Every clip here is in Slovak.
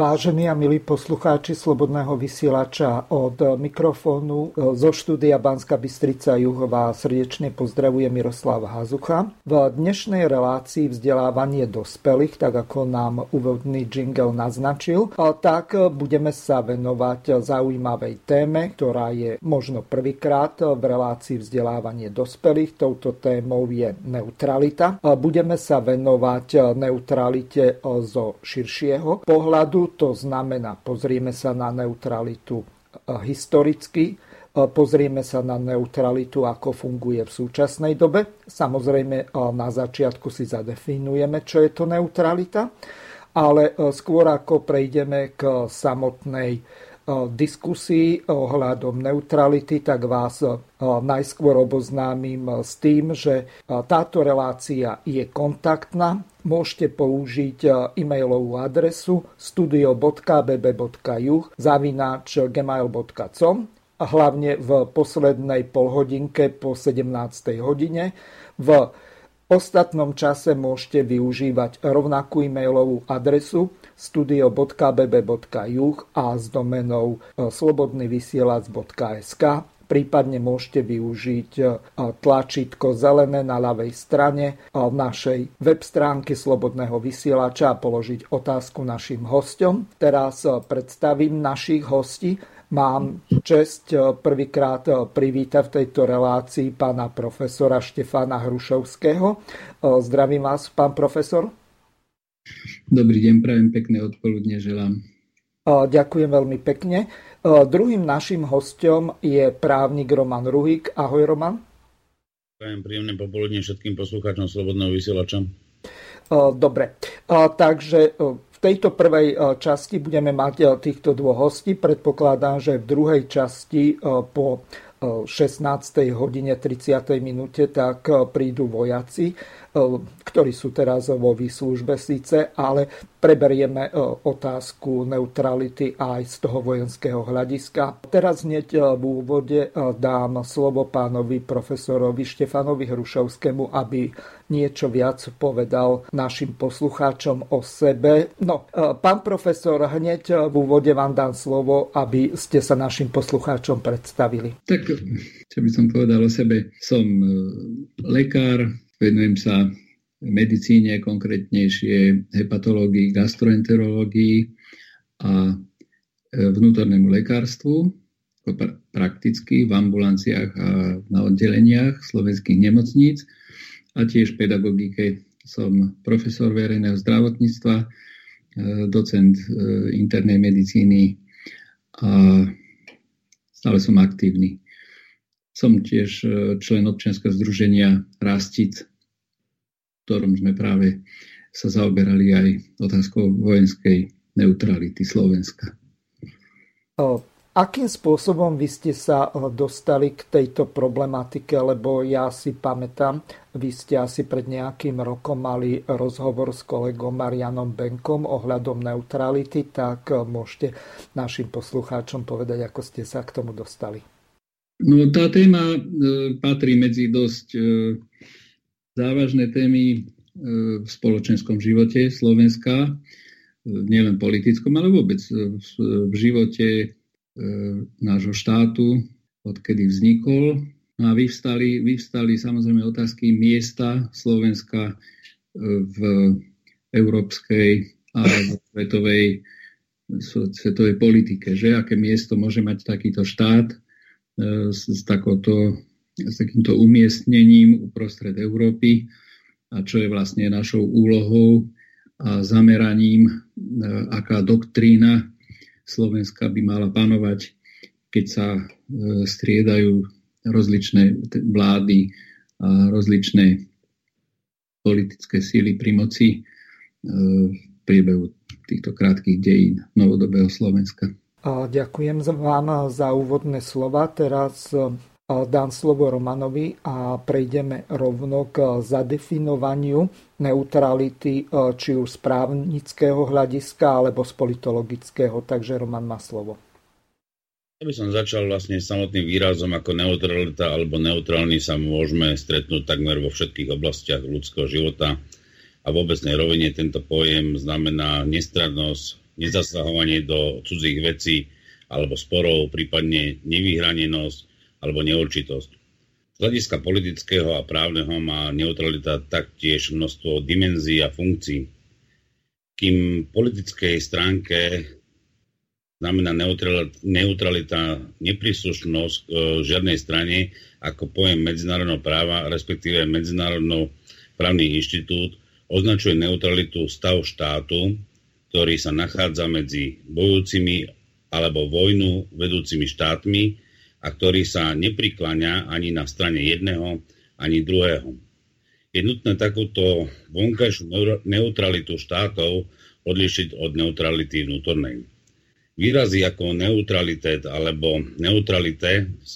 Vážení a milí poslucháči Slobodného vysielača od mikrofónu zo štúdia Banska Bystrica Juhová srdečne pozdravuje Miroslav Hazucha. V dnešnej relácii vzdelávanie dospelých, tak ako nám úvodný jingle naznačil, tak budeme sa venovať zaujímavej téme, ktorá je možno prvýkrát v relácii vzdelávanie dospelých. Touto témou je neutralita. Budeme sa venovať neutralite zo širšieho pohľadu to znamená, pozrieme sa na neutralitu eh, historicky, eh, pozrieme sa na neutralitu, ako funguje v súčasnej dobe. Samozrejme, eh, na začiatku si zadefinujeme, čo je to neutralita, ale skôr ako prejdeme k samotnej diskusii ohľadom neutrality, tak vás najskôr oboznámim s tým, že táto relácia je kontaktná. Môžete použiť e-mailovú adresu studio.bb.juh zavináč gmail.com hlavne v poslednej polhodinke po 17. hodine. V ostatnom čase môžete využívať rovnakú e-mailovú adresu studio.bb.juh a s domenou e, slobodnyvysielac.sk prípadne môžete využiť e, tlačítko zelené na ľavej strane e, v našej web stránke Slobodného vysielača a položiť otázku našim hostom. Teraz predstavím našich hostí. Mám čest prvýkrát privítať v tejto relácii pána profesora Štefána Hrušovského. Zdravím vás, pán profesor. Dobrý deň, prajem pekné odpoludne želám. Ďakujem veľmi pekne. Druhým našim hostom je právnik Roman Ruhik. Ahoj Roman. Prajem príjemné popoludne všetkým poslucháčom Slobodného vysielača. Dobre, takže tejto prvej časti budeme mať týchto dvoch hostí. Predpokladám, že v druhej časti po 16. hodine 30. minúte tak prídu vojaci ktorí sú teraz vo výslužbe síce, ale preberieme otázku neutrality aj z toho vojenského hľadiska. Teraz hneď v úvode dám slovo pánovi profesorovi Štefanovi Hrušovskému, aby niečo viac povedal našim poslucháčom o sebe. No, pán profesor, hneď v úvode vám dám slovo, aby ste sa našim poslucháčom predstavili. Tak, čo by som povedal o sebe, som e, lekár, Venujem sa medicíne, konkrétnejšie hepatológii, gastroenterológii a e, vnútornému lekárstvu, prakticky v ambulanciách a na oddeleniach slovenských nemocníc a tiež pedagogike. Som profesor verejného zdravotníctva, e, docent e, internej medicíny a stále som aktívny. Som tiež člen občianskeho združenia Rastic, ktorom sme práve sa zaoberali aj otázkou vojenskej neutrality Slovenska. Akým spôsobom vy ste sa dostali k tejto problematike, lebo ja si pamätám, vy ste asi pred nejakým rokom mali rozhovor s kolegom Marianom Benkom ohľadom neutrality, tak môžete našim poslucháčom povedať, ako ste sa k tomu dostali. No tá téma e, patrí medzi dosť e, závažné témy e, v spoločenskom živote Slovenska, e, nielen politickom, ale vôbec v živote e, nášho štátu, odkedy vznikol. No a vyvstali, vyvstali samozrejme otázky miesta Slovenska v európskej a svetovej, svetovej politike. Že? Aké miesto môže mať takýto štát s, s takouto s takýmto umiestnením uprostred Európy a čo je vlastne našou úlohou a zameraním, e, aká doktrína Slovenska by mala panovať, keď sa e, striedajú rozličné vlády a rozličné politické síly pri moci. v priebehu týchto krátkých dejín novodobého Slovenska. Ďakujem vám za úvodné slova. Teraz dám slovo Romanovi a prejdeme rovno k zadefinovaniu neutrality, e, či už z právnického hľadiska alebo z politologického. Takže Roman má slovo. Ja by som začal vlastne samotným výrazom ako neutralita alebo neutrálny sa môžeme stretnúť takmer vo všetkých oblastiach ľudského života a v obecnej rovine tento pojem znamená nestrannosť, nezasahovanie do cudzích vecí alebo sporov, prípadne nevyhranenosť, alebo neurčitosť. Z hľadiska politického a právneho má neutralita taktiež množstvo dimenzií a funkcií. Kým politickej stránke znamená neutralita nepríslušnosť e, žiadnej strane ako pojem medzinárodného práva, respektíve medzinárodnou právny inštitút, označuje neutralitu stav štátu, ktorý sa nachádza medzi bojúcimi alebo vojnu vedúcimi štátmi a ktorý sa neprikláňa ani na strane jedného, ani druhého. Je nutné takúto vonkajšiu neutralitu štátov odlišiť od neutrality vnútornej. Výrazy ako neutralitet alebo neutralite z,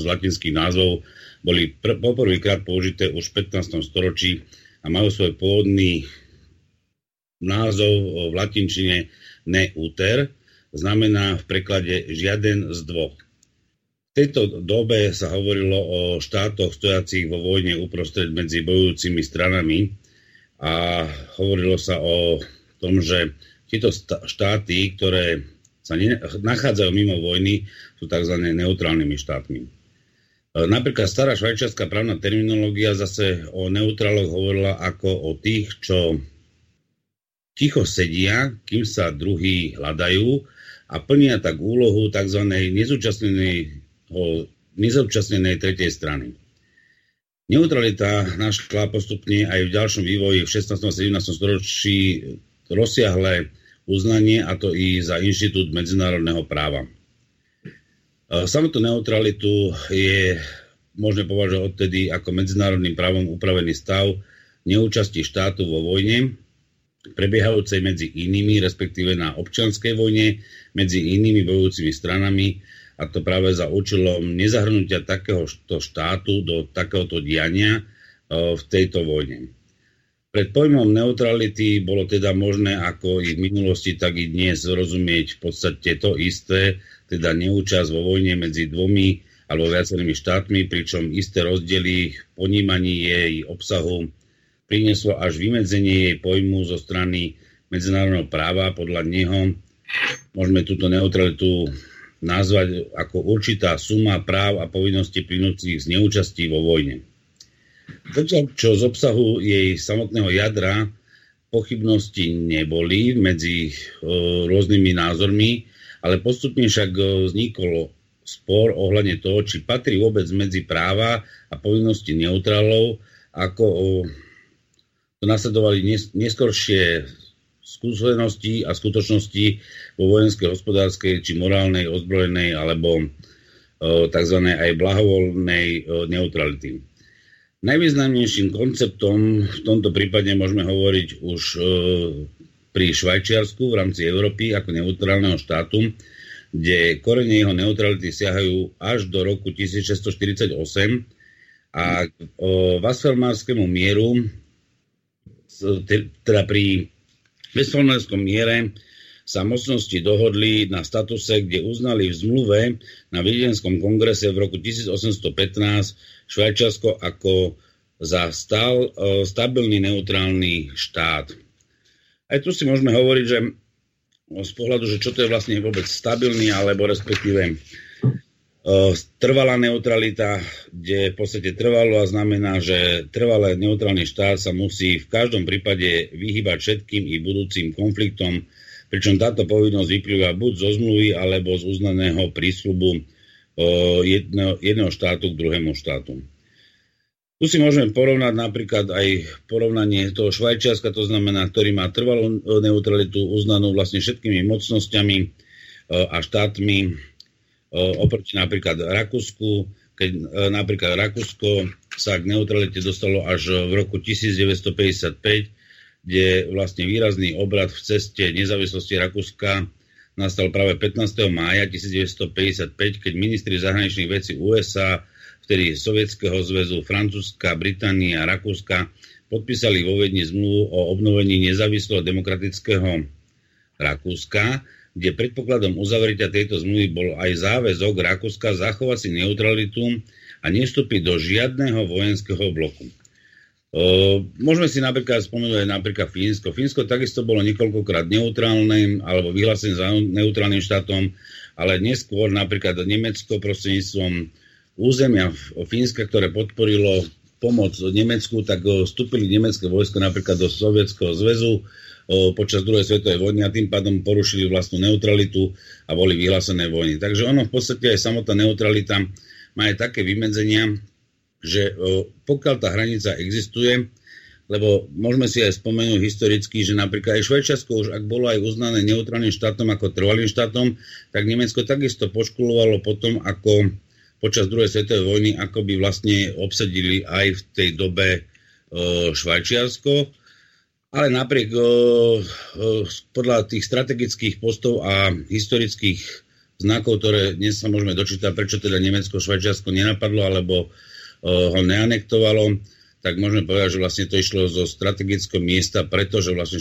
z latinských názvov boli pr- poprvýkrát použité už v 15. storočí a majú svoj pôvodný názov v latinčine neuter, znamená v preklade žiaden z dvoch. Tejto dobe sa hovorilo o štátoch stojacích vo vojne uprostred medzi bojujúcimi stranami a hovorilo sa o tom, že tieto štáty, ktoré sa nachádzajú mimo vojny, sú tzv. neutrálnymi štátmi. E, napríklad stará švajčiarská právna terminológia zase o neutráloch hovorila ako o tých, čo ticho sedia, kým sa druhí hľadajú a plnia tak úlohu tzv. nezúčastnenej o nezúčastnenej tretej strany. Neutralita našla postupne aj v ďalšom vývoji v 16. a 17. storočí rozsiahle uznanie, a to i za inštitút medzinárodného práva. E, samotnú neutralitu je možné považovať odtedy ako medzinárodným právom upravený stav neúčasti štátu vo vojne, prebiehajúcej medzi inými, respektíve na občianskej vojne, medzi inými bojujúcimi stranami a to práve za účelom nezahrnutia takéhoto štátu do takéhoto diania e, v tejto vojne. Pred pojmom neutrality bolo teda možné ako i v minulosti, tak i dnes rozumieť v podstate to isté, teda neúčasť vo vojne medzi dvomi alebo viacerými štátmi, pričom isté rozdiely ponímaní jej obsahu prinieslo až vymedzenie jej pojmu zo strany medzinárodného práva. Podľa neho môžeme túto neutralitu nazvať ako určitá suma práv a povinností plynúcich z neúčastí vo vojne. Zatiaľ, čo z obsahu jej samotného jadra pochybnosti neboli medzi e, rôznymi názormi, ale postupne však e, vznikol spor ohľadne toho, či patrí vôbec medzi práva a povinnosti neutrálov, ako o, to nasledovali nes, neskoršie skúsenosti a skutočnosti vo vojenskej, hospodárskej či morálnej, ozbrojenej alebo e, tzv. aj blahovolnej e, neutrality. Najvýznamnejším konceptom v tomto prípade môžeme hovoriť už e, pri Švajčiarsku v rámci Európy ako neutrálneho štátu, kde korene jeho neutrality siahajú až do roku 1648 a o Vasfelmárskému mieru teda pri Westfalenskom miere sa mocnosti dohodli na statuse, kde uznali v zmluve na Viedenskom kongrese v roku 1815 Švajčiarsko ako za stal, e, stabilný neutrálny štát. Aj tu si môžeme hovoriť, že z pohľadu, že čo to je vlastne vôbec stabilný, alebo respektíve trvalá neutralita, kde v podstate trvalo a znamená, že trvalé neutrálny štát sa musí v každom prípade vyhybať všetkým i budúcim konfliktom, pričom táto povinnosť vyplýva buď zo zmluvy alebo z uznaného prísľubu jedného, jedného štátu k druhému štátu. Tu si môžeme porovnať napríklad aj porovnanie toho Švajčiarska, to znamená, ktorý má trvalú neutralitu uznanú vlastne všetkými mocnosťami a štátmi oproti napríklad Rakúsku, keď e, napríklad Rakúsko sa k neutralite dostalo až v roku 1955, kde vlastne výrazný obrad v ceste nezávislosti Rakúska nastal práve 15. mája 1955, keď ministri zahraničných vecí USA, vtedy Sovietskeho zväzu, Francúzska, Británia a Rakúska podpísali vo Viedni zmluvu o obnovení nezávislého demokratického Rakúska, kde predpokladom uzavretia tejto zmluvy bol aj záväzok Rakúska zachovať si neutralitu a nestúpiť do žiadneho vojenského bloku. Môžeme si napríklad spomenúť aj napríklad Fínsko. Fínsko takisto bolo niekoľkokrát neutrálnym alebo vyhlásené za neutrálnym štátom, ale neskôr napríklad Nemecko prostredníctvom územia Fínska, ktoré podporilo pomoc Nemecku, tak vstúpili nemecké vojsko napríklad do Sovietskeho zväzu počas druhej svetovej vojny a tým pádom porušili vlastnú neutralitu a boli vyhlásené vojny. Takže ono v podstate aj samotná neutralita má aj také vymedzenia, že pokiaľ tá hranica existuje, lebo môžeme si aj spomenúť historicky, že napríklad aj Švajčiarsko už ak bolo aj uznané neutrálnym štátom ako trvalým štátom, tak Nemecko takisto poškulovalo potom, ako počas druhej svetovej vojny, ako by vlastne obsadili aj v tej dobe Švajčiarsko. Ale napriek podľa tých strategických postov a historických znakov, ktoré dnes sa môžeme dočítať, prečo teda Nemecko Švajčiarsko nenapadlo, alebo ho neanektovalo, tak môžeme povedať, že vlastne to išlo zo strategického miesta, pretože vlastne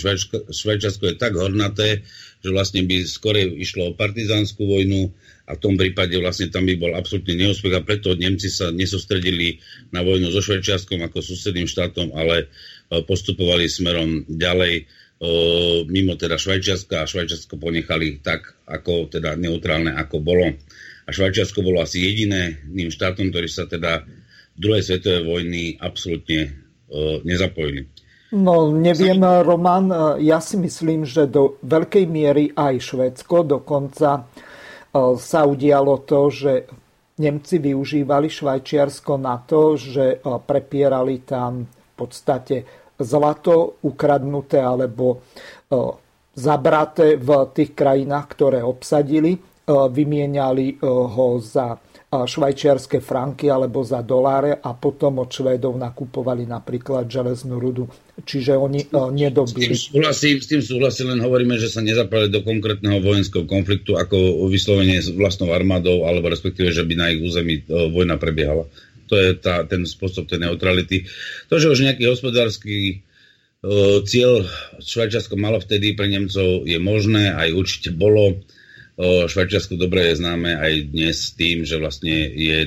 Švajčiarsko je tak hornaté, že vlastne by skore išlo o partizánsku vojnu a v tom prípade vlastne tam by bol absolútny neúspech a preto Nemci sa nesústredili na vojnu so Švajčiarskom ako susedným štátom, ale postupovali smerom ďalej mimo teda Švajčiarska a Švajčiarsko ponechali tak, ako teda neutrálne, ako bolo. A Švajčiarsko bolo asi jediným štátom, ktorý sa teda druhej svetovej vojny absolútne uh, nezapojili. No, neviem. Roman, e, ja si myslím, že do veľkej miery aj Švedsko dokonca uh, sa udialo to, že Nemci využívali Švajčiarsko na to, že uh, prepierali tam v podstate zlato ukradnuté alebo zabraté v tých krajinách, ktoré obsadili, vymieniali ho za švajčiarske franky alebo za doláre a potom od Švédov nakupovali napríklad železnú rudu. Čiže oni uh, nedobili. S tým, súhlasím, s tým súhlasím, len hovoríme, že sa nezapali do konkrétneho vojenského konfliktu ako vyslovene s vlastnou armádou, alebo respektíve, že by na ich území uh, vojna prebiehala. To je tá, ten spôsob tej neutrality. To, že už nejaký hospodársky uh, cieľ Švajčiarsko malo vtedy pre Nemcov je možné, aj určite bolo Švajčiarsku dobre je známe aj dnes tým, že vlastne je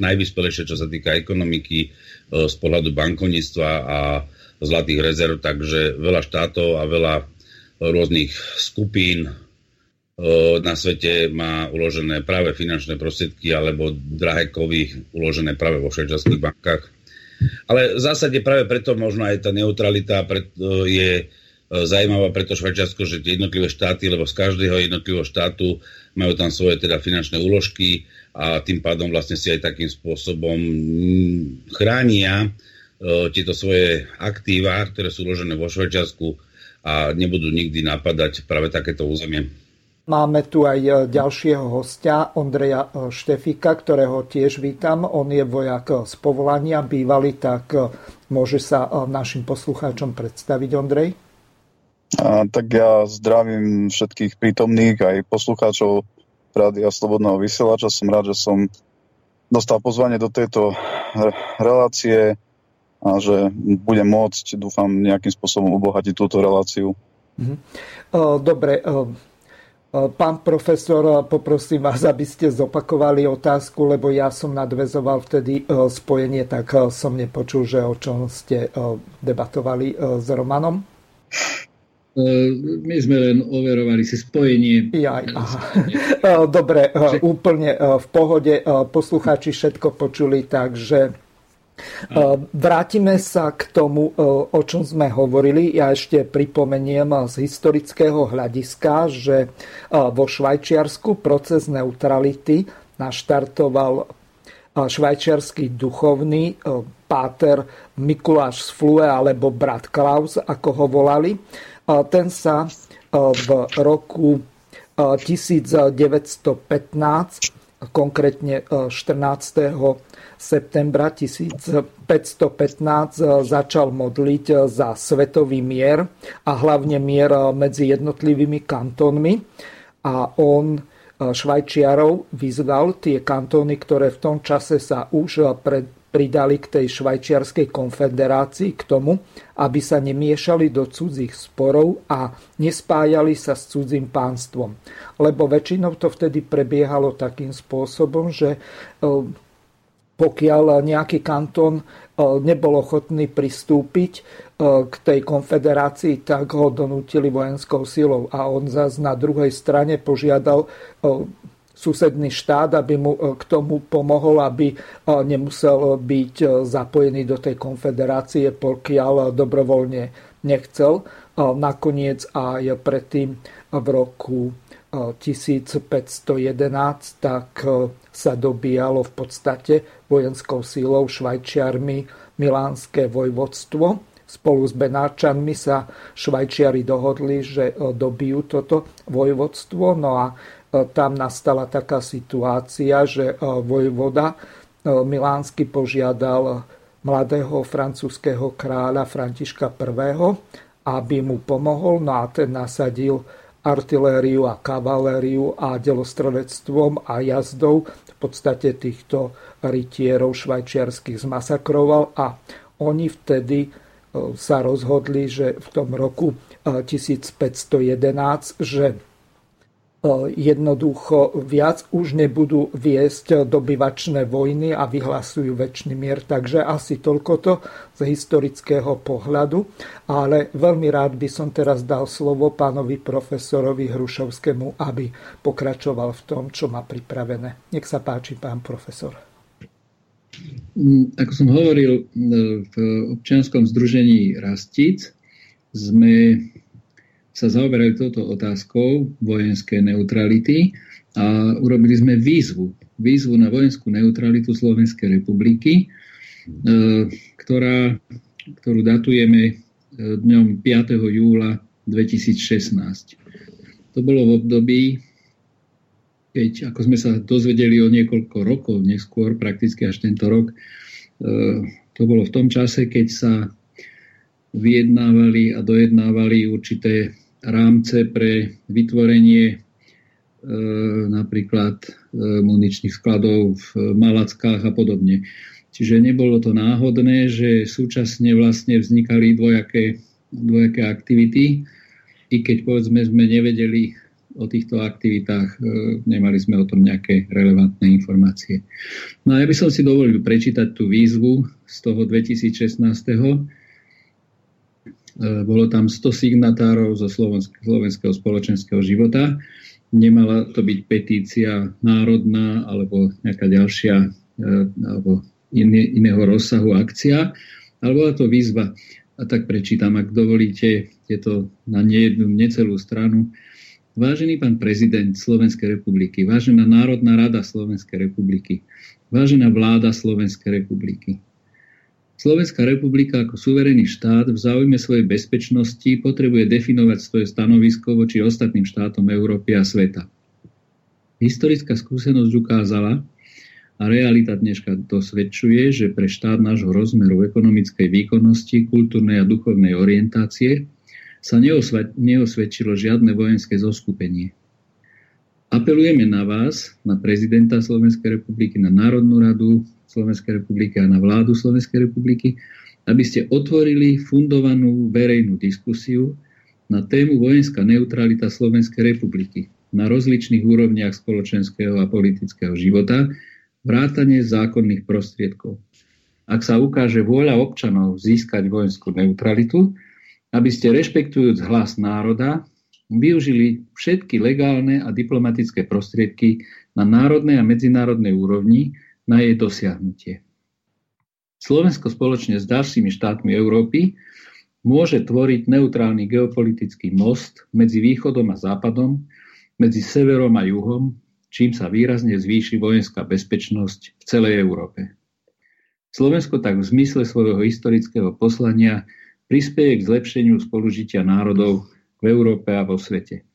najvyspelejšie, čo sa týka ekonomiky z pohľadu bankovníctva a zlatých rezerv, takže veľa štátov a veľa rôznych skupín na svete má uložené práve finančné prostriedky alebo drahé kovy uložené práve vo švajčiarských bankách. Ale v zásade práve preto možno aj tá neutralita je E, zaujímavá preto Švajčiarsko, že tie jednotlivé štáty, lebo z každého jednotlivého štátu majú tam svoje teda finančné úložky a tým pádom vlastne si aj takým spôsobom mm, chránia uh, tieto svoje aktíva, ktoré sú uložené vo Švajčiarsku a nebudú nikdy napadať práve takéto územie. Máme tu aj e, ďalšieho hostia, Ondreja Štefika, ktorého tiež vítam. On je vojak z povolania, bývalý, tak môže sa našim poslucháčom predstaviť, Ondrej? A, tak ja zdravím všetkých prítomných, aj poslucháčov Rádia Slobodného vysielača. Som rád, že som dostal pozvanie do tejto relácie a že budem môcť, dúfam, nejakým spôsobom obohatiť túto reláciu. Mhm. Dobre, Pán profesor, poprosím vás, aby ste zopakovali otázku, lebo ja som nadvezoval vtedy spojenie, tak som nepočul, že o čom ste debatovali s Romanom. E, my sme len overovali si spojenie. Ja, aha. E, dobre, e, že... úplne v pohode. Poslucháči všetko počuli, takže vrátime sa k tomu, o čom sme hovorili. Ja ešte pripomeniem z historického hľadiska, že vo Švajčiarsku proces neutrality naštartoval švajčiarsky duchovný páter Mikuláš z Flue alebo brat Klaus, ako ho volali ten sa v roku 1915 konkrétne 14. septembra 1515 začal modliť za svetový mier a hlavne mier medzi jednotlivými kantónmi a on Švajčiarov vyzval tie kantóny, ktoré v tom čase sa už pred pridali k tej švajčiarskej konfederácii k tomu, aby sa nemiešali do cudzích sporov a nespájali sa s cudzím pánstvom. Lebo väčšinou to vtedy prebiehalo takým spôsobom, že e, pokiaľ nejaký kantón e, nebol ochotný pristúpiť e, k tej konfederácii, tak ho donútili vojenskou silou. A on zase na druhej strane požiadal susedný štát, aby mu e, k tomu pomohol, aby e, nemusel byť e, zapojený do tej konfederácie, pokiaľ dobrovoľne nechcel. Nakoniec aj predtým v roku 1511 tak sa dobíjalo v podstate vojenskou sílou švajčiarmi milánske vojvodstvo. Spolu s Benáčanmi sa Švajčiari dohodli, že dobijú toto vojvodstvo. No a tam nastala taká situácia, že e, vojvoda e, Milánsky požiadal mladého francúzského kráľa Františka I., aby mu pomohol, no a ten nasadil artilériu a kavalériu a delostrelectvom a jazdou v podstate týchto rytierov švajčiarských zmasakroval a oni vtedy e, sa rozhodli, že v tom roku 1511, že E, jednoducho viac už nebudú viesť dobyvačné vojny a vyhlasujú väčší mier. Takže asi toľko to z historického pohľadu. Ale veľmi rád by som teraz dal slovo pánovi profesorovi Hrušovskému, aby pokračoval v tom, čo má pripravené. Nech sa páči, pán profesor. Mm, ako som hovoril, e, v občianskom združení Rastic sme sa zaoberali touto otázkou vojenskej neutrality a urobili sme výzvu. Výzvu na vojenskú neutralitu Slovenskej republiky, e, ktorá, ktorú datujeme e, dňom 5. júla 2016. To bolo v období, keď, ako sme sa dozvedeli o niekoľko rokov neskôr, prakticky až tento rok, e, to bolo v tom čase, keď sa vyjednávali a dojednávali určité rámce pre vytvorenie e, napríklad e, muničných skladov v Malackách a podobne. Čiže nebolo to náhodné, že súčasne vlastne vznikali dvojaké, dvojaké aktivity, i keď povedzme sme nevedeli o týchto aktivitách, e, nemali sme o tom nejaké relevantné informácie. No a ja by som si dovolil prečítať tú výzvu z toho 2016 E, bolo tam 100 signatárov zo slovenského spoločenského života. Nemala to byť petícia národná alebo nejaká ďalšia e, alebo iné, iného rozsahu akcia, ale bola to výzva. A tak prečítam, ak dovolíte, je to na nejednu, necelú stranu. Vážený pán prezident Slovenskej republiky, vážená Národná rada Slovenskej republiky, vážená vláda Slovenskej republiky, Slovenská republika ako suverénny štát v záujme svojej bezpečnosti potrebuje definovať svoje stanovisko voči ostatným štátom Európy a sveta. Historická skúsenosť ukázala a realita dneška dosvedčuje, že pre štát nášho rozmeru ekonomickej výkonnosti, kultúrnej a duchovnej orientácie sa neosvedčilo žiadne vojenské zoskupenie. Apelujeme na vás, na prezidenta Slovenskej republiky, na Národnú radu, Slovenskej republiky a na vládu Slovenskej republiky, aby ste otvorili fundovanú verejnú diskusiu na tému vojenská neutralita Slovenskej republiky na rozličných úrovniach spoločenského a politického života, vrátanie zákonných prostriedkov. Ak sa ukáže vôľa občanov získať vojenskú neutralitu, aby ste rešpektujúc hlas národa využili všetky legálne a diplomatické prostriedky na národnej a medzinárodnej úrovni, na jej dosiahnutie. Slovensko spoločne s ďalšími štátmi Európy môže tvoriť neutrálny geopolitický most medzi východom a západom, medzi severom a juhom, čím sa výrazne zvýši vojenská bezpečnosť v celej Európe. Slovensko tak v zmysle svojho historického poslania prispieje k zlepšeniu spolužitia národov v Európe a vo svete.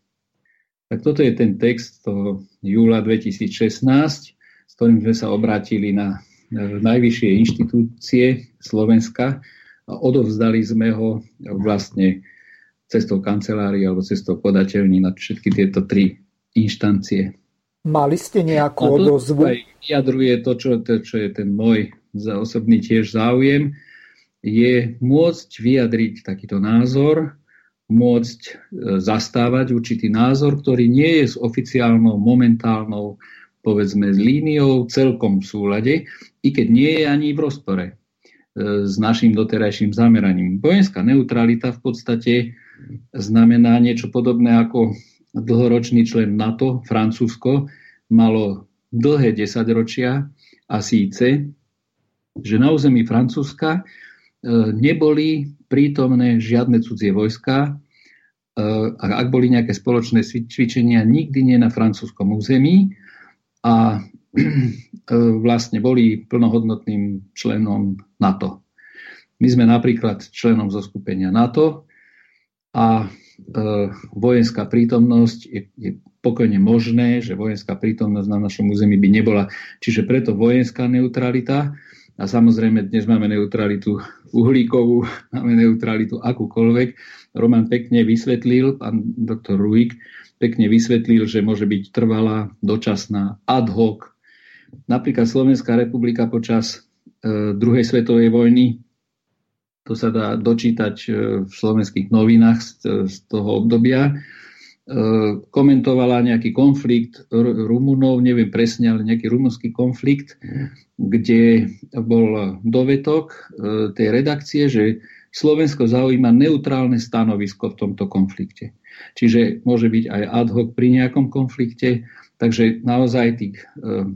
Tak toto je ten text toho júla 2016 s ktorým sme sa obrátili na najvyššie inštitúcie Slovenska a odovzdali sme ho vlastne cestou kancelárie alebo cestou podateľní na všetky tieto tri inštancie. Mali ste nejakú a to odozvu? Vyjadruje to čo, to, čo je ten môj za osobný tiež záujem, je môcť vyjadriť takýto názor, môcť e, zastávať určitý názor, ktorý nie je s oficiálnou, momentálnou, povedzme, líniou celkom v súlade, i keď nie je ani v rozpore e, s našim doterajším zameraním. Vojenská neutralita v podstate znamená niečo podobné ako dlhoročný člen NATO, Francúzsko, malo dlhé desaťročia a síce, že na území Francúzska e, neboli prítomné žiadne cudzie vojska. E, a ak boli nejaké spoločné cvičenia, nikdy nie na francúzskom území a e, vlastne boli plnohodnotným členom NATO. My sme napríklad členom zo skupenia NATO a e, vojenská prítomnosť je, je pokojne možné, že vojenská prítomnosť na našom území by nebola. Čiže preto vojenská neutralita a samozrejme, dnes máme neutralitu uhlíkovú, máme neutralitu akúkoľvek. Roman pekne vysvetlil, pán doktor Ruik pekne vysvetlil, že môže byť trvalá, dočasná, ad hoc. Napríklad Slovenská republika počas e, druhej svetovej vojny, to sa dá dočítať e, v slovenských novinách z, z toho obdobia, E, komentovala nejaký konflikt Rumunov, neviem presne, ale nejaký rumunský konflikt, kde bol dovetok e, tej redakcie, že Slovensko zaujíma neutrálne stanovisko v tomto konflikte. Čiže môže byť aj ad hoc pri nejakom konflikte, takže naozaj tých e,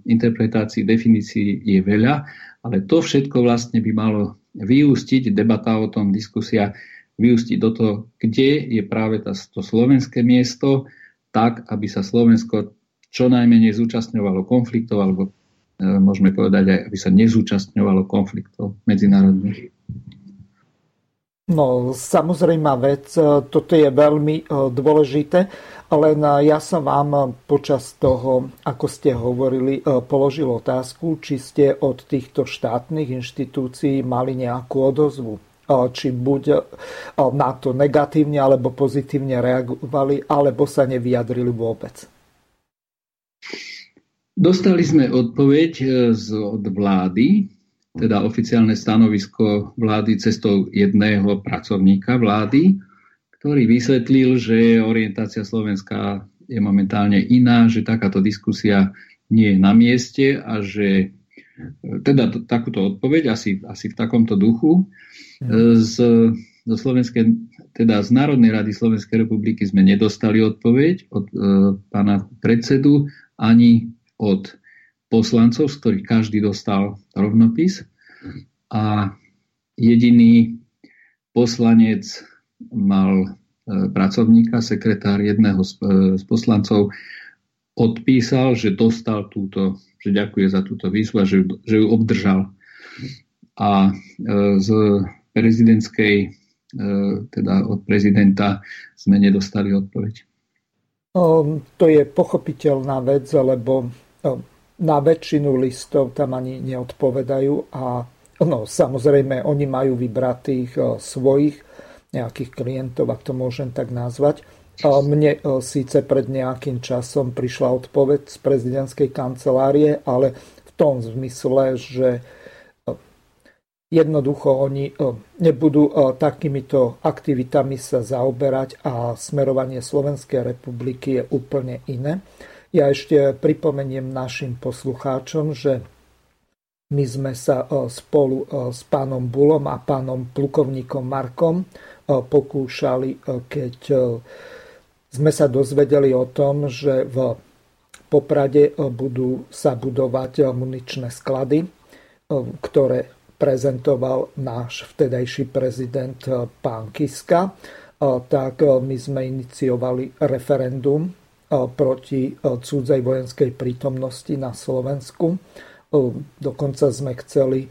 interpretácií, definícií je veľa, ale to všetko vlastne by malo vyústiť, debata o tom, diskusia, vyústiť do toho, kde je práve tá, to slovenské miesto, tak, aby sa Slovensko čo najmenej zúčastňovalo konfliktov, alebo e, môžeme povedať aj, aby sa nezúčastňovalo konfliktov medzinárodných. No, samozrejmá vec, e, toto je veľmi e, dôležité, len e, ja som vám počas toho, ako ste hovorili, položil otázku, či ste od týchto štátnych inštitúcií mali nejakú odozvu či buď na to negatívne alebo pozitívne reagovali, alebo sa nevyjadrili vôbec. Dostali sme odpoveď e, od vlády, teda oficiálne stanovisko vlády cestou jedného pracovníka vlády, ktorý vysvetlil, že orientácia Slovenska je momentálne iná, že takáto diskusia nie je na mieste a že teda t- takúto odpoveď asi, asi v takomto duchu. Z, zo Slovenskej, teda z Národnej rady Slovenskej republiky sme nedostali odpoveď od e, pána predsedu ani od poslancov, z ktorých každý dostal rovnopis. A jediný poslanec mal e, pracovníka, sekretár jedného z, e, z poslancov, odpísal, že dostal túto, že ďakuje za túto výzvu a že, že ju obdržal. A e, z prezidentskej, teda od prezidenta sme nedostali odpoveď. To je pochopiteľná vec, lebo na väčšinu listov tam ani neodpovedajú a no, samozrejme oni majú vybratých svojich nejakých klientov, ak to môžem tak nazvať. Mne síce pred nejakým časom prišla odpoveď z prezidentskej kancelárie, ale v tom zmysle, že Jednoducho oni e, nebudú e, takýmito aktivitami sa zaoberať a smerovanie Slovenskej republiky je úplne iné. Ja ešte pripomeniem našim poslucháčom, že my sme sa e, spolu s pánom Bulom a pánom plukovníkom Markom pokúšali, keď sme sa dozvedeli o tom, že v Poprade budú sa budovať muničné sklady, ktoré prezentoval náš vtedajší prezident pán Kiska, tak my sme iniciovali referendum proti cudzej vojenskej prítomnosti na Slovensku. Dokonca sme chceli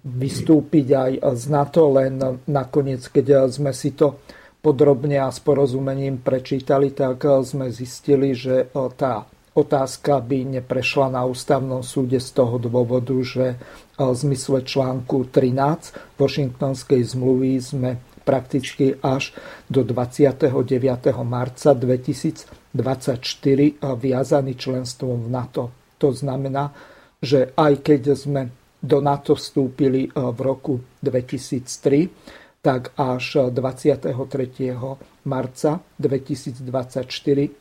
vystúpiť aj z NATO, len nakoniec, keď sme si to podrobne a s porozumením prečítali, tak sme zistili, že tá otázka by neprešla na ústavnom súde z toho dôvodu, že v zmysle článku 13 Washingtonskej zmluvy sme prakticky až do 29. marca 2024 viazaní členstvom v NATO. To znamená, že aj keď sme do NATO vstúpili v roku 2003, tak až 23. marca 2024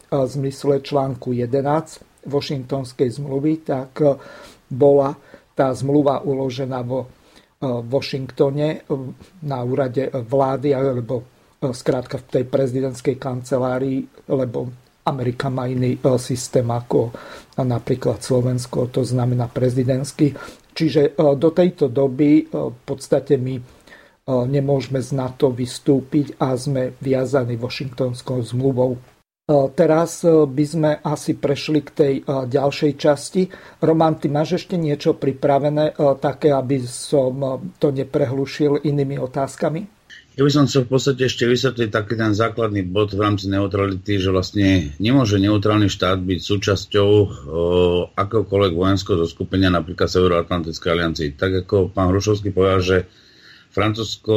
v zmysle článku 11 Washingtonskej zmluvy, tak bola tá zmluva uložená vo Washingtone na úrade vlády alebo skrátka v tej prezidentskej kancelárii, lebo Amerika má iný systém ako napríklad Slovensko, to znamená prezidentský. Čiže do tejto doby v podstate my nemôžeme z NATO vystúpiť a sme viazaní Washingtonskou zmluvou. Teraz by sme asi prešli k tej ďalšej časti. Roman, ty máš ešte niečo pripravené, také, aby som to neprehlušil inými otázkami? Ja by som chcel v podstate ešte vysvetliť taký ten základný bod v rámci neutrality, že vlastne nemôže neutrálny štát byť súčasťou o, akéhokoľvek vojenského zoskupenia, napríklad Severoatlantickej aliancii. Tak ako pán Hrušovský povedal, že Francúzsko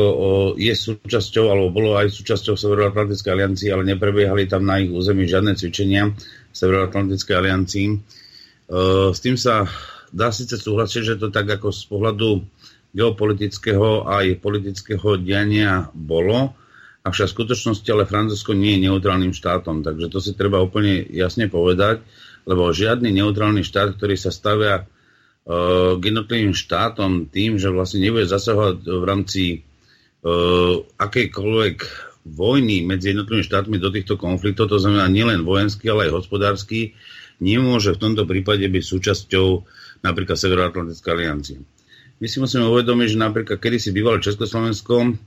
je súčasťou, alebo bolo aj súčasťou Severoatlantickej aliancii, ale neprebiehali tam na ich území žiadne cvičenia Severoatlantickej aliancii. S tým sa dá síce súhlasiť, že to tak ako z pohľadu geopolitického aj politického diania bolo, avšak v skutočnosti ale Francúzsko nie je neutrálnym štátom, takže to si treba úplne jasne povedať, lebo žiadny neutrálny štát, ktorý sa stavia k jednotlivým štátom tým, že vlastne nebude zasahovať v rámci uh, akejkoľvek vojny medzi jednotlivými štátmi do týchto konfliktov, to znamená nielen vojenský, ale aj hospodársky, nemôže v tomto prípade byť súčasťou napríklad Severoatlantické aliancie. My si musíme uvedomiť, že napríklad kedysi bývalé Československo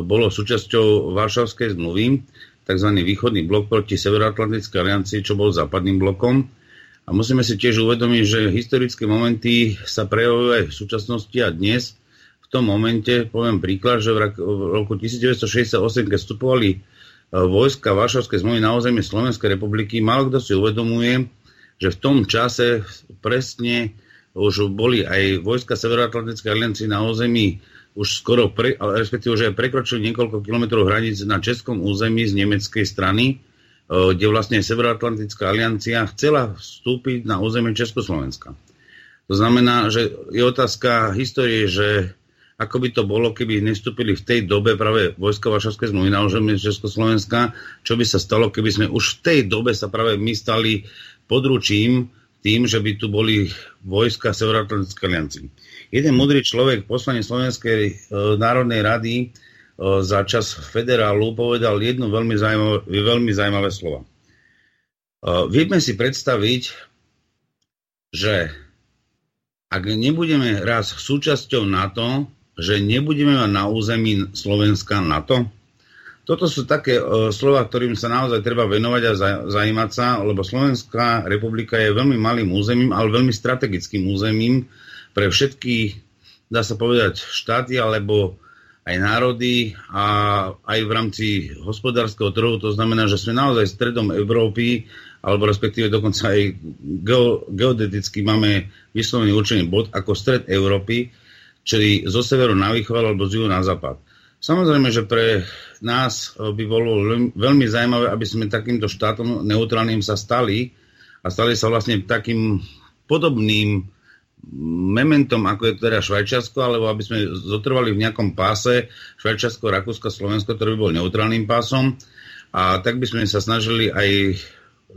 bolo súčasťou Varšavskej zmluvy, tzv. východný blok proti Severoatlantickej aliancii, čo bol západným blokom, a musíme si tiež uvedomiť, že historické momenty sa prejavujú aj v súčasnosti a dnes. V tom momente, poviem príklad, že v roku 1968, keď vstupovali e, vojska Varšavskej zmluvy na územie Slovenskej republiky, málo kto si uvedomuje, že v tom čase presne už boli aj vojska Severoatlantickej aliancie na území už skoro, pre, respektíve už aj prekročili niekoľko kilometrov hraníc na českom území z nemeckej strany kde vlastne Severoatlantická aliancia chcela vstúpiť na územie Československa. To znamená, že je otázka histórie, že ako by to bolo, keby nestúpili v tej dobe práve vojska Varšavskej zmluvy na územie Československa, čo by sa stalo, keby sme už v tej dobe sa práve my stali područím tým, že by tu boli vojska Severoatlantickej aliancii. Jeden mudrý človek, poslanec Slovenskej e, národnej rady, za čas federálu povedal jednu veľmi zaujímavé, veľmi zaujímavé slova. Vieme si predstaviť, že ak nebudeme raz súčasťou NATO, že nebudeme mať na území Slovenska NATO, toto sú také uh, slova, ktorým sa naozaj treba venovať a zajímať sa, lebo Slovenská republika je veľmi malým územím, ale veľmi strategickým územím pre všetky, dá sa povedať, štáty alebo aj národy a aj v rámci hospodárskeho trhu. To znamená, že sme naozaj stredom Európy, alebo respektíve dokonca aj geo, geodeticky máme vyslovený určený bod ako stred Európy, čili zo severu na východ alebo z juhu na západ. Samozrejme, že pre nás by bolo veľmi zaujímavé, aby sme takýmto štátom neutrálnym sa stali a stali sa vlastne takým podobným mementom, ako je teda Švajčiarsko, alebo aby sme zotrvali v nejakom páse Švajčiarsko, Rakúsko, Slovensko, ktorý by bol neutrálnym pásom. A tak by sme sa snažili aj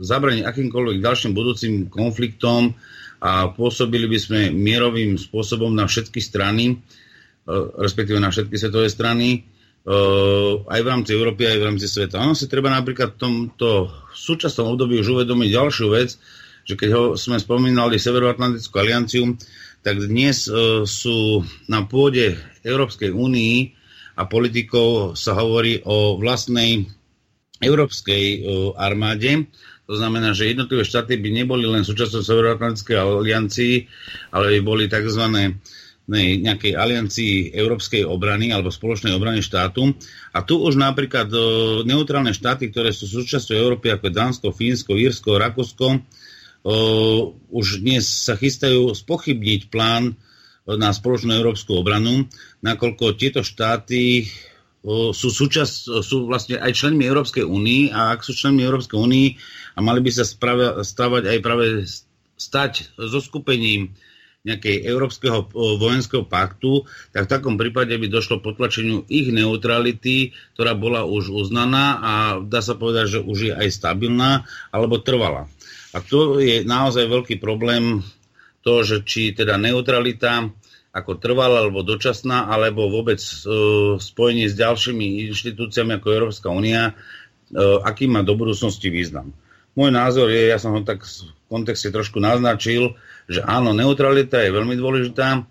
zabraniť akýmkoľvek ďalším budúcim konfliktom a pôsobili by sme mierovým spôsobom na všetky strany, respektíve na všetky svetové strany, e, aj v rámci Európy, aj v rámci sveta. Ono si treba napríklad v tomto súčasnom období už uvedomiť ďalšiu vec, že keď ho sme spomínali Severoatlantickú alianciu, tak dnes e, sú na pôde Európskej únii a politikov sa hovorí o vlastnej európskej e, armáde. To znamená, že jednotlivé štáty by neboli len súčasťou Severoatlantickej aliancii, ale by boli tzv. Nejakej aliancii európskej obrany alebo spoločnej obrany štátu. A tu už napríklad e, neutrálne štáty, ktoré sú súčasťou Európy, ako Dánsko, Fínsko, Írsko, Rakúsko, už dnes sa chystajú spochybniť plán na spoločnú európsku obranu, nakoľko tieto štáty sú, súčasť, sú vlastne aj členmi Európskej únie a ak sú členmi Európskej únie a mali by sa stávať aj práve stať so skupením nejakej európskeho vojenského paktu, tak v takom prípade by došlo potlačeniu ich neutrality, ktorá bola už uznaná a dá sa povedať, že už je aj stabilná alebo trvalá. A to je naozaj veľký problém to, že či teda neutralita ako trvalá alebo dočasná, alebo vôbec e, spojenie s ďalšími inštitúciami ako Európska únia, e, aký má do budúcnosti význam. Môj názor je, ja som ho tak kontexte trošku naznačil, že áno, neutralita je veľmi dôležitá.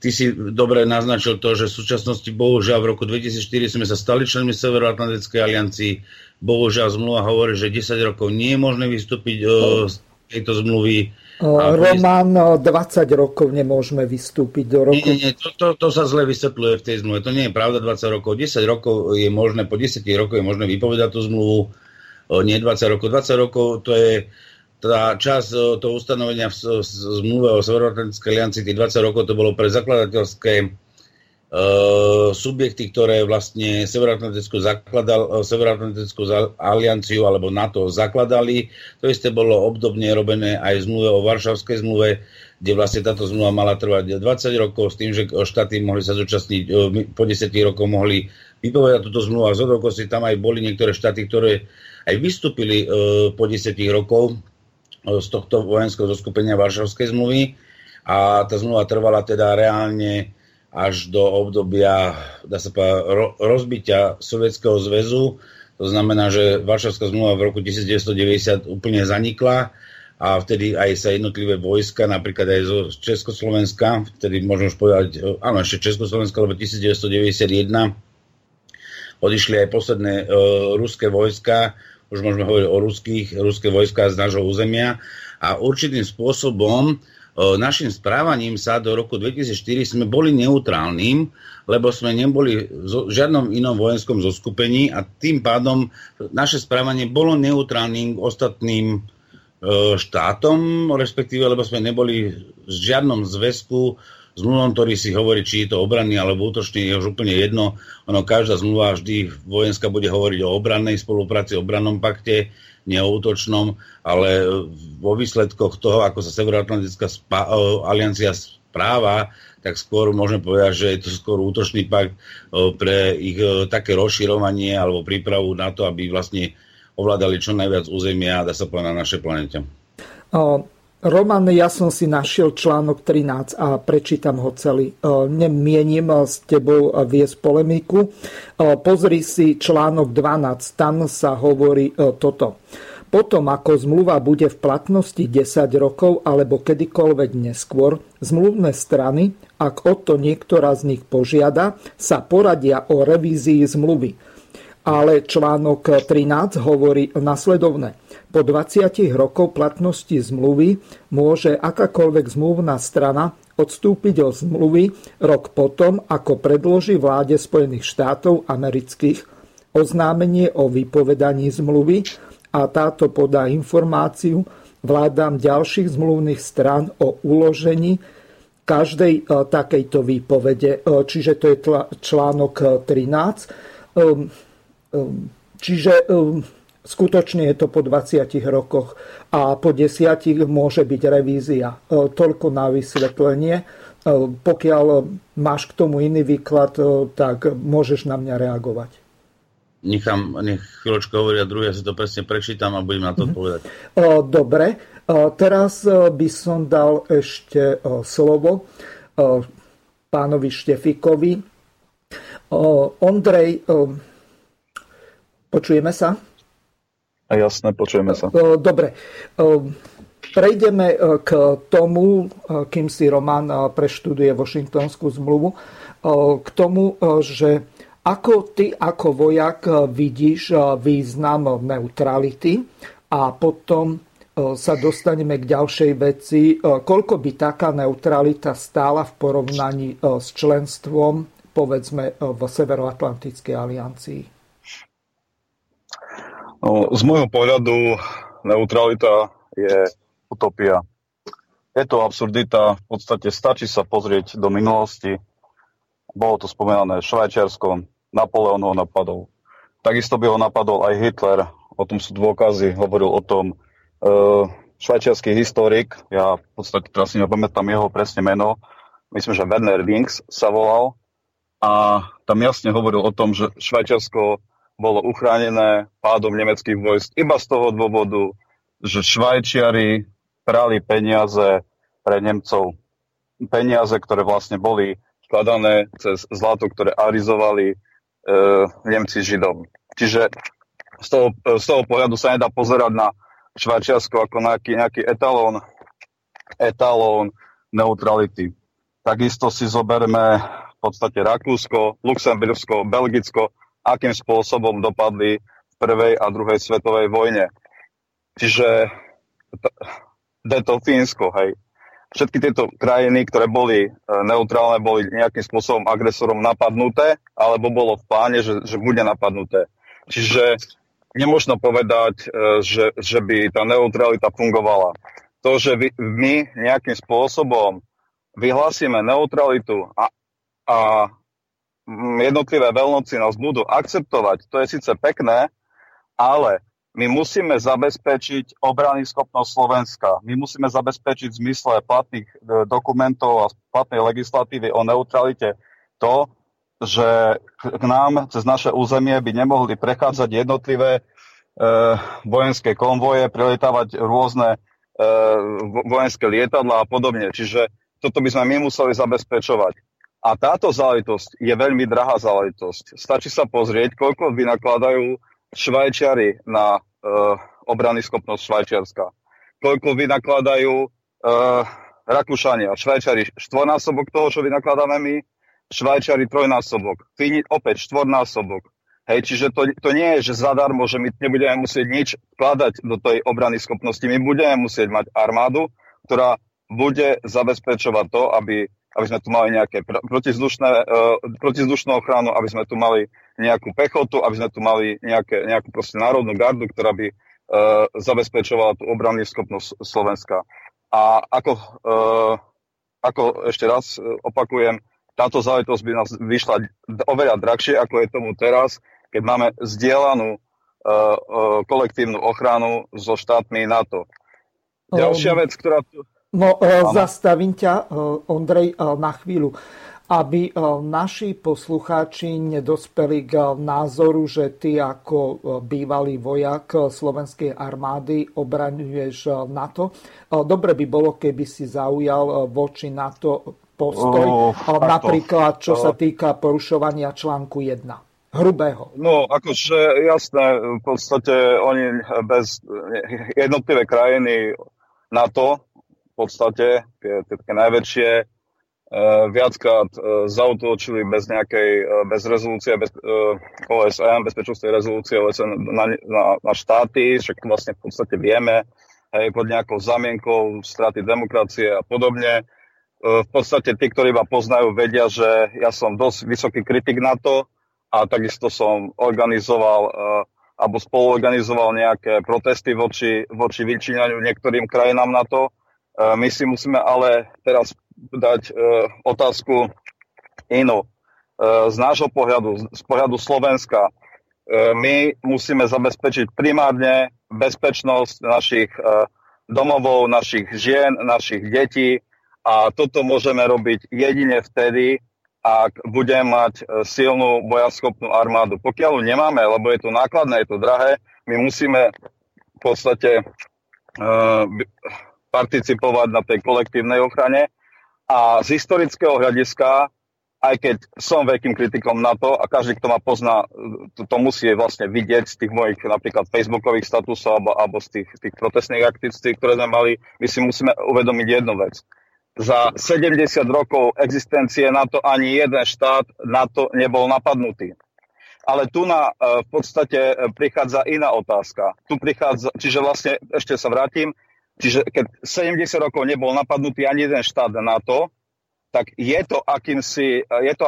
Ty si dobre naznačil to, že v súčasnosti, bohužiaľ, v roku 2004 sme sa stali členmi Severoatlantickej aliancii. Bohužiaľ, zmluva hovorí, že 10 rokov nie je možné vystúpiť e, z tejto zmluvy. Román, 20 rokov nemôžeme vystúpiť do roku. Nie, nie, to, to, to sa zle vysvetľuje v tej zmluve. To nie je pravda 20 rokov. 10 rokov je možné, po 10 rokoch je možné vypovedať tú zmluvu nie 20 rokov. 20 rokov to je tá časť toho ustanovenia v zmluve o Severoatlantickej aliancii, tých 20 rokov to bolo pre zakladateľské uh, subjekty, ktoré vlastne Severoatlantickú, zakladal, Severoatlantickú alianciu alebo NATO zakladali. To isté bolo obdobne robené aj v zmluve o Varšavskej zmluve, kde vlastne táto zmluva mala trvať 20 rokov s tým, že štáty mohli sa zúčastniť, po 10 rokov mohli vypovedať túto zmluvu a z tam aj boli niektoré štáty, ktoré aj vystúpili e, po 10 rokov e, z tohto vojenského zoskupenia Varšavskej zmluvy a tá zmluva trvala teda reálne až do obdobia dá sa povedať, rozbitia Sovietskeho zväzu. To znamená, že Varšavská zmluva v roku 1990 úplne zanikla a vtedy aj sa jednotlivé vojska, napríklad aj zo Československa, vtedy môžem už povedať, e, áno, ešte Československa, lebo 1991 odišli aj posledné uh, ruské vojska už môžeme hovoriť o ruských, ruské vojska z nášho územia. A určitým spôsobom našim správaním sa do roku 2004 sme boli neutrálnym, lebo sme neboli v žiadnom inom vojenskom zoskupení a tým pádom naše správanie bolo neutrálnym ostatným štátom, respektíve lebo sme neboli v žiadnom zväzku zmluvom, ktorý si hovorí, či je to obranný alebo útočný, je už úplne jedno. Ono, každá zmluva vždy vojenská bude hovoriť o obrannej spolupráci, obrannom pakte, nie o útočnom, ale vo výsledkoch toho, ako sa Severoatlantická spa- aliancia správa, tak skôr môžeme povedať, že je to skôr útočný pakt pre ich také rozširovanie alebo prípravu na to, aby vlastne ovládali čo najviac územia, dá sa povedať, na našej planete. Roman, ja som si našiel článok 13 a prečítam ho celý. E, nemienim s tebou viesť polemiku. E, pozri si článok 12, tam sa hovorí e, toto. Potom, ako zmluva bude v platnosti 10 rokov alebo kedykoľvek neskôr, zmluvné strany, ak o to niektorá z nich požiada, sa poradia o revízii zmluvy. Ale článok 13 hovorí nasledovné. Po 20 rokov platnosti zmluvy môže akákoľvek zmluvná strana odstúpiť od zmluvy rok potom, ako predloží vláde Spojených štátov amerických oznámenie o vypovedaní zmluvy a táto podá informáciu vládám ďalších zmluvných strán o uložení každej e, takejto výpovede. E, čiže to je článok 13. E, čiže Skutočne je to po 20 rokoch a po 10 môže byť revízia. E, toľko na vysvetlenie. E, pokiaľ máš k tomu iný výklad, e, tak môžeš na mňa reagovať. Nechám, nech chvíľočko hovoria druhé, ja si to presne prečítam a budem na to mhm. odpovedať. Dobre, teraz by som dal ešte slovo pánovi Štefikovi. Ondrej, počujeme sa? Jasné, počujeme sa. Dobre. Prejdeme k tomu, kým si Roman preštuduje Washingtonskú zmluvu, k tomu, že ako ty ako vojak vidíš význam neutrality a potom sa dostaneme k ďalšej veci. Koľko by taká neutralita stála v porovnaní s členstvom povedzme v Severoatlantickej aliancii? No, z môjho pohľadu neutralita je utopia. Je to absurdita, v podstate stačí sa pozrieť do minulosti. Bolo to spomenané Švajčiarsko, Napoleon ho napadol. Takisto by ho napadol aj Hitler, o tom sú dôkazy, hovoril o tom uh, švajčiarsky historik, ja v podstate teraz si nepamätám jeho presne meno, myslím, že Werner Wings sa volal, a tam jasne hovoril o tom, že Švajčiarsko bolo uchránené pádom nemeckých vojsk iba z toho dôvodu, že Švajčiari prali peniaze pre Nemcov. Peniaze, ktoré vlastne boli skladané cez zlato, ktoré arizovali e, Nemci Židom. Čiže z toho, z toho pohľadu sa nedá pozerať na Švajčiarsko ako nejaký, nejaký etalón, etalón neutrality. Takisto si zoberme v podstate Rakúsko, Luxembursko, Belgicko, akým spôsobom dopadli v prvej a druhej svetovej vojne. Čiže to Fínsko, hej. Všetky tieto krajiny, ktoré boli e, neutrálne, boli nejakým spôsobom agresorom napadnuté, alebo bolo v pláne, že, že bude napadnuté. Čiže nemôžno povedať, e, že, že by tá neutralita fungovala. To, že my nejakým spôsobom vyhlásime neutralitu a, a jednotlivé veľnoci nás budú akceptovať, to je síce pekné, ale my musíme zabezpečiť obrany schopnosť Slovenska. My musíme zabezpečiť v zmysle platných e, dokumentov a platnej legislatívy o neutralite to, že k nám cez naše územie by nemohli prechádzať jednotlivé e, vojenské konvoje, prilietávať rôzne e, vojenské lietadla a podobne. Čiže toto by sme my museli zabezpečovať. A táto záležitosť je veľmi drahá záležitosť. Stačí sa pozrieť, koľko vynakladajú Švajčiari na uh, obrany schopnosť Švajčiarska. Koľko vynakladajú uh, Rakúšania, Švajčiari štvornásobok toho, čo vynakladáme my, Švajčiari trojnásobok, Fíni opäť štvornásobok. Hej, čiže to, to nie je, že zadarmo, že my nebudeme musieť nič vkladať do tej obrany schopnosti. My budeme musieť mať armádu, ktorá bude zabezpečovať to, aby aby sme tu mali nejaké protizdušné, uh, protizdušnú ochranu, aby sme tu mali nejakú pechotu, aby sme tu mali nejaké, nejakú proste národnú gardu, ktorá by uh, zabezpečovala tú obrannú schopnosť Slovenska. A ako, uh, ako ešte raz opakujem, táto záležitosť by nás vyšla oveľa drahšie, ako je tomu teraz, keď máme zdieľanú kolektívnu ochranu so štátmi NATO. Ďalšia vec, ktorá tu... No, ano. zastavím ťa, Ondrej, na chvíľu aby naši poslucháči nedospeli k názoru, že ty ako bývalý vojak slovenskej armády obraňuješ NATO. Dobre by bolo, keby si zaujal voči NATO postoj, oh, napríklad čo sa týka porušovania článku 1 hrubého. No, akože jasné, v podstate oni bez jednotlivé krajiny NATO v podstate, tie, tie také najväčšie, e, viackrát e, zautočili bez nejakej, e, bez rezolúcie, bez OSN, bezpečnostnej rezolúcie OSN na, na, na štáty, však vlastne v podstate vieme, hej, pod nejakou zamienkou straty demokracie a podobne. V podstate tí, ktorí ma poznajú, vedia, že ja som dosť vysoký kritik na to a takisto som organizoval alebo spoluorganizoval nejaké protesty voči, voči vyčíňaniu niektorým krajinám na to my si musíme ale teraz dať e, otázku inú. E, z nášho pohľadu, z pohľadu Slovenska, my musíme zabezpečiť primárne bezpečnosť našich domovov, našich žien, našich detí a toto môžeme robiť jedine vtedy, ak budeme mať silnú bojaschopnú armádu. Pokiaľ ju nemáme, lebo je to nákladné, je to drahé, my musíme v podstate participovať na tej kolektívnej ochrane. A z historického hľadiska, aj keď som veľkým kritikom na to a každý, kto ma pozná, to, to musí vlastne vidieť z tých mojich napríklad facebookových statusov alebo, alebo z tých, tých protestných aktivistí, ktoré sme mali, my si musíme uvedomiť jednu vec. Za 70 rokov existencie NATO ani jeden štát NATO nebol napadnutý. Ale tu na, e, v podstate e, prichádza iná otázka. Tu prichádza, čiže vlastne, ešte sa vrátim, Čiže keď 70 rokov nebol napadnutý ani jeden štát NATO, tak je to, akýmsi, je to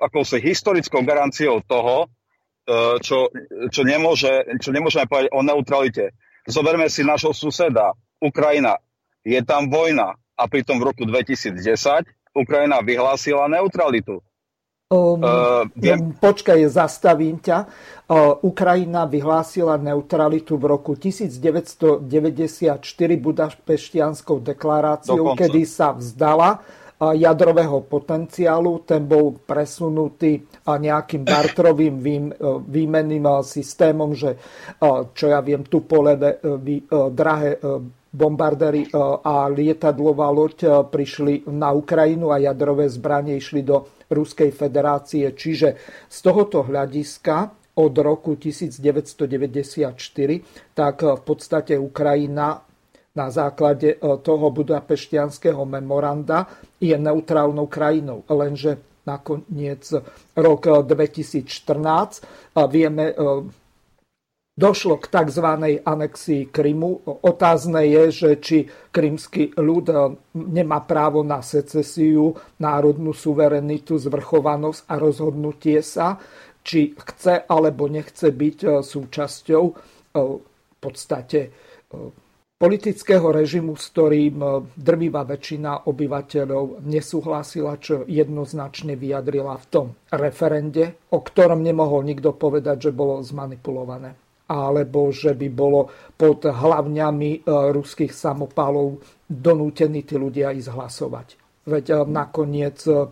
akousi historickou garanciou toho, e, čo, čo, nemôže, čo nemôžeme povedať o neutralite. Zoberme si našho suseda, Ukrajina. Je tam vojna a pritom v roku 2010 Ukrajina vyhlásila neutralitu. Um, uh, viem... Počkaj, zastavím ťa. Uh, Ukrajina vyhlásila neutralitu v roku 1994 Budapeštianskou deklaráciou, Dokonca. kedy sa vzdala uh, jadrového potenciálu. Ten bol presunutý uh, nejakým bartrovým vým, uh, výmenným systémom, že čo ja viem, tu poleve drahé bombardéry a lietadlová loď prišli na Ukrajinu a jadrové zbranie išli do Ruskej federácie. Čiže z tohoto hľadiska od roku 1994, tak v podstate Ukrajina na základe e, toho budapeštianského memoranda je neutrálnou krajinou. Lenže nakoniec rok 2014 vieme e, došlo k tzv. anexii Krymu. Otázne je, že či krymský ľud eh, nemá právo na secesiu, národnú suverenitu, zvrchovanosť a rozhodnutie sa, či chce alebo nechce byť eh, súčasťou eh, v podstate politického režimu, s ktorým drvivá väčšina obyvateľov nesúhlasila, čo jednoznačne vyjadrila v tom referende, o ktorom nemohol nikto povedať, že bolo zmanipulované alebo že by bolo pod hlavňami e, ruských samopálov donútení tí ľudia ísť hlasovať. Veď e, nakoniec e,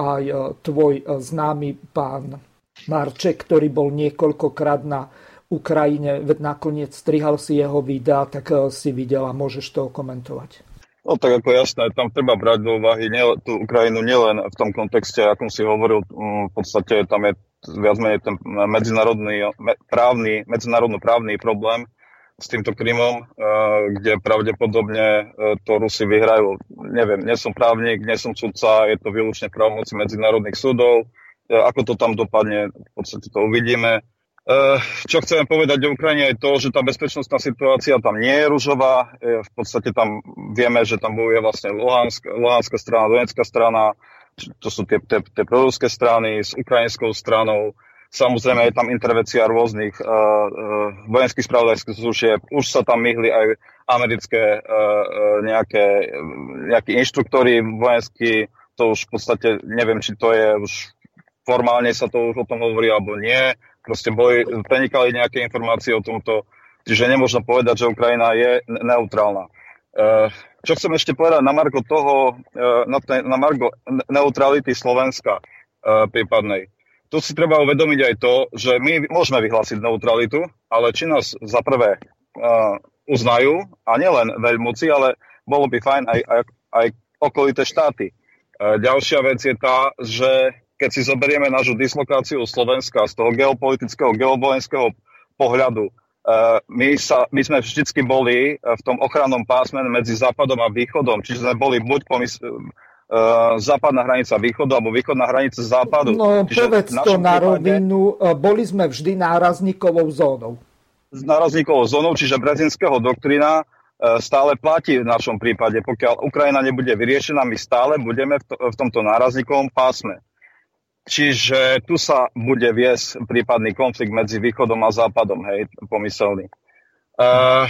aj tvoj známy pán Marček, ktorý bol niekoľkokrát na Ukrajine, veď nakoniec strihal si jeho videa, tak si videl a môžeš to komentovať. No tak ako jasné, tam treba brať do úvahy nie, tú Ukrajinu nielen v tom kontexte, akom si hovoril, v podstate tam je viac menej ten medzinárodný právny, medzinárodno právny problém s týmto Krymom, eh, kde pravdepodobne eh, to Rusi vyhrajú. Neviem, nie som právnik, nie som sudca, je to výlučne právomoci medzinárodných súdov. Eh, ako to tam dopadne, v podstate to uvidíme. Čo chcem povedať o Ukrajine je to, že tá bezpečnostná situácia tam nie je ružová. V podstate tam vieme, že tam bojuje vlastne Luhansk, Luhanská strana, Donetská strana, to sú tie, tie, tie proruské strany s ukrajinskou stranou. Samozrejme je tam intervencia rôznych uh, uh, vojenských spravodajských služieb. Už sa tam myhli aj americké uh, nejaké, nejaké inštruktory vojenskí. To už v podstate neviem, či to je už formálne sa to už o tom hovorí alebo nie. Proste boli, prenikali nejaké informácie o tomto. Čiže nemôžno povedať, že Ukrajina je neutrálna. Uh, čo chcem ešte povedať na Margo toho, e, na, na Margo neutrality Slovenska e, prípadnej. Tu si treba uvedomiť aj to, že my môžeme vyhlásiť neutralitu, ale či nás za prvé uh, uznajú, a nielen veľmoci, ale bolo by fajn aj, aj, aj okolité štáty. Ďalšia vec je tá, že keď si zoberieme našu dislokáciu Slovenska z toho geopolitického, geovojenského pohľadu, my, sa, my sme vždycky boli eh, v tom ochrannom pásme medzi západom a východom, čiže sme boli buď pomys- Uh, západná hranica východu alebo východná hranica západu. No Čiže povedz to na rovinu, boli sme vždy nárazníkovou zónou. Nárazníkovou zónou, čiže brezinského doktrina stále platí v našom prípade. Pokiaľ Ukrajina nebude vyriešená, my stále budeme v, to, v tomto nárazníkovom pásme. Čiže tu sa bude viesť prípadný konflikt medzi východom a západom, hej, pomyselný. Uh,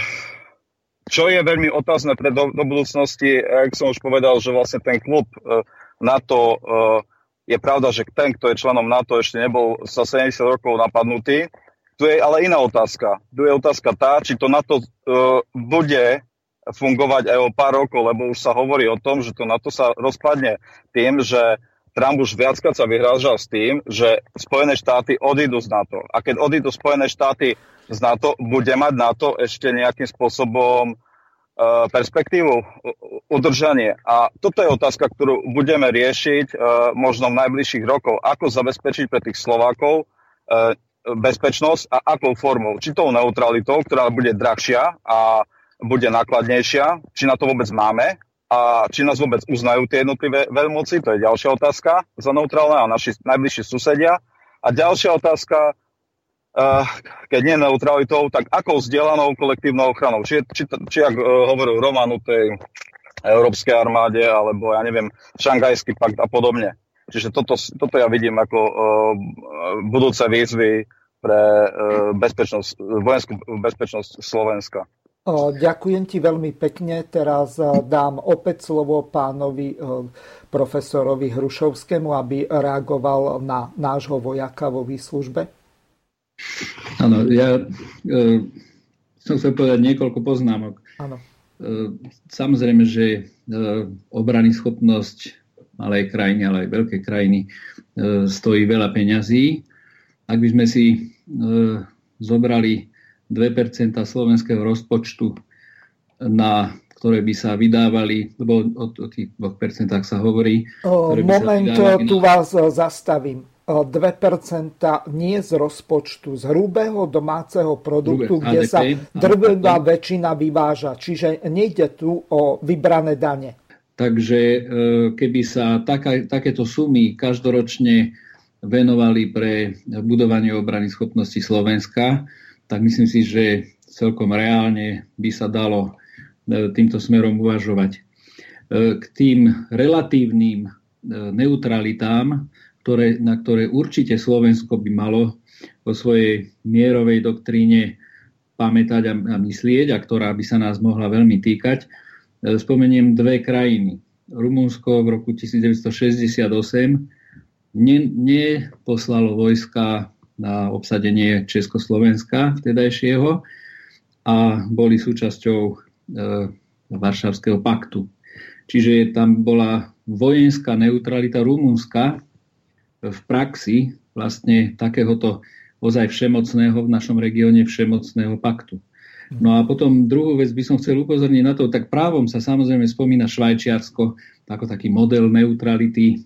čo je veľmi otázne pre do, do budúcnosti, ak som už povedal, že vlastne ten klub uh, NATO, uh, je pravda, že ten, kto je členom NATO, ešte nebol za 70 rokov napadnutý. Tu je ale iná otázka. Tu je otázka tá, či to NATO uh, bude fungovať aj o pár rokov, lebo už sa hovorí o tom, že to NATO sa rozpadne tým, že Trump už viackrát sa vyhrážal s tým, že Spojené štáty odídu z NATO. A keď odídu Spojené štáty z NATO, bude mať NATO ešte nejakým spôsobom uh, perspektívu, udržanie. A toto je otázka, ktorú budeme riešiť uh, možno v najbližších rokoch. Ako zabezpečiť pre tých Slovákov uh, bezpečnosť a akou formou. Či tou neutralitou, ktorá bude drahšia a bude nákladnejšia, či na to vôbec máme, a či nás vôbec uznajú tie jednotlivé veľmoci, to je ďalšia otázka za neutrálne a naši najbližší susedia. A ďalšia otázka, uh, keď nie neutralitou, tak akou vzdielanou kolektívnou ochranou. Či, či, či ak uh, hovoril Roman o tej európskej armáde, alebo ja neviem, šangajský pakt a podobne. Čiže toto, toto ja vidím ako uh, budúce výzvy pre bezpečnosť, vojenskú bezpečnosť Slovenska. Ďakujem ti veľmi pekne. Teraz dám opäť slovo pánovi profesorovi Hrušovskému, aby reagoval na nášho vojaka vo výslužbe. Áno, ja e, som chcel povedať niekoľko poznámok. Áno. E, samozrejme, že e, obrany schopnosť malej krajiny, ale aj veľkej krajiny e, stojí veľa peňazí. Ak by sme si e, zobrali 2% slovenského rozpočtu, na ktoré by sa vydávali, lebo o, o tých 2% sa hovorí. Moment, tu na... vás e, zastavím. 2% nie z rozpočtu, z hrubého domáceho produktu, Hrubé, kde HDP, sa drvivá väčšina vyváža. Čiže nejde tu o vybrané dane. Takže e, keby sa taká, takéto sumy každoročne venovali pre budovanie obrany schopnosti Slovenska, tak myslím si, že celkom reálne by sa dalo e, týmto smerom uvažovať. E, k tým relatívnym neutralitám, ktoré, na ktoré určite Slovensko by malo vo svojej mierovej doktríne pamätať a, myslieť a ktorá by sa nás mohla veľmi týkať, E, spomeniem dve krajiny. Rumunsko v roku 1968 ne, neposlalo vojska na obsadenie Československa vtedajšieho a boli súčasťou e, Varšavského paktu. Čiže tam bola vojenská neutralita Rumunska v praxi vlastne takéhoto ozaj všemocného v našom regióne všemocného paktu. No a potom druhú vec by som chcel upozorniť na to, tak právom sa samozrejme spomína Švajčiarsko ako taký model neutrality, e,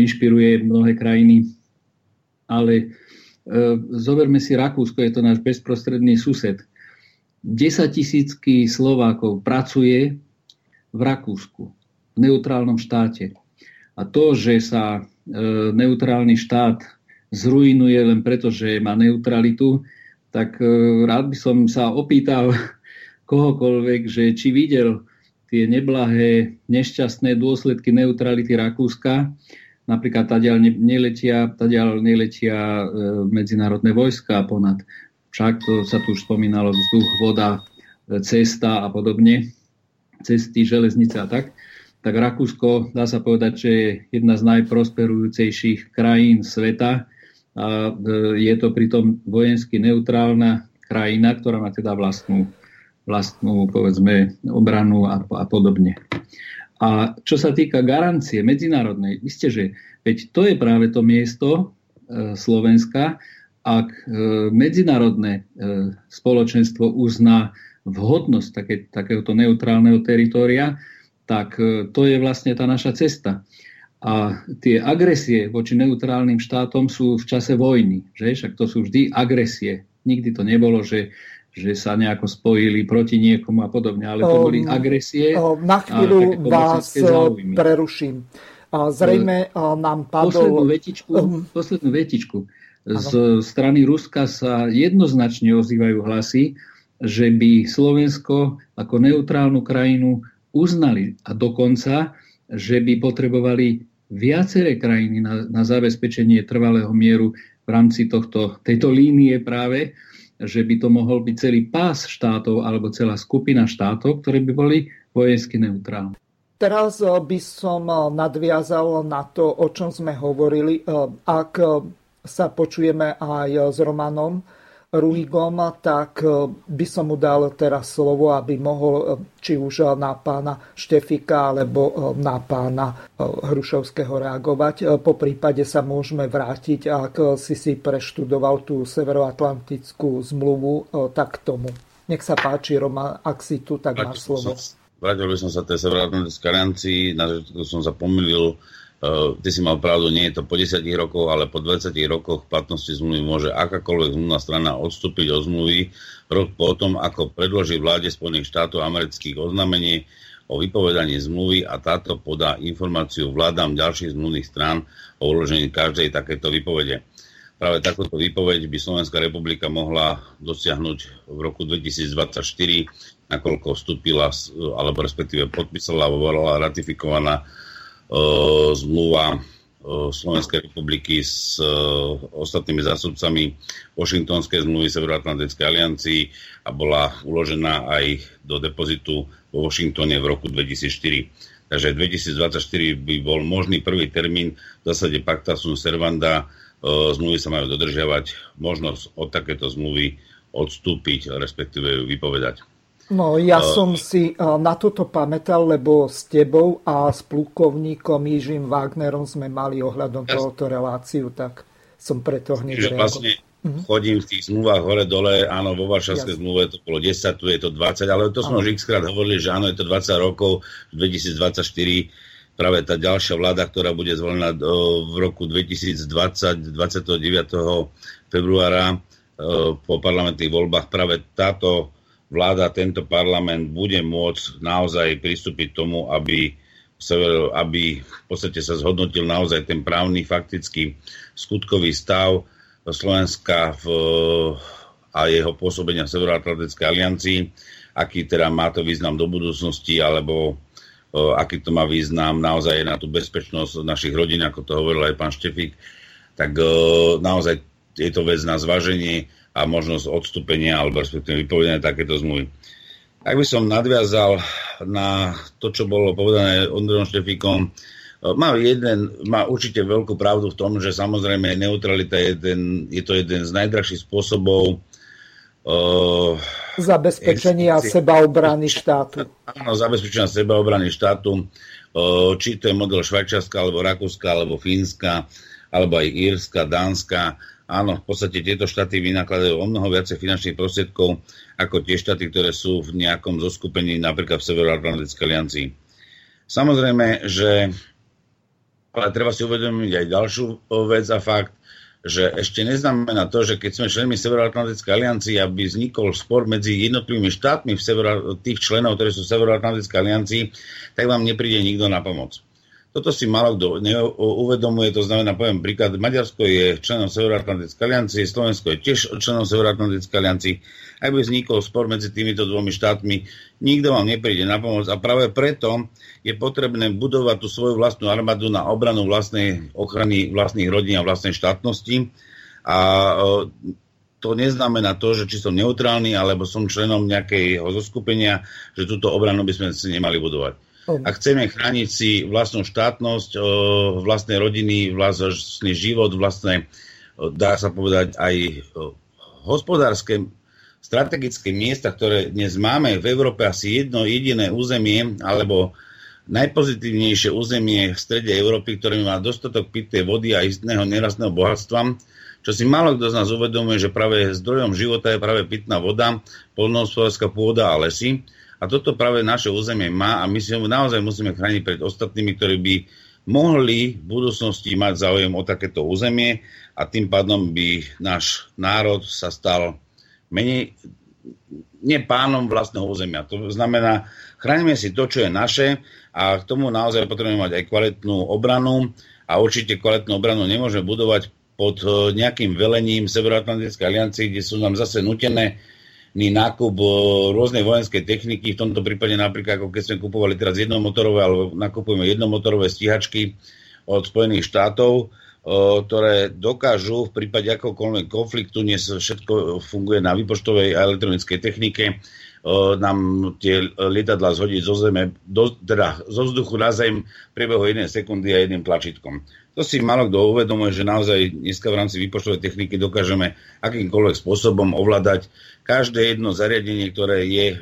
inšpiruje mnohé krajiny, ale zoberme si Rakúsko, je to náš bezprostredný sused. 10 tisícky Slovákov pracuje v Rakúsku, v neutrálnom štáte. A to, že sa e, neutrálny štát zrujnuje len preto, že má neutralitu, tak e, rád by som sa opýtal kohokoľvek, že či videl tie neblahé, nešťastné dôsledky neutrality Rakúska. Napríklad tadiaľ neletia, tadiaľ neletia e, medzinárodné vojska ponad. Však to sa tu už spomínalo vzduch, voda, e, cesta a podobne. Cesty, železnice a tak. Tak Rakúsko, dá sa povedať, že je jedna z najprosperujúcejších krajín sveta a e, je to pritom vojensky neutrálna krajina, ktorá má teda vlastnú, vlastnú povedzme, obranu a, a podobne. A čo sa týka garancie medzinárodnej, isté, že veď to je práve to miesto e, Slovenska, ak e, medzinárodné e, spoločenstvo uzná vhodnosť také, takéhoto neutrálneho teritória, tak e, to je vlastne tá naša cesta. A tie agresie voči neutrálnym štátom sú v čase vojny. Že? Však to sú vždy agresie. Nikdy to nebolo, že, že sa nejako spojili proti niekomu a podobne, ale to boli agresie. Na chvíľu vás záujmy. preruším. Zrejme nám padol... Poslednú vetičku, um. poslednú vetičku. Z strany Ruska sa jednoznačne ozývajú hlasy, že by Slovensko ako neutrálnu krajinu uznali a dokonca, že by potrebovali viaceré krajiny na, na zabezpečenie trvalého mieru v rámci tohto, tejto línie práve, že by to mohol byť celý pás štátov alebo celá skupina štátov, ktoré by boli vojensky neutrálne. Teraz eh, by som eh, nadviazal na to, o čom sme hovorili. Eh, ak sa počujeme aj s Romanom, Ruhigom, tak e, by som mu dal teraz slovo, aby mohol e, či už na pána Štefika alebo e, na pána Hrušovského reagovať. Po prípade sa môžeme vrátiť, ak si si preštudoval tú severoatlantickú zmluvu, tak tomu. Nech sa páči, Roma, ak si tu, tak máš slovo. Vrátil by som sa tej severoatlantickej aliancii, na začiatku som sa pomýlil ty si mal pravdu, nie je to po 10 rokoch, ale po 20 rokoch platnosti zmluvy môže akákoľvek zmluvná strana odstúpiť od zmluvy rok po tom, ako predloží vláde Spojených štátov amerických oznámenie o vypovedaní zmluvy a táto podá informáciu vládam ďalších zmluvných strán o uložení každej takéto vypovede. Práve takúto výpoveď by Slovenská republika mohla dosiahnuť v roku 2024, nakoľko vstúpila, alebo respektíve podpísala bola ratifikovaná zmluva Slovenskej republiky s ostatnými zástupcami Washingtonskej zmluvy Severoatlantickej aliancii a bola uložená aj do depozitu vo Washingtone v roku 2004. Takže 2024 by bol možný prvý termín v zásade pacta sunt servanda. Zmluvy sa majú dodržiavať, možnosť od takéto zmluvy odstúpiť, respektíve vypovedať. No, ja uh, som si na toto pamätal, lebo s tebou a s plukovníkom Jižím Wagnerom sme mali ohľadom ja, tohoto reláciu, tak som preto hneď že vlastne uh-huh. chodím v tých zmluvách hore-dole, áno, vo Varšavskej zmluve to bolo 10, tu je to 20, ale to sme už x krát hovorili, že áno, je to 20 rokov, 2024 práve tá ďalšia vláda, ktorá bude zvolená v roku 2020, 29. februára po parlamentných voľbách, práve táto vláda, tento parlament bude môcť naozaj pristúpiť tomu, aby, aby v podstate sa zhodnotil naozaj ten právny, faktický skutkový stav Slovenska v, a jeho pôsobenia v Severoatlantickej aliancii, aký teda má to význam do budúcnosti, alebo aký to má význam naozaj na tú bezpečnosť našich rodín, ako to hovoril aj pán Štefik, tak naozaj je to vec na zváženie a možnosť odstúpenia alebo respektíve vypovedania takéto zmluvy. Ak by som nadviazal na to, čo bolo povedané Ondrejom Štefikom, má, jeden, má určite veľkú pravdu v tom, že samozrejme neutralita je, ten, je to jeden z najdrahších spôsobov uh, zabezpečenia sebaobrany štátu. Áno, zabezpečenia sebaobrany štátu, uh, či to je model Švajčiarska, alebo Rakúska, alebo Fínska, alebo aj Írska, Dánska Áno, v podstate tieto štáty vynakladajú o mnoho viacej finančných prostriedkov ako tie štáty, ktoré sú v nejakom zoskupení, napríklad v Severoatlantickej aliancii. Samozrejme, že ale treba si uvedomiť aj ďalšiu vec a fakt, že ešte neznamená to, že keď sme členmi Severoatlantickej aliancii, aby vznikol spor medzi jednotlivými štátmi v severo, tých členov, ktorí sú v Severoatlantickej aliancii, tak vám nepríde nikto na pomoc. Toto si málo kto uvedomuje, to znamená, poviem príklad, Maďarsko je členom Severoatlantickej aliancie, Slovensko je tiež členom Severoatlantickej aliancii. Ak by vznikol spor medzi týmito dvomi štátmi, nikto vám nepríde na pomoc a práve preto je potrebné budovať tú svoju vlastnú armádu na obranu vlastnej ochrany vlastných rodín a vlastnej štátnosti. A to neznamená to, že či som neutrálny alebo som členom nejakého zoskupenia, že túto obranu by sme si nemali budovať. A chceme chrániť si vlastnú štátnosť, vlastné rodiny, vlastný život, vlastné, dá sa povedať, aj hospodárske strategické miesta, ktoré dnes máme v Európe asi jedno jediné územie, alebo najpozitívnejšie územie v strede Európy, ktoré má dostatok pitej vody a istného nerastného bohatstva, čo si málo kto z nás uvedomuje, že práve zdrojom života je práve pitná voda, polnohospodárska pôda a lesy. A toto práve naše územie má a my si ho naozaj musíme chrániť pred ostatnými, ktorí by mohli v budúcnosti mať záujem o takéto územie a tým pádom by náš národ sa stal menej nie pánom vlastného územia. To znamená, chránime si to, čo je naše a k tomu naozaj potrebujeme mať aj kvalitnú obranu a určite kvalitnú obranu nemôžeme budovať pod eh, nejakým velením Severoatlantickej aliancie, kde sú nám zase nutené nákup rôznej vojenskej techniky, v tomto prípade napríklad, ako keď sme kupovali teraz jednomotorové, alebo nakupujeme jednomotorové stíhačky od Spojených štátov, ktoré dokážu v prípade akokoľvek konfliktu, dnes všetko funguje na výpočtovej a elektronickej technike, nám tie lietadla zhodiť zo zeme, do, teda zo vzduchu na zem priebehu jednej sekundy a jedným tlačítkom. To si málo kto uvedomuje, že naozaj dneska v rámci výpočtovej techniky dokážeme akýmkoľvek spôsobom ovládať každé jedno zariadenie, ktoré je e,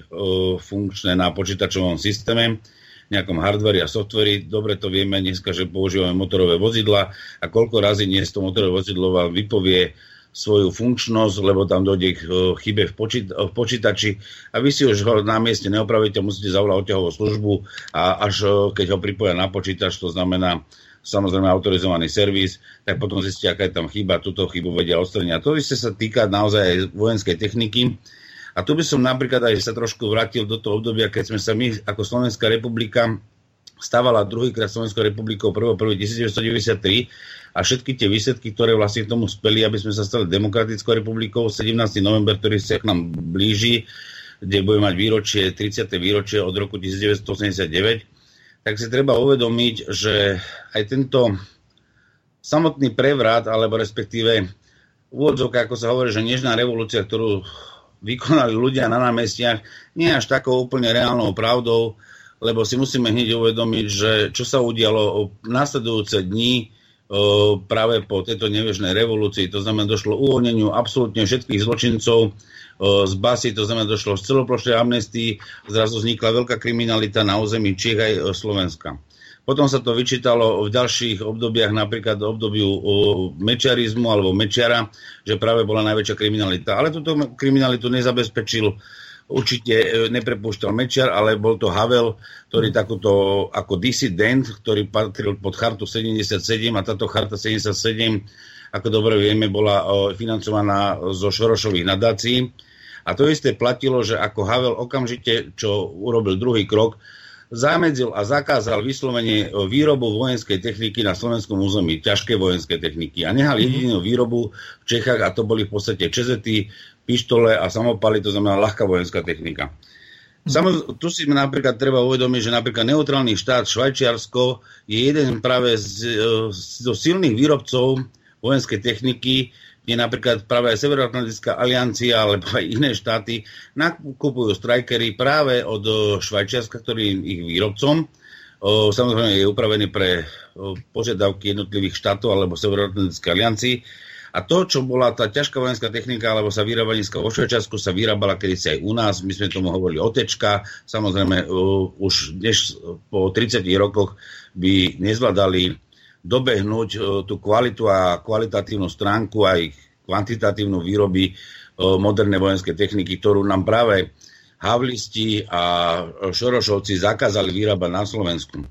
funkčné na počítačovom systéme, nejakom hardveri a softveri. Dobre to vieme dneska, že používame motorové vozidla a koľko razy dnes to motorové vozidlo vám vypovie svoju funkčnosť, lebo tam dojde k e, chybe v, počít- v počítači a vy si už ho na mieste neopravíte, musíte zavolať odťahovú službu a až e, keď ho pripoja na počítač, to znamená samozrejme autorizovaný servis, tak potom zistíte, aká je tam chyba, túto chybu vedia odstraniť. A to isté sa týka naozaj aj vojenskej techniky. A tu by som napríklad aj sa trošku vrátil do toho obdobia, keď sme sa my ako Slovenská republika stávala druhýkrát Slovenskou republikou 1.1.1993 a všetky tie výsledky, ktoré vlastne k tomu speli, aby sme sa stali demokratickou republikou, 17. november, ktorý sa k nám blíži, kde bude mať výročie, 30. výročie od roku 1989, tak si treba uvedomiť, že aj tento samotný prevrat, alebo respektíve úvodzovka, ako sa hovorí, že nežná revolúcia, ktorú vykonali ľudia na námestiach, nie je až takou úplne reálnou pravdou, lebo si musíme hneď uvedomiť, že čo sa udialo v následujúce dní práve po tejto nevežnej revolúcii, to znamená došlo uvoľneniu absolútne všetkých zločincov z basy, to znamená došlo z celoplošnej amnestii, zrazu vznikla veľká kriminalita na území Čiech aj Slovenska. Potom sa to vyčítalo v ďalších obdobiach, napríklad v obdobiu mečiarizmu alebo mečiara, že práve bola najväčšia kriminalita. Ale túto kriminalitu nezabezpečil určite e, neprepúšťal Mečiar, ale bol to Havel, ktorý takúto ako disident, ktorý patril pod chartu 77 a táto charta 77, ako dobre vieme, bola financovaná zo Šorošových nadácií. A to isté platilo, že ako Havel okamžite, čo urobil druhý krok, zamedzil a zakázal vyslovene výrobu vojenskej techniky na slovenskom území, ťažké vojenské techniky. A nehal mhm. jedinú výrobu v Čechách, a to boli v podstate čezety, pištole a samopaly, to znamená ľahká vojenská technika. Samozrejme, tu si napríklad treba uvedomiť, že napríklad neutrálny štát Švajčiarsko je jeden práve z, zo silných výrobcov vojenskej techniky, kde napríklad práve aj Severoatlantická aliancia alebo aj iné štáty nakupujú strajkery práve od Švajčiarska, ktorý ich výrobcom. Samozrejme je upravený pre požiadavky jednotlivých štátov alebo Severoatlantické aliancii. A to, čo bola tá ťažká vojenská technika, alebo sa vyrába dneska Švajčiarsku, sa vyrábala kedysi aj u nás. My sme tomu hovorili otečka. Samozrejme, uh, už dnes po 30 rokoch by nezvládali dobehnúť e, tú kvalitu a kvalitatívnu stránku aj kvantitatívnu výroby e, modernej vojenskej techniky, ktorú nám práve havlisti a šorošovci zakázali vyrábať na Slovensku.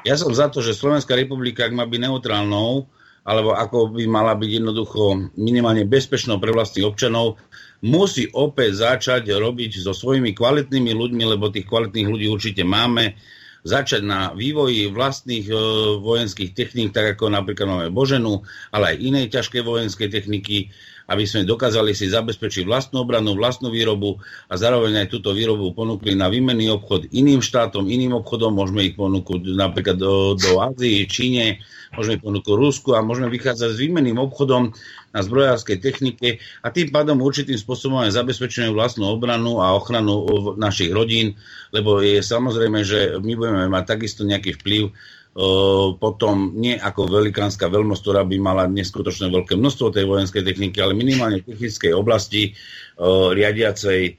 Ja som za to, že Slovenská republika, ak má byť neutrálnou, alebo ako by mala byť jednoducho minimálne bezpečnou pre vlastných občanov, musí opäť začať robiť so svojimi kvalitnými ľuďmi, lebo tých kvalitných ľudí určite máme, začať na vývoji vlastných e, vojenských techník, tak ako napríklad máme Boženu, ale aj inej ťažkej vojenskej techniky, aby sme dokázali si zabezpečiť vlastnú obranu, vlastnú výrobu a zároveň aj túto výrobu ponúkli na výmenný obchod iným štátom, iným obchodom. Môžeme ich ponúknuť napríklad do, do Ázie, Číne, môžeme ponúknuť Rusku a môžeme vychádzať s výmenným obchodom na zbrojárskej technike a tým pádom určitým spôsobom aj zabezpečujeme vlastnú obranu a ochranu našich rodín, lebo je samozrejme, že my budeme mať takisto nejaký vplyv potom nie ako velikánska veľmosť, ktorá by mala neskutočne veľké množstvo tej vojenskej techniky, ale minimálne v technickej oblasti riadiacej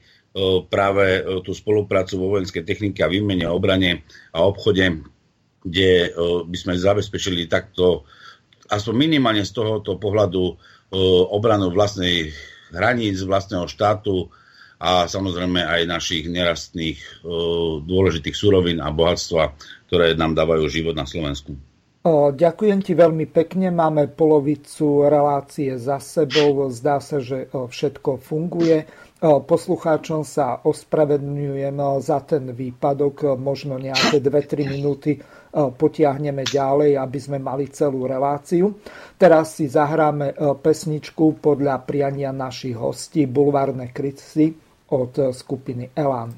práve tú spoluprácu vo vojenskej technike a výmene, obrane a obchode, kde by sme zabezpečili takto aspoň minimálne z tohoto pohľadu obranu vlastnej hraníc, vlastného štátu a samozrejme aj našich nerastných dôležitých surovín a bohatstva, ktoré nám dávajú život na Slovensku. Ďakujem ti veľmi pekne. Máme polovicu relácie za sebou. Zdá sa, že všetko funguje. Poslucháčom sa ospravedlňujem za ten výpadok. Možno nejaké 2-3 minúty potiahneme ďalej, aby sme mali celú reláciu. Teraz si zahráme pesničku podľa priania našich hostí Bulvárne kryci od skupiny Elan.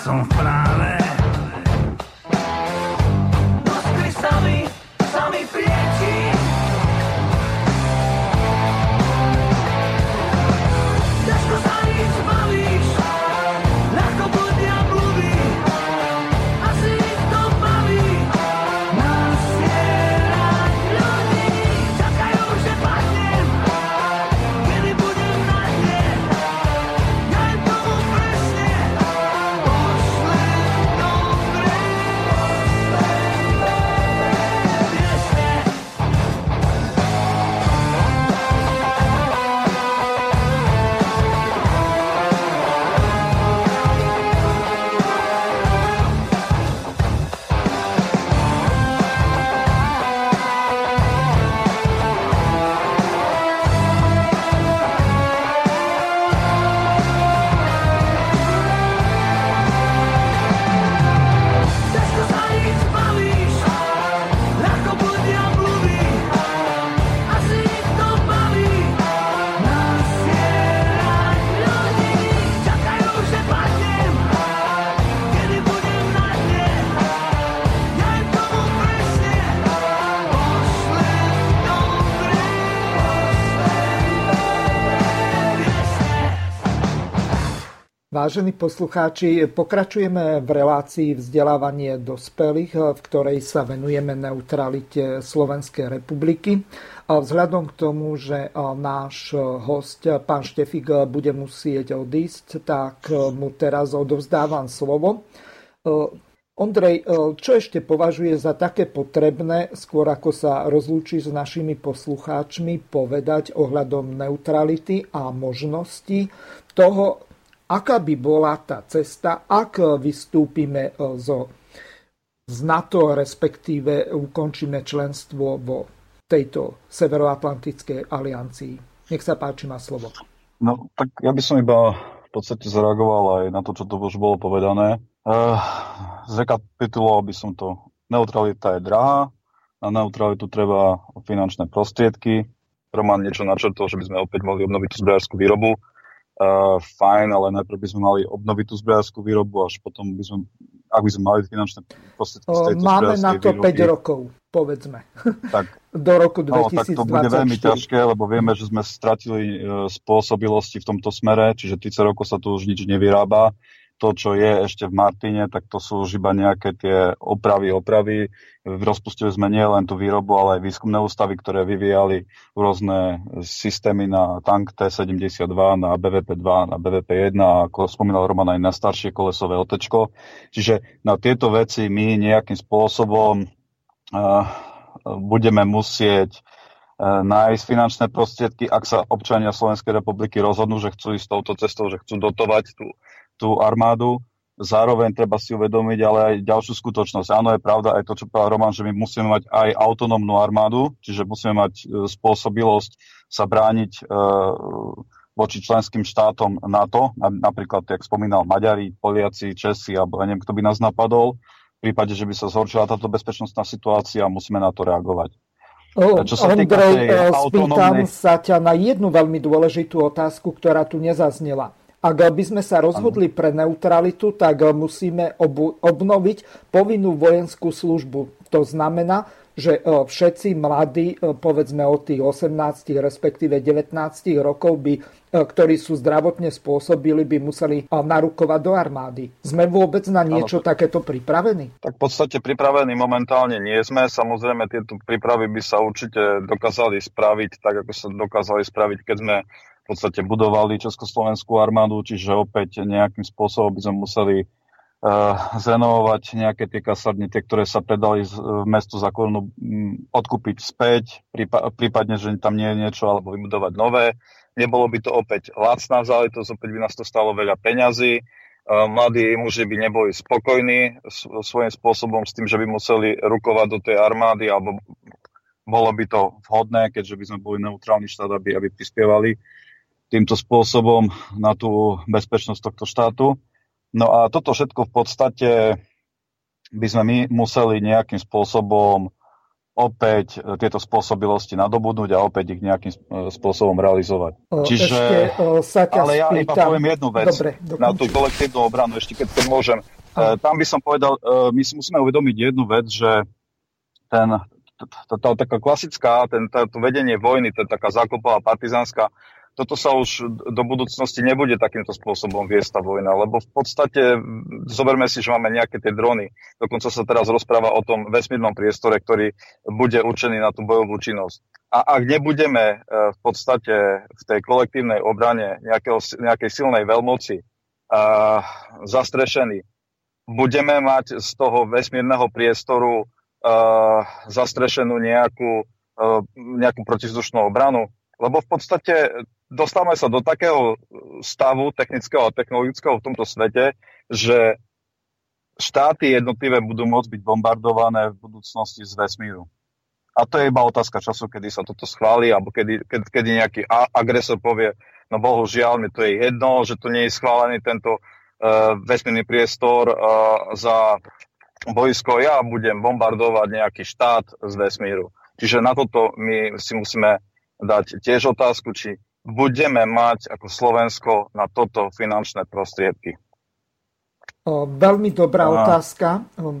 Sa, Vážení poslucháči, pokračujeme v relácii vzdelávanie dospelých, v ktorej sa venujeme neutralite Slovenskej republiky. Vzhľadom k tomu, že náš host, pán Štefik, bude musieť odísť, tak mu teraz odovzdávam slovo. Ondrej, čo ešte považuje za také potrebné, skôr ako sa rozlúči s našimi poslucháčmi, povedať ohľadom neutrality a možnosti toho, aká by bola tá cesta, ak vystúpime zo, z NATO, respektíve ukončíme členstvo vo tejto Severoatlantickej aliancii. Nech sa páči, má slovo. No, tak ja by som iba v podstate zareagoval aj na to, čo to už bolo povedané. Uh, zrekapituloval by som to. Neutralita je drahá, na neutralitu treba finančné prostriedky. Roman niečo načrtol, že by sme opäť mohli obnoviť zbrojárskú výrobu. Uh, fajn, ale najprv by sme mali obnoviť tú zbrojárskú výrobu, až potom by sme, ak by sme mali finančné prostriedky z tejto Máme na to výroby, 5 rokov, povedzme. Tak, Do roku No, tak to bude veľmi 2024. ťažké, lebo vieme, že sme stratili e, spôsobilosti v tomto smere, čiže 30 rokov sa tu už nič nevyrába. To, čo je ešte v Martine, tak to sú už iba nejaké tie opravy, opravy. Rozpustili sme nie len tú výrobu, ale aj výskumné ústavy, ktoré vyvíjali rôzne systémy na tank T-72, na BVP-2, na BVP-1 a ako spomínal Roman aj na staršie kolesové otečko. Čiže na tieto veci my nejakým spôsobom uh, budeme musieť uh, nájsť finančné prostriedky, ak sa občania Slovenskej republiky rozhodnú, že chcú ísť touto cestou, že chcú dotovať tú, tú armádu. Zároveň treba si uvedomiť ale aj ďalšiu skutočnosť. Áno, je pravda aj to, čo povedal Roman, že my musíme mať aj autonómnu armádu, čiže musíme mať e, spôsobilosť sa brániť e, voči členským štátom NATO, napríklad, jak spomínal, Maďari, Poliaci, Česi, alebo neviem, kto by nás napadol. V prípade, že by sa zhoršila táto bezpečnostná situácia, musíme na to reagovať. O, Čo sa Ondrej, eh, spýtam autonómnej- sa ťa na jednu veľmi dôležitú otázku, ktorá tu nezaznela. Ak by sme sa rozhodli pre neutralitu, tak musíme obu- obnoviť povinnú vojenskú službu. To znamená, že eh, všetci mladí, eh, povedzme od tých 18, respektíve 19 rokov, by, eh, ktorí sú zdravotne spôsobili, by museli narukovať do armády. Sme vôbec na niečo takéto pripravení? Tak v podstate pripravení momentálne nie sme. Samozrejme, tieto prípravy by sa určite dokázali spraviť tak, ako sa dokázali spraviť, keď sme v podstate budovali Československú armádu, čiže opäť nejakým spôsobom by sme museli uh, zrenovovať nejaké tie kasarny, tie, ktoré sa predali z uh, mestu za korunu, mm, odkúpiť späť, prípa- prípadne, že tam nie je niečo, alebo vybudovať nové. Nebolo by to opäť lacná záležitosť, opäť by nás to stalo veľa peňazí. Uh, mladí muži by neboli spokojní svojím spôsobom s tým, že by museli rukovať do tej armády, alebo bolo by to vhodné, keďže by sme boli neutrálny štát, aby, aby prispievali týmto spôsobom na tú bezpečnosť tohto štátu. No a toto všetko v podstate by sme my museli nejakým spôsobom opäť e, tieto spôsobilosti nadobudnúť a opäť ich nejakým e, spôsobom realizovať. O, Čiže, ešte, o, sa ťa ale ja iba spýtam. poviem jednu vec Dobre, na tú kolektívnu obranu, ešte keď, keď môžem. E, Áno. Tam by som povedal, e, my si musíme uvedomiť jednu vec, že ten, tá taká klasická, ten, to vedenie vojny, tá taká zákopová partizánska, toto sa už do budúcnosti nebude takýmto spôsobom viesť tá vojna, lebo v podstate zoberme si, že máme nejaké tie drony. Dokonca sa teraz rozpráva o tom vesmírnom priestore, ktorý bude určený na tú bojovú činnosť. A ak nebudeme e, v podstate v tej kolektívnej obrane nejakého, nejakej silnej veľmoci a zastrešení, budeme mať z toho vesmírneho priestoru uh, zastrešenú nejakú, uh, nejakú protizdušnú obranu. Lebo v podstate dostávame sa do takého stavu technického a technologického v tomto svete, že štáty jednotlivé budú môcť byť bombardované v budúcnosti z vesmíru. A to je iba otázka času, kedy sa toto schváli, alebo kedy, kedy, kedy nejaký agresor povie, no bohužiaľ, mi to je jedno, že to nie je schválený tento uh, vesmírny priestor uh, za boisko, ja budem bombardovať nejaký štát z vesmíru. Čiže na toto my si musíme dať tiež otázku, či budeme mať ako Slovensko na toto finančné prostriedky. O, Veľmi dobrá Á. otázka. O,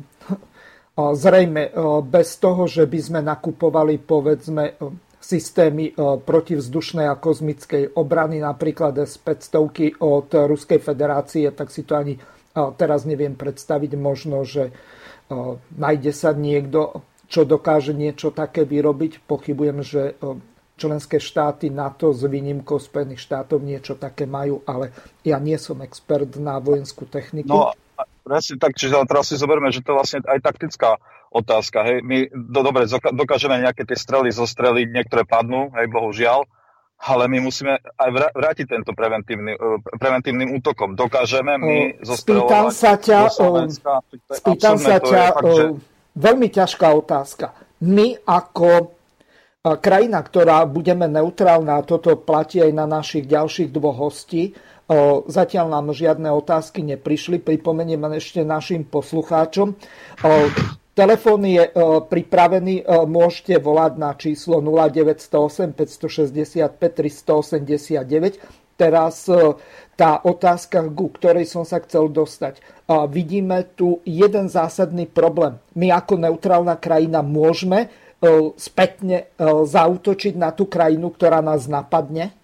Zrejme, o, bez toho, že by sme nakupovali, povedzme, systémy protivzdušnej a kozmickej obrany, napríklad S-500 od Ruskej federácie, tak si to ani teraz neviem predstaviť. Možno, že nájde sa niekto, čo dokáže niečo také vyrobiť. Pochybujem, že členské štáty NATO s výnimkou Spojených štátov niečo také majú, ale ja nie som expert na vojenskú techniku. No, presne tak, čiže teraz si zoberme, že to je vlastne aj taktická otázka. Hej. My do, dobre zoka- dokážeme nejaké tie strely zostreliť, niektoré padnú, hej, bohužiaľ, ale my musíme aj vrá- vrátiť tento preventívny, eh, preventívnym útokom. Dokážeme my O, spýtam sa ťa, je Spýtam sa ťa, fakt, že- veľmi ťažká otázka. My ako krajina, ktorá budeme neutrálna, a toto platí aj na našich ďalších dvoch hostí, zatiaľ nám žiadne otázky neprišli, pripomeniem ešte našim poslucháčom. Telefón je pripravený, môžete volať na číslo 0908 565 389. Teraz tá otázka, ku ktorej som sa chcel dostať. Vidíme tu jeden zásadný problém. My ako neutrálna krajina môžeme spätne e, zautočiť na tú krajinu, ktorá nás napadne?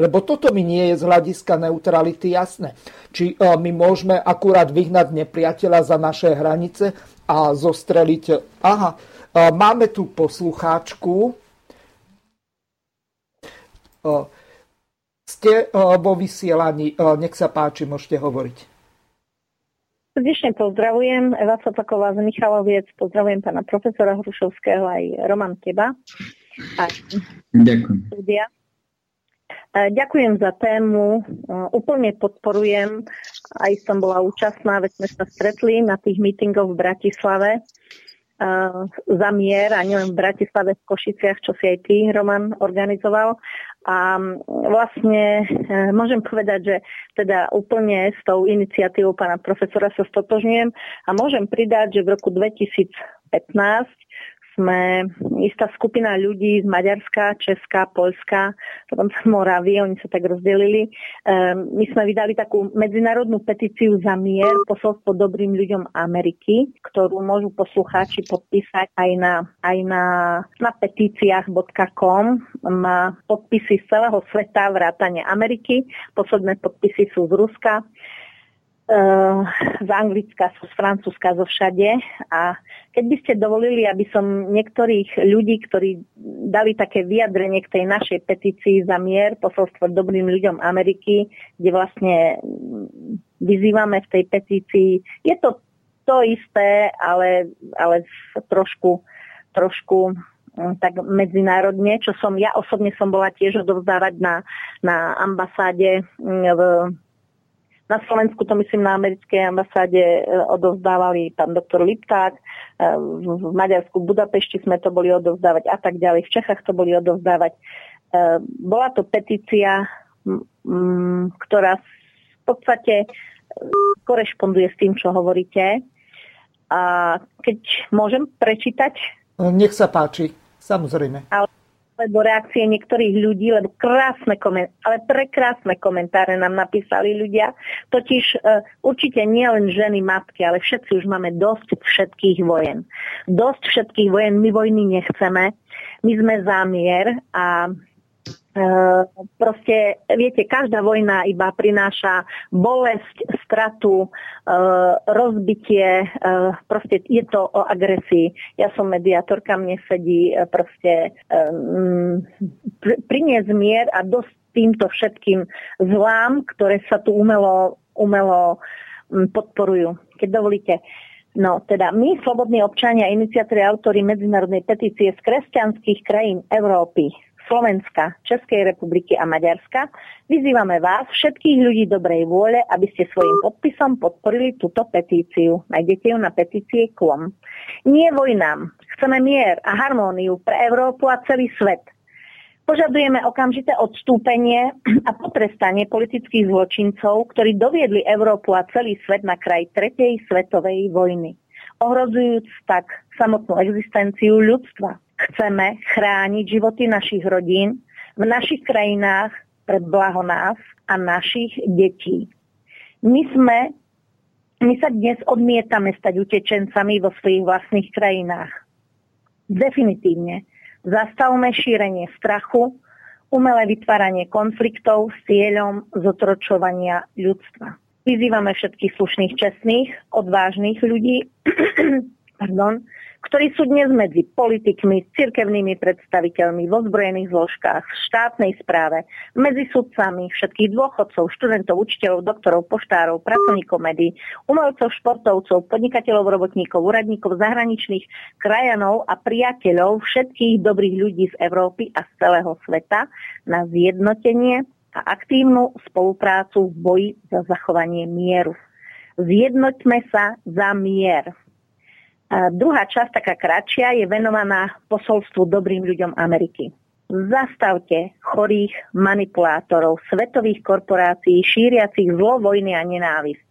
Lebo toto mi nie je z hľadiska neutrality jasné. Či e, my môžeme akurát vyhnať nepriateľa za naše hranice a zostreliť... Aha, e, máme tu poslucháčku. E, Ste e, vo vysielaní. E, Nech sa páči, môžete hovoriť. Srdečne pozdravujem Eva Sopaková z Michaloviec, pozdravujem pána profesora Hrušovského aj Roman Teba. Aj Ďakujem. Ďakujem za tému, úplne podporujem, aj som bola účastná, veď sme sa stretli na tých mítingoch v Bratislave za mier a nielen v Bratislave, v Košiciach, čo si aj ty, Roman, organizoval. A mm, vlastne e, môžem povedať, že teda úplne s tou iniciatívou pána profesora sa stotožňujem a môžem pridať, že v roku 2015 sme istá skupina ľudí z Maďarska, Česka, Polska, potom z Moravy, oni sa tak rozdelili. Um, my sme vydali takú medzinárodnú petíciu za mier, posolstvo dobrým ľuďom Ameriky, ktorú môžu poslucháči podpísať aj na, aj na, na petíciách.com. Má podpisy z celého sveta, vrátane Ameriky. Posledné podpisy sú z Ruska z Anglicka, z Francúzska, zo všade. A keď by ste dovolili, aby som niektorých ľudí, ktorí dali také vyjadrenie k tej našej petícii za mier, posolstvo dobrým ľuďom Ameriky, kde vlastne vyzývame v tej petícii, je to to isté, ale, ale trošku, trošku tak medzinárodne, čo som ja osobne som bola tiež odovzdávať na, na ambasáde v na Slovensku, to myslím na americkej ambasáde, odovzdávali pán doktor Lipták, v Maďarsku, v Budapešti sme to boli odovzdávať a tak ďalej, v Čechách to boli odovzdávať. Bola to petícia, ktorá v podstate korešponduje s tým, čo hovoríte. A keď môžem prečítať Nech sa páči, samozrejme. Alebo reakcie niektorých ľudí, lebo krásne koment- ale prekrásne komentáre nám napísali ľudia. Totiž e, určite nie len ženy, matky, ale všetci už máme dosť všetkých vojen. Dosť všetkých vojen, my vojny nechceme. My sme za mier a proste, viete, každá vojna iba prináša bolesť, stratu, e, rozbitie, e, proste je to o agresii. Ja som mediátorka, mne sedí proste mm, pr- priniesť mier a dosť týmto všetkým zlám, ktoré sa tu umelo, umelo mm, podporujú. Keď dovolíte, No, teda my, slobodní občania, iniciatóri, autory medzinárodnej petície z kresťanských krajín Európy, Slovenska, Českej republiky a Maďarska, vyzývame vás, všetkých ľudí dobrej vôle, aby ste svojim podpisom podporili túto petíciu. Nájdete ju na petície KLOM. Nie vojnám. Chceme mier a harmóniu pre Európu a celý svet. Požadujeme okamžité odstúpenie a potrestanie politických zločincov, ktorí doviedli Európu a celý svet na kraj tretej svetovej vojny, ohrozujúc tak samotnú existenciu ľudstva. Chceme chrániť životy našich rodín v našich krajinách pre blaho nás a našich detí. My sme my sa dnes odmietame stať utečencami vo svojich vlastných krajinách. Definitívne. Zastavme šírenie strachu, umelé vytváranie konfliktov s cieľom zotročovania ľudstva. Vyzývame všetkých slušných, čestných, odvážnych ľudí, pardon, ktorí sú dnes medzi politikmi, cirkevnými predstaviteľmi v ozbrojených zložkách, v štátnej správe, medzi sudcami, všetkých dôchodcov, študentov, učiteľov, doktorov, poštárov, pracovníkov médií, umelcov, športovcov, podnikateľov, robotníkov, úradníkov, zahraničných krajanov a priateľov všetkých dobrých ľudí z Európy a z celého sveta na zjednotenie a aktívnu spoluprácu v boji za zachovanie mieru. Zjednoťme sa za mier. A druhá časť, taká kratšia, je venovaná posolstvu dobrým ľuďom Ameriky. Zastavte chorých manipulátorov svetových korporácií šíriacich zlo, vojny a nenávisť.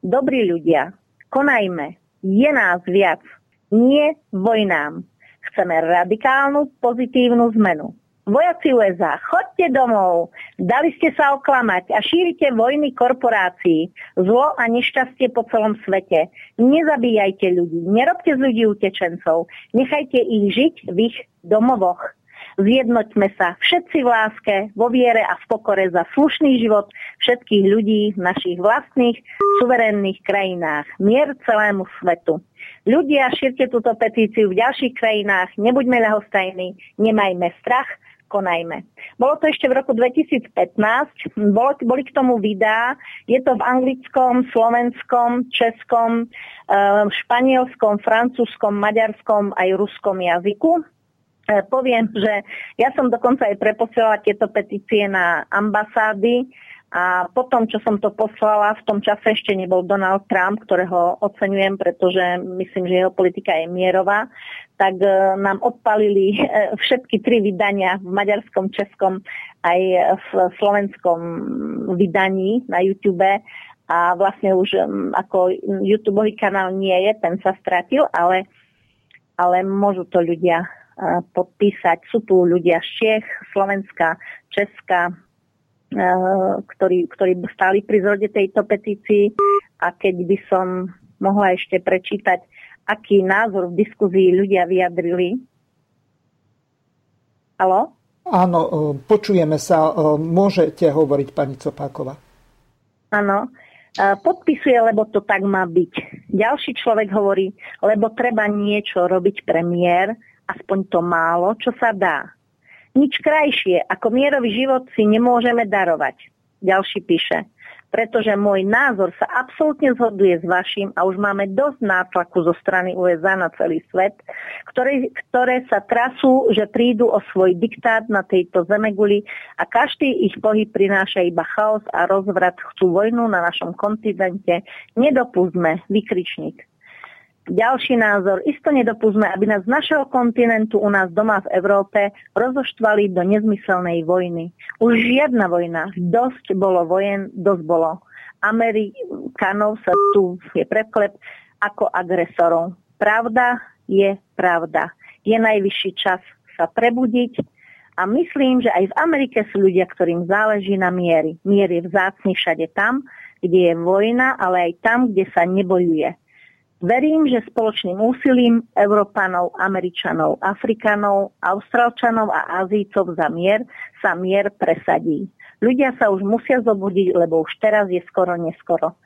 Dobrí ľudia, konajme, je nás viac, nie vojnám. Chceme radikálnu pozitívnu zmenu. Vojaci USA, chodte domov, dali ste sa oklamať a šírite vojny korporácií, zlo a nešťastie po celom svete. Nezabíjajte ľudí, nerobte z ľudí utečencov, nechajte ich žiť v ich domovoch. Zjednoťme sa všetci v láske, vo viere a v pokore za slušný život všetkých ľudí v našich vlastných suverénnych krajinách. Mier celému svetu. Ľudia, šírte túto petíciu v ďalších krajinách, nebuďme ľahostajní, nemajme strach, konajme. Bolo to ešte v roku 2015, bolo, boli k tomu videá, je to v anglickom, slovenskom, českom, eh, španielskom, francúzskom, maďarskom aj ruskom jazyku. Eh, Poviem, že ja som dokonca aj preposielala tieto petície na ambasády a potom, čo som to poslala, v tom čase ešte nebol Donald Trump, ktorého oceňujem, pretože myslím, že jeho politika je mierová, tak e, nám odpalili e, všetky tri vydania v maďarskom, českom aj v slovenskom vydaní na YouTube a vlastne už ako YouTube kanál nie je, ten sa stratil, ale, ale môžu to ľudia e, podpísať. Sú tu ľudia z Čech, Slovenska, Česka, ktorí, ktorí stáli pri zrode tejto petícii a keď by som mohla ešte prečítať, aký názor v diskuzii ľudia vyjadrili. Halo? Áno, eh, počujeme sa. Eh, môžete hovoriť, pani Copáková. Áno. Podpisuje, lebo to tak má byť. Ďalší človek hovorí, lebo treba niečo robiť premiér, aspoň to málo, čo sa dá. Nič krajšie ako mierový život si nemôžeme darovať. Ďalší píše, pretože môj názor sa absolútne zhoduje s vašim a už máme dosť nátlaku zo strany USA na celý svet, ktoré, ktoré sa trasú, že prídu o svoj diktát na tejto zemeguli a každý ich pohyb prináša iba chaos a rozvrat. Chcú vojnu na našom kontinente. Nedopustme, vykričník. Ďalší názor. Isto nedopustme, aby nás z našeho kontinentu u nás doma v Európe rozoštvali do nezmyselnej vojny. Už žiadna vojna. Dosť bolo vojen, dosť bolo. Amerikanov sa tu je preklep. ako agresorov. Pravda je pravda. Je najvyšší čas sa prebudiť a myslím, že aj v Amerike sú ľudia, ktorým záleží na miery. Mier je vzácný všade tam, kde je vojna, ale aj tam, kde sa nebojuje. Verím, že spoločným úsilím Európanov, Američanov, Afrikanov, Austrálčanov a Azícov za mier sa mier presadí. Ľudia sa už musia zobudiť, lebo už teraz je skoro neskoro.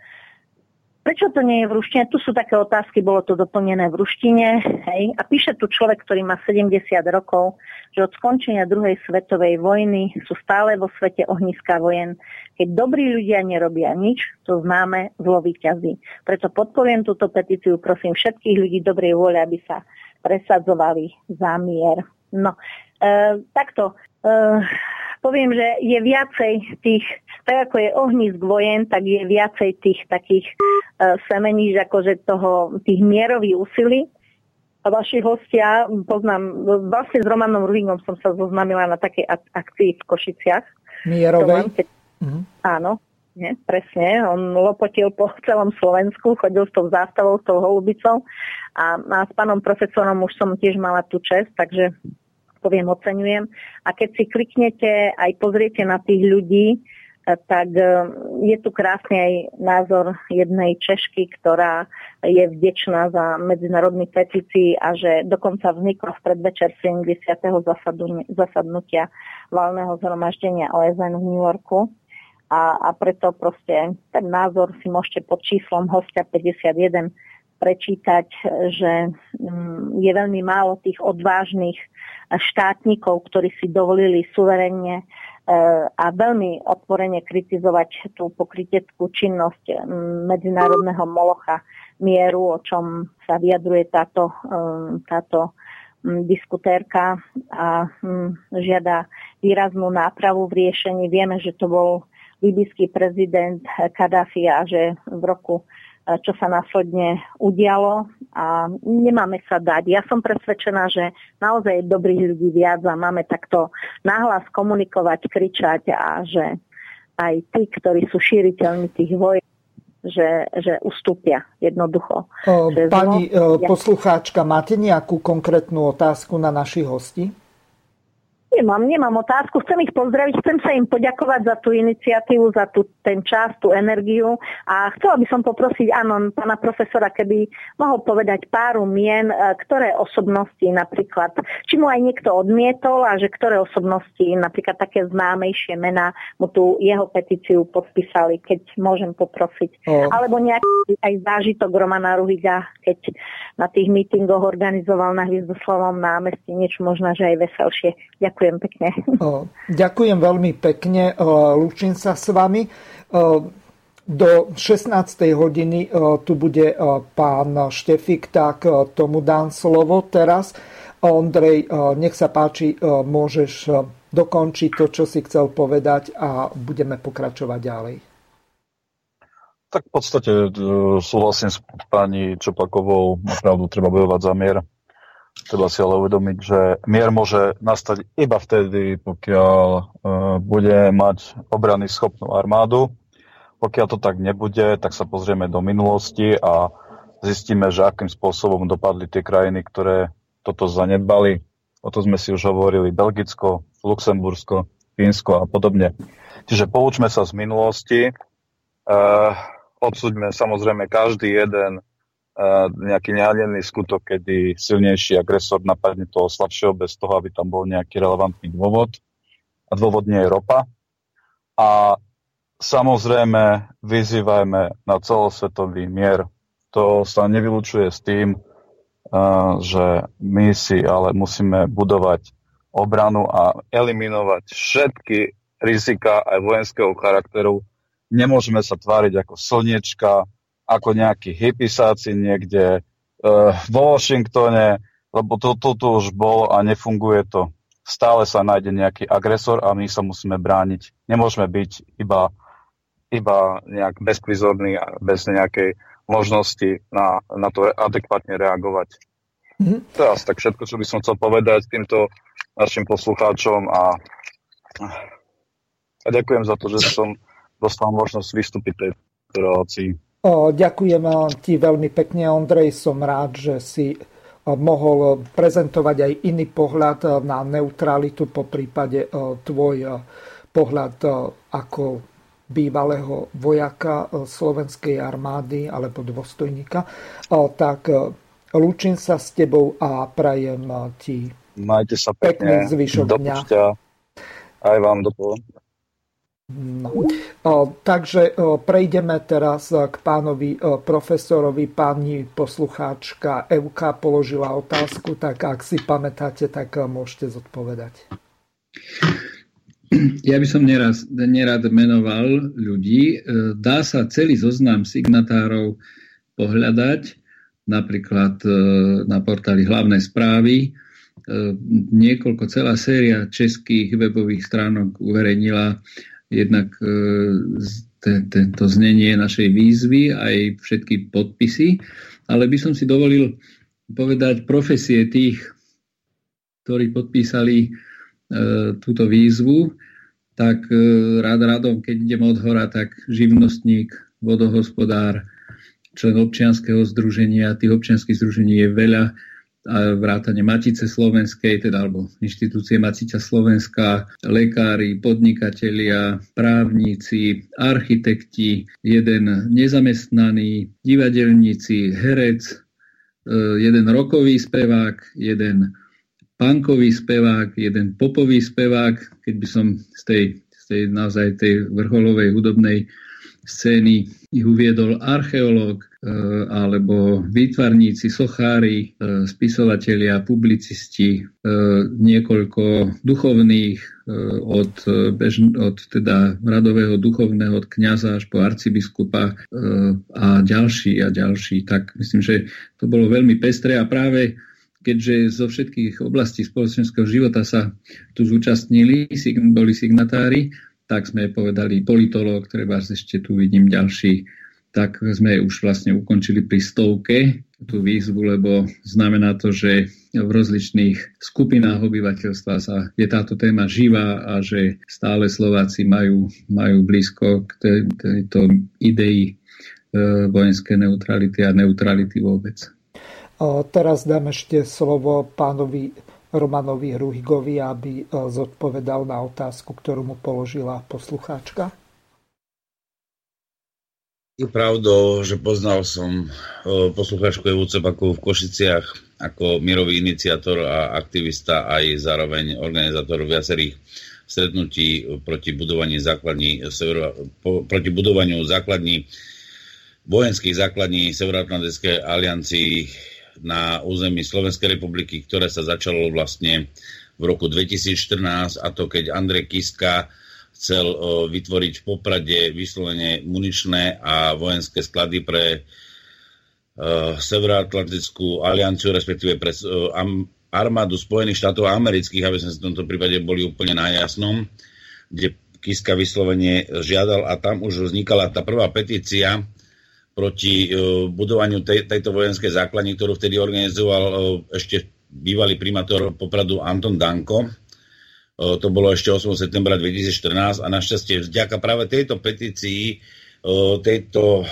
Prečo to nie je v ruštine? Tu sú také otázky, bolo to doplnené v ruštine. Hej. A píše tu človek, ktorý má 70 rokov, že od skončenia druhej svetovej vojny sú stále vo svete ohniska vojen. Keď dobrí ľudia nerobia nič, to známe zlo výťazí. Preto podporujem túto petíciu, prosím všetkých ľudí dobrej vôle, aby sa presadzovali za mier. No, e, takto. E, poviem, že je viacej tých, tak ako je ohnisk vojen, tak je viacej tých takých uh, semení, že akože toho, tých mierových úsilí. A vaši hostia, poznám, vlastne s Romanom Ruhingom som sa zoznámila na takej akcii v Košiciach. Mierovej? Keď, mm-hmm. Áno, nie, presne. On lopotil po celom Slovensku, chodil s tou zástavou, s tou holubicou a, a s pánom profesorom už som tiež mala tú čest, takže poviem, oceňujem. A keď si kliknete aj pozriete na tých ľudí, e, tak e, je tu krásny aj názor jednej Češky, ktorá je vdečná za medzinárodný petícií a že dokonca vzniklo v predvečer 70. zasadnutia valného zhromaždenia OSN v New Yorku. A, a preto proste ten názor si môžete pod číslom hostia 51 prečítať, že mm, je veľmi málo tých odvážnych štátnikov, ktorí si dovolili suverenne e, a veľmi otvorene kritizovať tú pokryteckú činnosť medzinárodného molocha mieru, o čom sa vyjadruje táto, e, táto diskutérka a žiada výraznú nápravu v riešení. Vieme, že to bol libyský prezident Kadáfi a že v roku čo sa následne udialo a nemáme sa dať. Ja som presvedčená, že naozaj je dobrých ľudí viac a máme takto nahlas komunikovať, kričať a že aj tí, ktorí sú šíriteľmi tých vojen, že, že ustúpia jednoducho. Pani zlo, poslucháčka, máte nejakú konkrétnu otázku na našich hostí? Nemám, nemám otázku. Chcem ich pozdraviť, chcem sa im poďakovať za tú iniciatívu, za tú, ten čas, tú energiu a chcela by som poprosiť, áno, pána profesora, keby mohol povedať páru mien, e, ktoré osobnosti napríklad, či mu aj niekto odmietol a že ktoré osobnosti, napríklad také známejšie mená, mu tú jeho petíciu podpísali, keď môžem poprosiť. Oh. Alebo nejaký aj zážitok Romana Ruhiga, keď na tých mítingoch organizoval na Hviezdoslavom námestí niečo možno, že aj veselšie. Ďakujem. Ďakujem pekne. Ďakujem veľmi pekne. Lúčim sa s vami. Do 16. hodiny tu bude pán Štefik, tak tomu dám slovo teraz. Ondrej, nech sa páči, môžeš dokončiť to, čo si chcel povedať a budeme pokračovať ďalej. Tak v podstate e, súhlasím s pani Čopakovou, napravdu treba bojovať za mier Treba si ale uvedomiť, že mier môže nastať iba vtedy, pokiaľ uh, bude mať obrany schopnú armádu. Pokiaľ to tak nebude, tak sa pozrieme do minulosti a zistíme, že akým spôsobom dopadli tie krajiny, ktoré toto zanedbali. O to sme si už hovorili Belgicko, Luxembursko, Fínsko a podobne. Čiže poučme sa z minulosti, uh, odsúďme samozrejme každý jeden nejaký nehadený skutok, kedy silnejší agresor napadne toho slabšieho bez toho, aby tam bol nejaký relevantný dôvod. A dôvod nie je ropa. A samozrejme vyzývajme na celosvetový mier. To sa nevylučuje s tým, že my si ale musíme budovať obranu a eliminovať všetky rizika aj vojenského charakteru. Nemôžeme sa tváriť ako slniečka, ako nejakí hypisáci niekde uh, vo Washingtone, lebo to, to, to už bolo a nefunguje to. Stále sa nájde nejaký agresor a my sa musíme brániť. Nemôžeme byť iba, iba nejak bezprizorní a bez nejakej možnosti na, na to adekvátne reagovať. Mm-hmm. Asi tak všetko, čo by som chcel povedať týmto našim poslucháčom a, a ďakujem za to, že som dostal možnosť vystúpiť tejto relácii. Ďakujem ti veľmi pekne, Ondrej. Som rád, že si mohol prezentovať aj iný pohľad na neutralitu, po prípade tvoj pohľad ako bývalého vojaka slovenskej armády alebo dôstojníka. Tak lúčim sa s tebou a prajem ti Majte sa pekne. pekný zvyšok dňa. Aj vám do No. O, takže o, prejdeme teraz e, k pánovi o, profesorovi. Pani poslucháčka Evka položila otázku, tak ak si pamätáte, tak e, môžete zodpovedať. Ja by som neraz, nerad menoval ľudí. E, Dá sa celý zoznam signatárov pohľadať, napríklad e, na portáli hlavné správy. E, Niekoľko, celá séria českých webových stránok uverejnila jednak e, tento znenie našej výzvy, aj všetky podpisy, ale by som si dovolil povedať profesie tých, ktorí podpísali e, túto výzvu, tak e, rád radom, keď idem od hora, tak živnostník, vodohospodár, člen občianskeho združenia, tých občianských združení je veľa, vrátane Matice Slovenskej, teda alebo inštitúcie Matica Slovenská, lekári, podnikatelia, právnici, architekti, jeden nezamestnaný, divadelníci, herec, e, jeden rokový spevák, jeden punkový spevák, jeden popový spevák, keď by som z tej, z tej naozaj tej vrcholovej hudobnej scény ich uviedol archeológ, alebo výtvarníci, sochári, e, spisovatelia, publicisti, e, niekoľko duchovných e, od, e, bež, od teda radového duchovného, od kniaza až po arcibiskupa e, a ďalší a ďalší. Tak myslím, že to bolo veľmi pestré a práve keďže zo všetkých oblastí spoločenského života sa tu zúčastnili, boli signatári, tak sme povedali politolog, treba ešte tu vidím ďalší, tak sme už vlastne ukončili pri stovke tú výzvu, lebo znamená to, že v rozličných skupinách obyvateľstva sa je táto téma živá a že stále Slováci majú, majú blízko k tej, tejto idei e, vojenskej neutrality a neutrality vôbec. Teraz dám ešte slovo pánovi Romanovi Hruhigovi, aby e, zodpovedal na otázku, ktorú mu položila poslucháčka. Je pravdou, že poznal som e, poslucháčku Evu Cepakovú v Košiciach ako mirový iniciátor a aktivista aj zároveň organizátor viacerých stretnutí proti budovaniu základní, proti budovaniu základní vojenských základní Severoatlantickej aliancii na území Slovenskej republiky, ktoré sa začalo vlastne v roku 2014 a to keď Andrej Kiska chcel vytvoriť v Poprade vyslovene muničné a vojenské sklady pre Severoatlantickú alianciu, respektíve pre armádu Spojených štátov amerických, aby sme v tomto prípade boli úplne na jasnom, kde Kiska vyslovene žiadal a tam už vznikala tá prvá petícia proti budovaniu tej, tejto vojenskej základni, ktorú vtedy organizoval ešte bývalý primátor Popradu Anton Danko. Uh, to bolo ešte 8. septembra 2014 a našťastie vďaka práve tejto petícii, uh, tejto,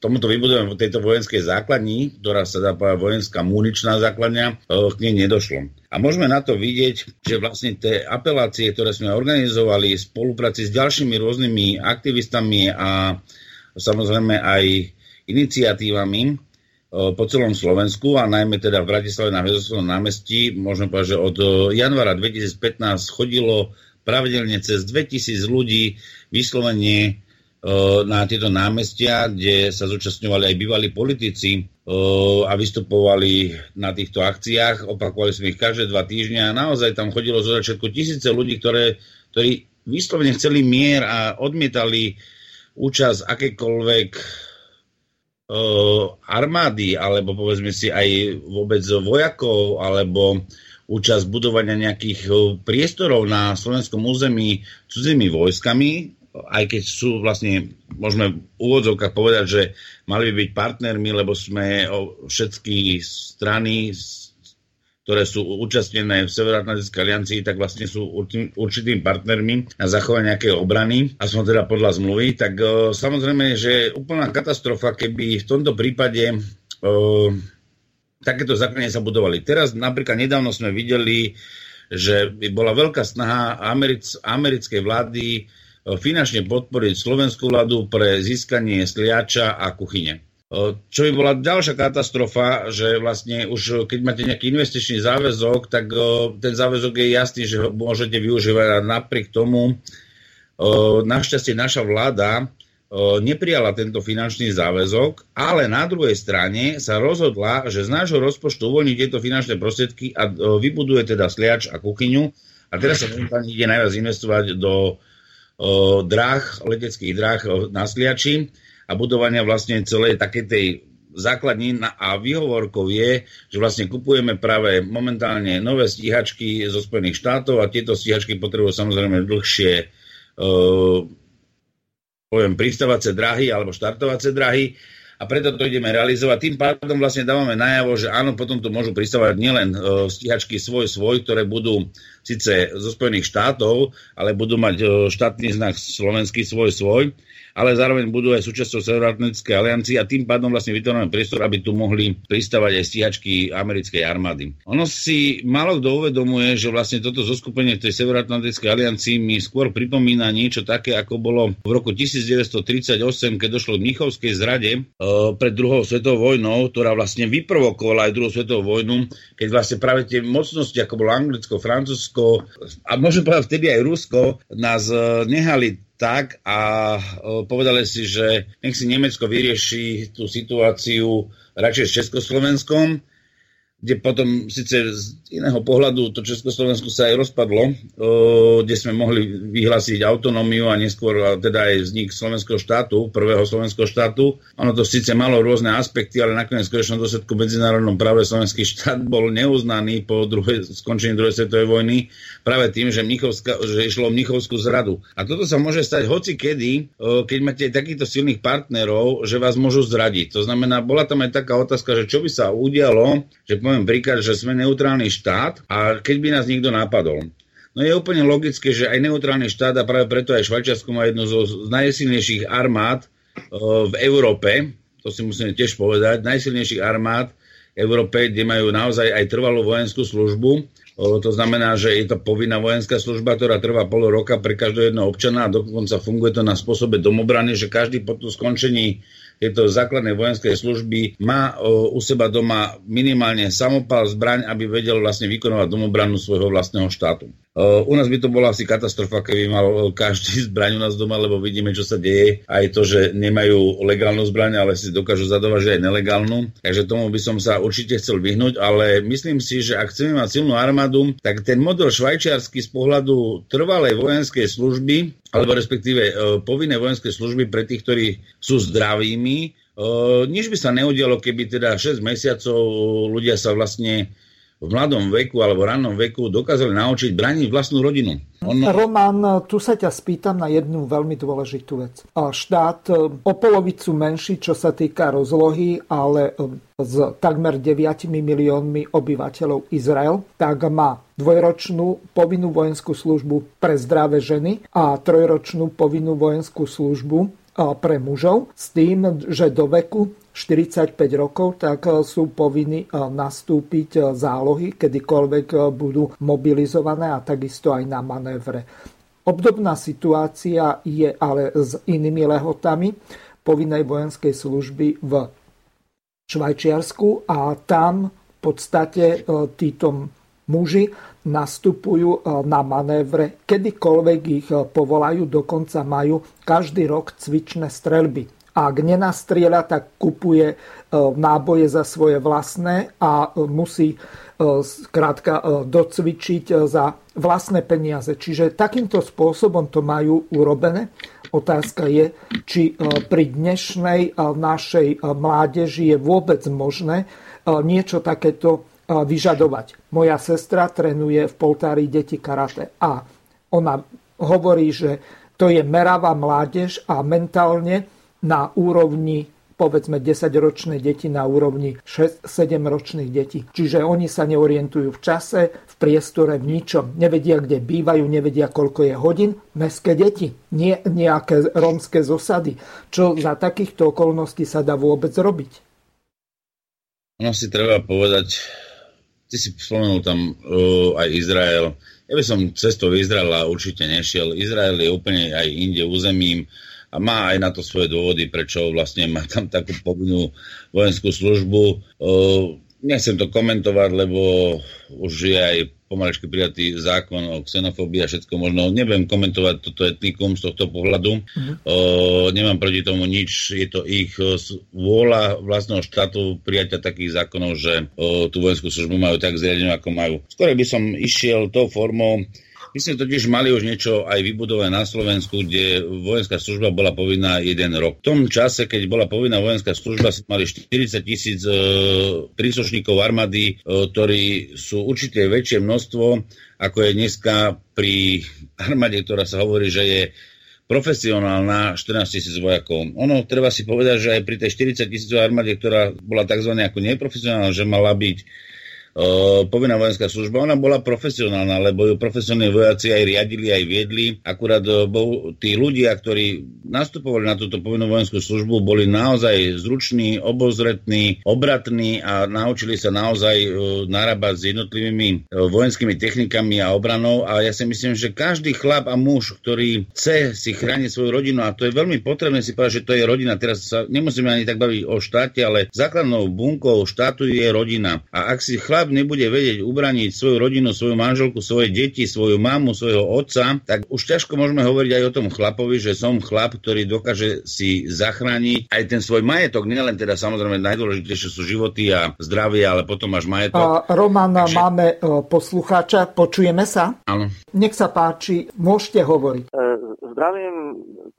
tomuto vybudovaniu tejto vojenskej základni, ktorá sa dá povedať vojenská muničná základňa, uh, k nej nedošlo. A môžeme na to vidieť, že vlastne tie apelácie, ktoré sme organizovali v spolupráci s ďalšími rôznymi aktivistami a samozrejme aj iniciatívami po celom Slovensku a najmä teda v Bratislave na Hvezdoslovom námestí, môžeme povedať, že od januára 2015 chodilo pravidelne cez 2000 ľudí vyslovene na tieto námestia, kde sa zúčastňovali aj bývalí politici a vystupovali na týchto akciách. Opakovali sme ich každé dva týždňa a naozaj tam chodilo zo začiatku tisíce ľudí, ktoré, ktorí vyslovene chceli mier a odmietali účasť akékoľvek armády, alebo povedzme si aj vôbec vojakov, alebo účasť budovania nejakých priestorov na slovenskom území cudzými vojskami, aj keď sú vlastne, môžeme v úvodzovkách povedať, že mali by byť partnermi, lebo sme všetky strany ktoré sú účastnené v Severoatlantickej aliancii, tak vlastne sú určitým partnermi na zachovanie nejakej obrany, a som teda podľa zmluvy, tak uh, samozrejme, že je úplná katastrofa, keby v tomto prípade uh, takéto základne sa budovali. Teraz napríklad nedávno sme videli, že bola veľká snaha americ- americkej vlády finančne podporiť slovenskú vládu pre získanie sliača a kuchyne. Čo by bola ďalšia katastrofa, že vlastne už keď máte nejaký investičný záväzok, tak ten záväzok je jasný, že ho môžete využívať. A napriek tomu našťastie naša vláda neprijala tento finančný záväzok, ale na druhej strane sa rozhodla, že z nášho rozpočtu uvoľní tieto finančné prostriedky a vybuduje teda sliač a kuchyňu. A teraz sa momentálne ide najviac investovať do dráh, leteckých dráh na sliači a budovania vlastne celej takej tej základní a výhovorkou je, že vlastne kupujeme práve momentálne nové stíhačky zo Spojených štátov a tieto stíhačky potrebujú samozrejme dlhšie uh, poviem, pristávacie dráhy alebo štartovacie dráhy a preto to ideme realizovať. Tým pádom vlastne dávame najavo, že áno, potom to môžu pristávať nielen uh, stíhačky svoj svoj, ktoré budú síce zo Spojených štátov, ale budú mať uh, štátny znak slovenský svoj svoj, ale zároveň budú aj súčasťou Severoatlantickej aliancie a tým pádom vlastne vytvárame priestor, aby tu mohli pristávať aj stíhačky americkej armády. Ono si málo kto uvedomuje, že vlastne toto zoskupenie v tej Severoatlantickej aliancii mi skôr pripomína niečo také, ako bolo v roku 1938, keď došlo k Mnichovskej zrade e, pred druhou svetovou vojnou, ktorá vlastne vyprovokovala aj druhú svetovú vojnu, keď vlastne práve tie mocnosti, ako bolo Anglicko, Francúzsko a môžem povedať vtedy aj Rusko, nás e, nehali tak a povedali si, že nech si Nemecko vyrieši tú situáciu radšej s Československom, kde potom síce z iného pohľadu to Československo sa aj rozpadlo, kde sme mohli vyhlásiť autonómiu a neskôr teda aj vznik slovenského štátu, prvého slovenského štátu. Ono to síce malo rôzne aspekty, ale nakoniec v konečnom dôsledku medzinárodnom práve slovenský štát bol neuznaný po druhej, skončení druhej svetovej vojny práve tým, že, že išlo o Mnichovskú zradu. A toto sa môže stať hoci kedy, keď máte takýchto silných partnerov, že vás môžu zradiť. To znamená, bola tam aj taká otázka, že čo by sa udialo, že poviem príklad, že sme neutrálny štát a keď by nás niekto napadol. No je úplne logické, že aj neutrálny štát a práve preto aj Švajčiarsko má jednu z najsilnejších armád v Európe, to si musíme tiež povedať, najsilnejších armád v Európe, kde majú naozaj aj trvalú vojenskú službu. To znamená, že je to povinná vojenská služba, ktorá trvá pol roka pre každého jedného občana a dokonca funguje to na spôsobe domobrany, že každý po skončení tieto základné vojenské služby má o, u seba doma minimálne samopal, zbraň, aby vedel vlastne vykonovať domobranu svojho vlastného štátu. U nás by to bola asi katastrofa, keby mal každý zbraň u nás doma, lebo vidíme, čo sa deje. Aj to, že nemajú legálnu zbraň, ale si dokážu zadovažiť aj nelegálnu. Takže tomu by som sa určite chcel vyhnúť, ale myslím si, že ak chceme mať silnú armádu, tak ten model švajčiarsky z pohľadu trvalej vojenskej služby, alebo respektíve e, povinné vojenské služby pre tých, ktorí sú zdravými, Uh, nič by sa neudialo, keby teda 6 mesiacov ľudia sa vlastne v mladom veku alebo rannom veku dokázali naučiť braniť vlastnú rodinu. On... Roman, tu sa ťa spýtam na jednu veľmi dôležitú vec. Štát e, o polovicu menší, čo sa týka rozlohy, ale e, s takmer 9 miliónmi obyvateľov Izrael, tak má dvojročnú povinnú vojenskú službu pre zdravé ženy a trojročnú povinnú vojenskú službu pre mužov s tým, že do veku 45 rokov, tak e, sú povinni e, nastúpiť e, zálohy, kedykoľvek budú mobilizované a takisto aj na manévre. Obdobná situácia je ale s inými lehotami povinnej vojenskej služby v Švajčiarsku a tam v podstate títo muži nastupujú na manévre, kedykoľvek ich povolajú, dokonca majú každý rok cvičné strelby ak nenastrieľa, tak kupuje e, náboje za svoje vlastné a e, musí e, skrátka docvičiť za vlastné peniaze. Čiže takýmto spôsobom to majú urobené. Otázka je, či pri dnešnej našej mládeži je vôbec možné niečo takéto vyžadovať. Moja sestra trénuje v Poltári deti karate a ona hovorí, že to je meravá mládež a mentálne na úrovni povedzme 10-ročné deti na úrovni 6-7-ročných detí. Čiže oni sa neorientujú v čase, v priestore, v ničom. Nevedia, kde bývajú, nevedia, koľko je hodín. Mestské deti, nie nejaké rómske zosady. Čo za takýchto okolností sa dá vôbec robiť? No si treba povedať, ty si spomenul tam uh, aj Izrael. Ja by som cestou Izraela určite nešiel. Izrael je úplne aj inde územím a má aj na to svoje dôvody, prečo vlastne má tam takú povinnú vojenskú službu. Uh, nechcem to komentovať, lebo už je aj pomaličky prijatý zákon o xenofóbii a všetko možno. Nebudem komentovať toto etnikum z tohto pohľadu. Mm-hmm. O, nemám proti tomu nič. Je to ich vôľa vlastného štátu prijatia takých zákonov, že o, tú vojenskú službu majú tak zriadenú, ako majú. Skôr by som išiel tou formou, my sme totiž mali už niečo aj vybudované na Slovensku, kde vojenská služba bola povinná jeden rok. V tom čase, keď bola povinná vojenská služba, mali 40 tisíc e, príslušníkov armády, e, ktorí sú určite väčšie množstvo, ako je dneska pri armáde, ktorá sa hovorí, že je profesionálna 14 tisíc vojakov. Ono, treba si povedať, že aj pri tej 40 tisícovej armáde, ktorá bola tzv. ako neprofesionálna, že mala byť povinná vojenská služba, ona bola profesionálna, lebo ju profesionálni vojaci aj riadili, aj viedli. Akurát bo, tí ľudia, ktorí nastupovali na túto povinnú vojenskú službu, boli naozaj zruční, obozretní, obratní a naučili sa naozaj narábať s jednotlivými vojenskými technikami a obranou. A ja si myslím, že každý chlap a muž, ktorý chce si chrániť svoju rodinu, a to je veľmi potrebné si povedať, že to je rodina. Teraz sa nemusíme ani tak baviť o štáte, ale základnou bunkou štátu je rodina. A ak si chlap chlap nebude vedieť ubraniť svoju rodinu, svoju manželku, svoje deti, svoju mamu, svojho otca, tak už ťažko môžeme hovoriť aj o tom chlapovi, že som chlap, ktorý dokáže si zachrániť aj ten svoj majetok, nielen teda samozrejme najdôležitejšie sú životy a zdravie, ale potom máš majetok. A, Roman, Takže... máme e, poslucháča, počujeme sa? Áno. Nech sa páči, môžete hovoriť. E, zdravím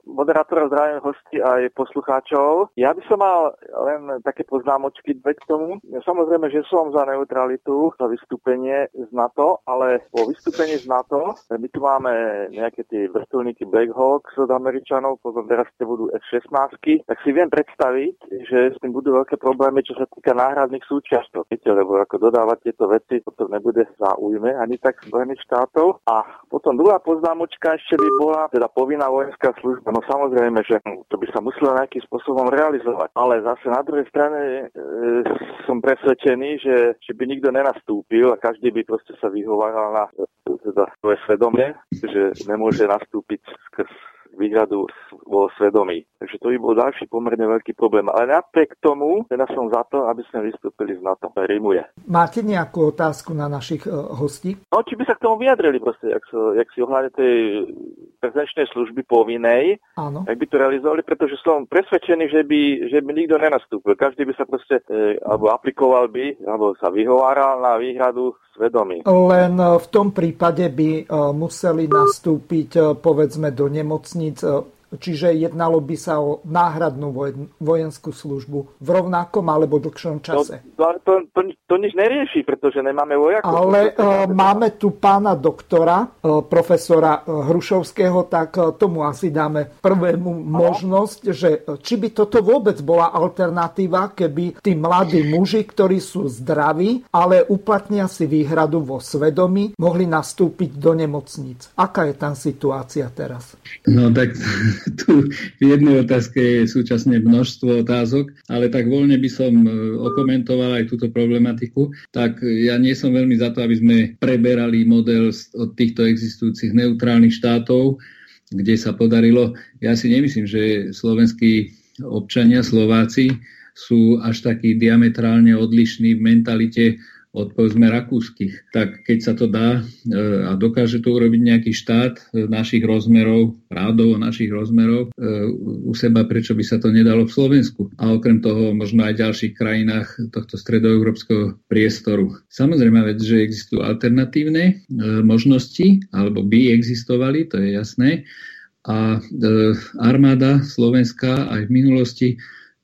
moderátora, zdravím hosti aj poslucháčov. Ja by som mal len také poznámočky dve k tomu. Samozrejme, že som za neutralitu, za vystúpenie z NATO, ale po vystúpení z NATO my tu máme nejaké tie vrtulníky Black Hawks od Američanov, potom teraz tie budú F-16, tak si viem predstaviť, že s tým budú veľké problémy, čo sa týka náhradných súčiastok. Viete, lebo ako dodávať tieto veci, potom nebude záujme ani tak Spojených štátov. A potom druhá poznámočka ešte by bola teda povinná vojenská služba. No samozrejme, že to by sa muselo nejakým spôsobom realizovať. Ale zase na druhej strane e, som presvedčený, že, že by nikto nenastúpil a každý by proste sa vyhováral na e, teda svoje svedomie, že nemôže nastúpiť skrz výhradu vo svedomí. Takže to by bol ďalší pomerne veľký problém. Ale napriek tomu, teda som za to, aby sme vystúpili z NATO. Rímuje. Máte nejakú otázku na našich uh, hostí? No, či by sa k tomu vyjadrili proste, jak, so, jak si ohľadne tej prezenčnej služby povinnej, Áno. ak by to realizovali, pretože som presvedčený, že by, že by nikto nenastúpil. Každý by sa proste, e, alebo aplikoval by, alebo sa vyhováral na výhradu svedomí. Len e, v tom prípade by museli nastúpiť povedzme do nemocnic Čiže jednalo by sa o náhradnú vojenskú službu v rovnakom alebo dlhšom čase. To, to, to, to nič nerieši, pretože nemáme vojakov. Ale uh, máme tu pána doktora, uh, profesora uh, Hrušovského, tak uh, tomu asi dáme prvému Aha. možnosť, že či by toto vôbec bola alternatíva, keby tí mladí muži, ktorí sú zdraví, ale uplatnia si výhradu vo svedomí, mohli nastúpiť do nemocníc. Aká je tam situácia teraz? No tak tu v jednej otázke je súčasne množstvo otázok, ale tak voľne by som e, okomentoval aj túto problematiku. Tak ja nie som veľmi za to, aby sme preberali model od týchto existujúcich neutrálnych štátov, kde sa podarilo. Ja si nemyslím, že slovenskí občania, Slováci sú až takí diametrálne odlišní v mentalite od povedzme rakúskych. Tak keď sa to dá e, a dokáže to urobiť nejaký štát e, našich rozmerov, rádov našich rozmerov e, u seba, prečo by sa to nedalo v Slovensku. A okrem toho možno aj v ďalších krajinách tohto stredoeurópskeho priestoru. Samozrejme vec, že existujú alternatívne možnosti, alebo by existovali, to je jasné. A armáda Slovenska aj v minulosti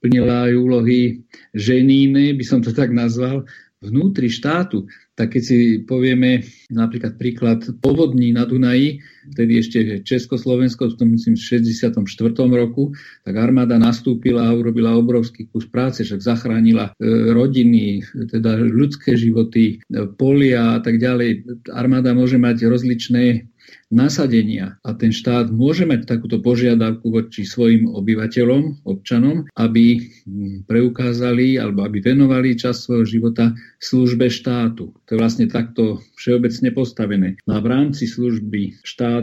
plnila aj úlohy ženíne, by som to tak nazval, vnútri štátu. tak keď si povieme napríklad príklad povodní na Dunaji, vtedy ešte Československo, v tom myslím v 64. roku, tak armáda nastúpila a urobila obrovský kus práce, však zachránila e, rodiny, teda ľudské životy, e, polia a tak ďalej. Armáda môže mať rozličné nasadenia a ten štát môže mať takúto požiadavku voči svojim obyvateľom, občanom, aby preukázali alebo aby venovali čas svojho života službe štátu. To je vlastne takto všeobecne postavené. No a v rámci služby štátu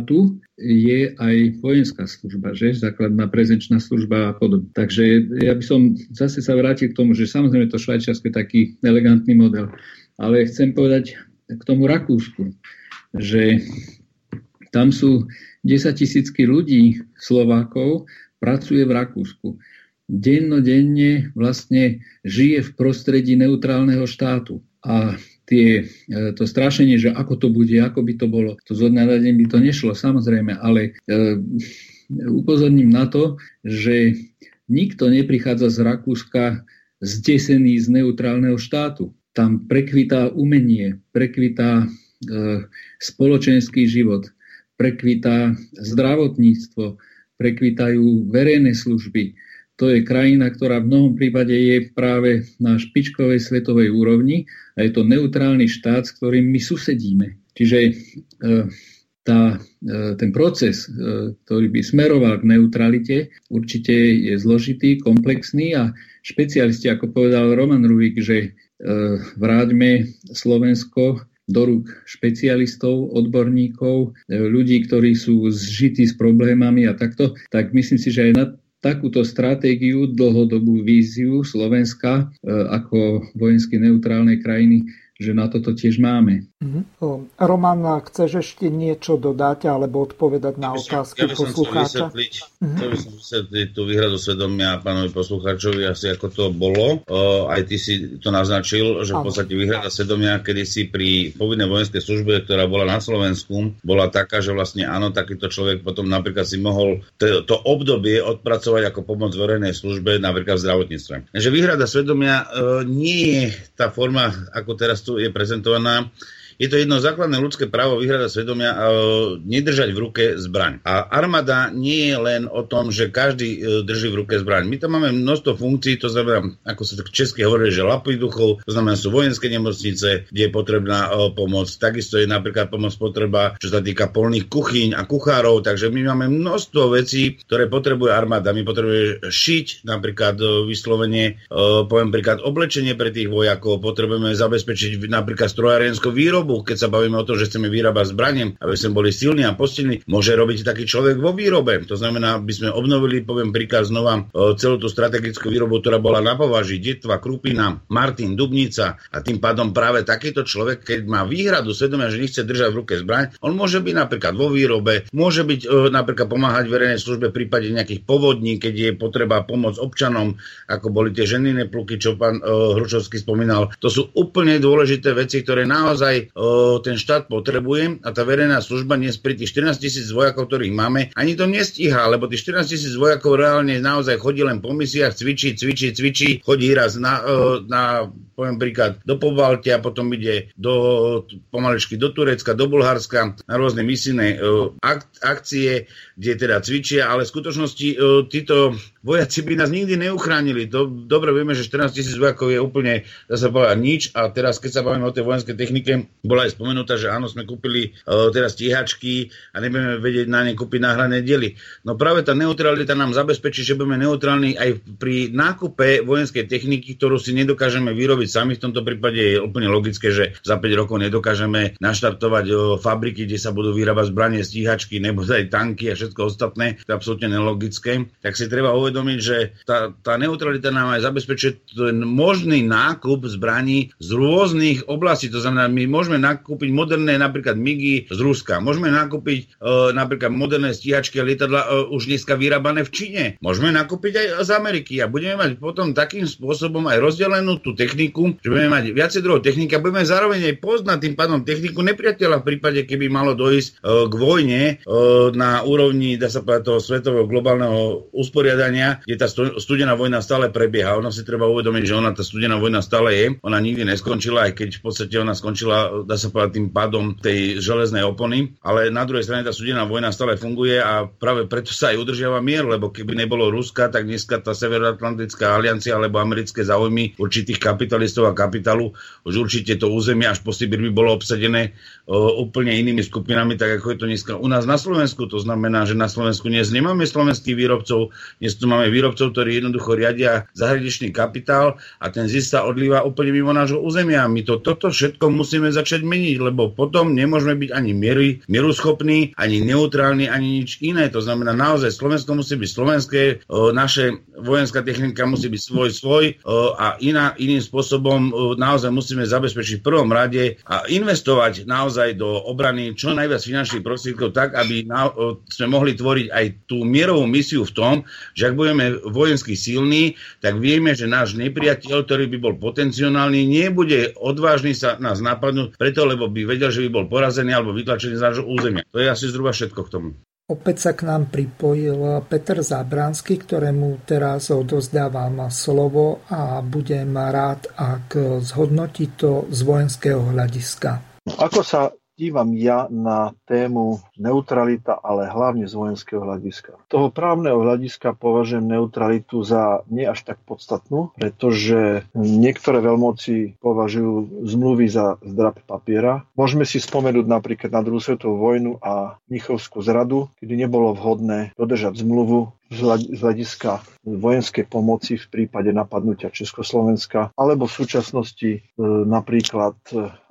je aj vojenská služba, že? Základná prezenčná služba a podobne. Takže ja by som zase sa vrátil k tomu, že samozrejme to Švajčiarsko je taký elegantný model. Ale chcem povedať k tomu Rakúsku, že tam sú 10 tisícky ľudí, Slovákov, pracuje v Rakúsku. Dennodenne vlastne žije v prostredí neutrálneho štátu. A tie, e, to strašenie, že ako to bude, ako by to bolo, to zo dňa na deň by to nešlo, samozrejme, ale e, upozorním na to, že nikto neprichádza z Rakúska zdesený z neutrálneho štátu. Tam prekvitá umenie, prekvitá e, spoločenský život prekvitá zdravotníctvo, prekvitajú verejné služby. To je krajina, ktorá v mnohom prípade je práve na špičkovej svetovej úrovni a je to neutrálny štát, s ktorým my susedíme. Čiže e, tá, e, ten proces, e, ktorý by smeroval k neutralite, určite je zložitý, komplexný a špecialisti, ako povedal Roman Rubik, že vráťme Slovensko do rúk špecialistov, odborníkov, ľudí, ktorí sú zžití s problémami a takto, tak myslím si, že aj na takúto stratégiu, dlhodobú víziu Slovenska e, ako vojensky neutrálnej krajiny že na toto tiež máme. Uh-huh. Roman, chceš ešte niečo dodať alebo odpovedať na otázku ja poslucháča? Uh-huh. Chcel by som vysvetliť tú výhradu svedomia pánovi poslucháčovi, asi ako to bolo. O, aj ty si to naznačil, že v podstate výhrada svedomia, kedy si pri povinnej vojenskej službe, ktorá bola na Slovensku, bola taká, že vlastne áno, takýto človek potom napríklad si mohol to, to obdobie odpracovať ako pomoc verejnej službe, napríklad v zdravotníctve. Takže výhrada svedomia e, nie je tá forma, ako teraz tu je prezentovaná je to jedno základné ľudské právo vyhrada svedomia a nedržať v ruke zbraň. A armáda nie je len o tom, že každý e, drží v ruke zbraň. My tam máme množstvo funkcií, to znamená, ako sa to česky hovorí, že lapy duchov, to znamená sú vojenské nemocnice, kde je potrebná e, pomoc. Takisto je napríklad pomoc potreba, čo sa týka polných kuchyň a kuchárov, takže my máme množstvo vecí, ktoré potrebuje armáda. My potrebujeme šiť napríklad e, vyslovene, poviem príklad, oblečenie pre tých vojakov, potrebujeme zabezpečiť napríklad strojárenskú výrobu, výrobu, keď sa bavíme o tom, že chceme vyrábať zbraním, aby sme boli silní a posilní, môže robiť taký človek vo výrobe. To znamená, aby sme obnovili, poviem príkaz znova, celú tú strategickú výrobu, ktorá bola na považi, Detva, Krupina, Martin, Dubnica a tým pádom práve takýto človek, keď má výhradu svedomia, že nechce držať v ruke zbraň, on môže byť napríklad vo výrobe, môže byť e, napríklad pomáhať verejnej službe v prípade nejakých povodní, keď je potreba pomôcť občanom, ako boli tie ženinné pluky, čo pán e, Hručovský spomínal. To sú úplne dôležité veci, ktoré naozaj ten štát potrebuje a tá verejná služba dnes pri tých 14 tisíc vojakov, ktorých máme, ani to nestíha, lebo tých 14 tisíc vojakov reálne naozaj chodí len po misiách, cvičí, cvičí, cvičí, chodí raz na, na poviem príklad, do Pobaltia, potom ide do, pomaličky do Turecka, do Bulharska, na rôzne misijné ak, akcie, kde teda cvičia, ale v skutočnosti títo vojaci by nás nikdy neuchránili. To, dobre vieme, že 14 tisíc vojakov je úplne, dá sa povedať, nič a teraz, keď sa bavíme o tej vojenskej technike, bola aj spomenutá, že áno, sme kúpili uh, teraz stíhačky a nebudeme vedieť na ne kúpiť náhradné diely. No práve tá neutralita nám zabezpečí, že budeme neutrálni aj pri nákupe vojenskej techniky, ktorú si nedokážeme vyrobiť sami. V tomto prípade je úplne logické, že za 5 rokov nedokážeme naštartovať uh, fabriky, kde sa budú vyrábať zbranie, stíhačky, nebo aj tanky a všetko ostatné. To je absolútne nelogické. Tak si treba uvedomiť, že tá, tá neutralita nám aj zabezpečuje ten možný nákup zbraní z rôznych oblastí. To znamená, my môžeme nakúpiť moderné napríklad MIGI z Ruska. Môžeme nakúpiť uh, napríklad moderné stíhačky a lietadla uh, už dneska vyrábané v Číne. Môžeme nakúpiť aj z Ameriky a budeme mať potom takým spôsobom aj rozdelenú tú techniku techniku, že budeme mať viacej druhov techniky a budeme zároveň aj poznať tým pádom techniku nepriateľa v prípade, keby malo dojsť e, k vojne e, na úrovni, dá sa povedať, toho svetového globálneho usporiadania, kde tá studená vojna stále prebieha. Ono si treba uvedomiť, že ona tá studená vojna stále je, ona nikdy neskončila, aj keď v podstate ona skončila, dá sa povedať, tým pádom tej železnej opony, ale na druhej strane tá studená vojna stále funguje a práve preto sa aj udržiava mier, lebo keby nebolo Ruska, tak dneska tá Severoatlantická aliancia alebo americké záujmy určitých kapitalistov a kapitálu už určite to územie až po Sibir by bolo obsadené o, úplne inými skupinami, tak ako je to dneska u nás na Slovensku. To znamená, že na Slovensku dnes nemáme slovenských výrobcov, dnes tu máme výrobcov, ktorí jednoducho riadia zahraničný kapitál a ten zisk sa odlíva úplne mimo nášho územia. My to, toto všetko musíme začať meniť, lebo potom nemôžeme byť ani miery, mieruschopní, ani neutrálni, ani nič iné. To znamená, naozaj Slovensko musí byť slovenské, o, naše vojenská technika musí byť svoj, svoj o, a iná, iným spôsobom o, naozaj musíme zabezpečiť v prvom rade a investovať naozaj do obrany čo najviac finančných prostriedkov tak, aby o, sme mohli tvoriť aj tú mierovú misiu v tom, že ak budeme vojensky silní, tak vieme, že náš nepriateľ, ktorý by bol potenciálny, nebude odvážny sa nás napadnúť preto, lebo by vedel, že by bol porazený alebo vytlačený z nášho územia. To je asi zhruba všetko k tomu. Opäť sa k nám pripojil Peter Zábranský, ktorému teraz odozdávam slovo a budem rád, ak zhodnotí to z vojenského hľadiska. Ako sa dívam ja na tému neutralita, ale hlavne z vojenského hľadiska. Z toho právneho hľadiska považujem neutralitu za nie až tak podstatnú, pretože niektoré veľmoci považujú zmluvy za zdrab papiera. Môžeme si spomenúť napríklad na druhú svetovú vojnu a Mnichovskú zradu, kedy nebolo vhodné dodržať zmluvu z hľadiska vojenskej pomoci v prípade napadnutia Československa, alebo v súčasnosti e, napríklad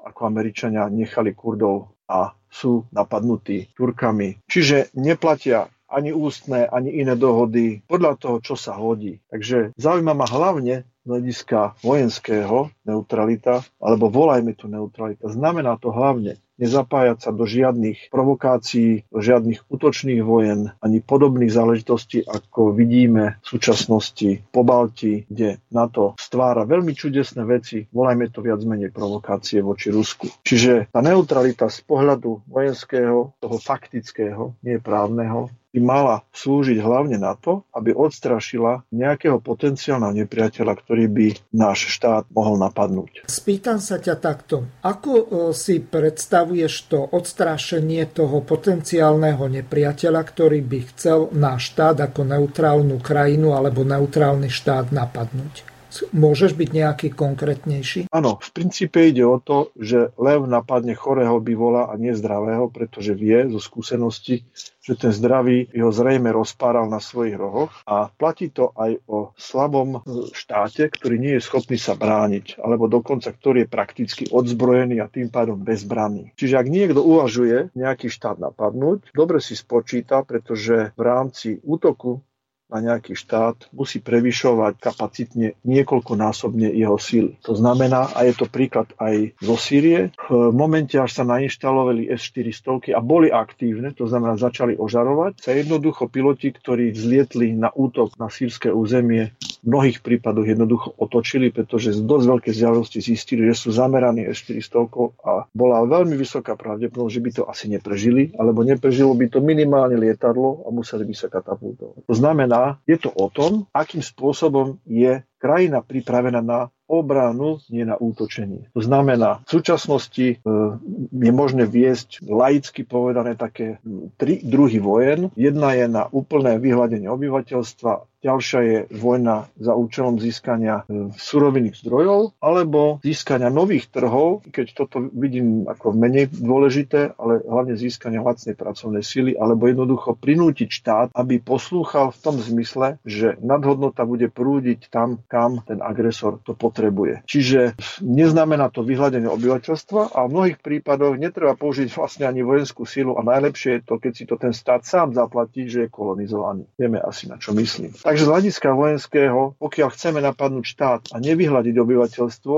ako Američania nechali Kurdov a sú napadnutí Turkami. Čiže neplatia ani ústne, ani iné dohody podľa toho, čo sa hodí. Takže zaujíma ma hlavne hľadiska vojenského neutralita, alebo volajme tu neutralita. Znamená to hlavne nezapájať sa do žiadnych provokácií, do žiadnych útočných vojen, ani podobných záležitostí, ako vidíme v súčasnosti po Balti, kde NATO stvára veľmi čudesné veci, volajme to viac menej provokácie voči Rusku. Čiže tá neutralita z pohľadu vojenského, toho faktického, nie právneho, by mala slúžiť hlavne na to, aby odstrašila nejakého potenciálneho nepriateľa, ktorý by náš štát mohol napadnúť. Spýtam sa ťa takto. Ako e, si predstavuješ to odstrašenie toho potenciálneho nepriateľa, ktorý by chcel náš štát ako neutrálnu krajinu alebo neutrálny štát napadnúť? Môžeš byť nejaký konkrétnejší? Áno, v princípe ide o to, že lev napadne chorého bivola a nezdravého, pretože vie zo skúsenosti, že ten zdravý ho zrejme rozpáral na svojich rohoch a platí to aj o slabom štáte, ktorý nie je schopný sa brániť, alebo dokonca ktorý je prakticky odzbrojený a tým pádom bezbranný. Čiže ak niekto uvažuje nejaký štát napadnúť, dobre si spočíta, pretože v rámci útoku na nejaký štát musí prevyšovať kapacitne niekoľkonásobne jeho síly. To znamená, a je to príklad aj zo Sýrie, v momente, až sa nainštalovali S-400 a boli aktívne, to znamená začali ožarovať, sa jednoducho piloti, ktorí vzlietli na útok na sírske územie, v mnohých prípadoch jednoducho otočili, pretože z dosť veľkej vzdialenosti zistili, že sú zameraní S-400 a bola veľmi vysoká pravdepodobnosť, že by to asi neprežili, alebo neprežilo by to minimálne lietadlo a museli by sa katapultovať. To znamená, je to o tom, akým spôsobom je krajina pripravená na obranu, nie na útočenie. To znamená, v súčasnosti e, je možné viesť laicky povedané také tri druhy vojen. Jedna je na úplné vyhľadenie obyvateľstva, ďalšia je vojna za účelom získania e, surovinných zdrojov alebo získania nových trhov, keď toto vidím ako menej dôležité, ale hlavne získania lacnej pracovnej sily, alebo jednoducho prinútiť štát, aby poslúchal v tom zmysle, že nadhodnota bude prúdiť tam, kam ten agresor to potrebuje. Čiže neznamená to vyhľadenie obyvateľstva a v mnohých prípadoch netreba použiť vlastne ani vojenskú silu a najlepšie je to, keď si to ten stát sám zaplatí, že je kolonizovaný. Vieme asi na čo myslím. Takže z hľadiska vojenského, pokiaľ chceme napadnúť štát a nevyhľadiť obyvateľstvo,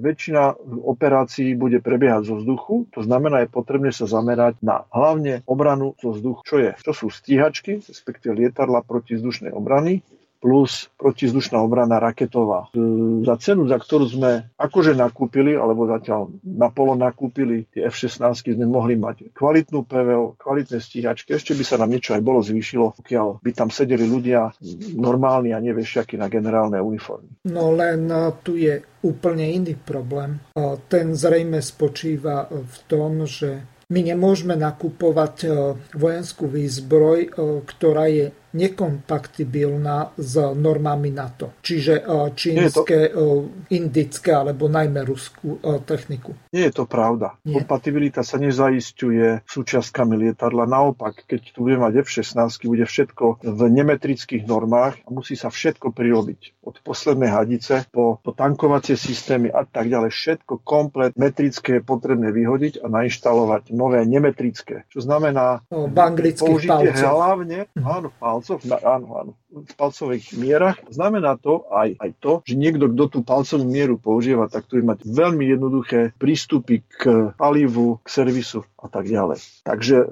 väčšina operácií bude prebiehať zo vzduchu, to znamená, je potrebné sa zamerať na hlavne obranu zo vzduchu. Čo je? To sú stíhačky, respektíve lietadla proti vzdušnej obrany, plus protizdušná obrana raketová. E, Za cenu, za ktorú sme akože nakúpili, alebo zatiaľ napolo nakúpili tie F-16, sme mohli mať kvalitnú PVO, kvalitné stíhačky. Ešte by sa nám niečo aj bolo zvýšilo, pokiaľ by tam sedeli ľudia normálni a nevešiaky na generálne uniformy. No len e, tu je úplne iný problém. E, Ten zrejme spočíva v tom, že my nemôžeme nakupovať vojenskú výzbroj, ktorá je nekompatibilná s normami NATO. Čiže e, čínske, indické alebo najmä ruskú techniku. Nie je to pravda. Nie. Kompatibilita sa nezaistuje súčiastkami lietadla. Naopak, keď tu bude mať F-16, bude všetko v nemetrických normách a musí sa všetko prirobiť. Od poslednej hadice po, po tankovacie systémy a tak ďalej. Všetko komplet metrické je potrebné vyhodiť a nainštalovať nové nemetrické. Čo znamená O, v anglických použitie palcoch. hlavne, áno, palcoch, áno, áno, v palcových mierach. Znamená to aj, aj to, že niekto, kto tú palcovú mieru používa, tak tu mať veľmi jednoduché prístupy k palivu, k servisu a tak ďalej. Takže e,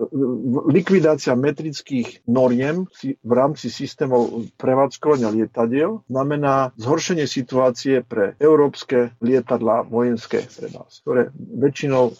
likvidácia metrických noriem v rámci systémov prevádzkovania lietadiel znamená zhoršenie situácie pre európske lietadlá vojenské pre nás, ktoré väčšinou e,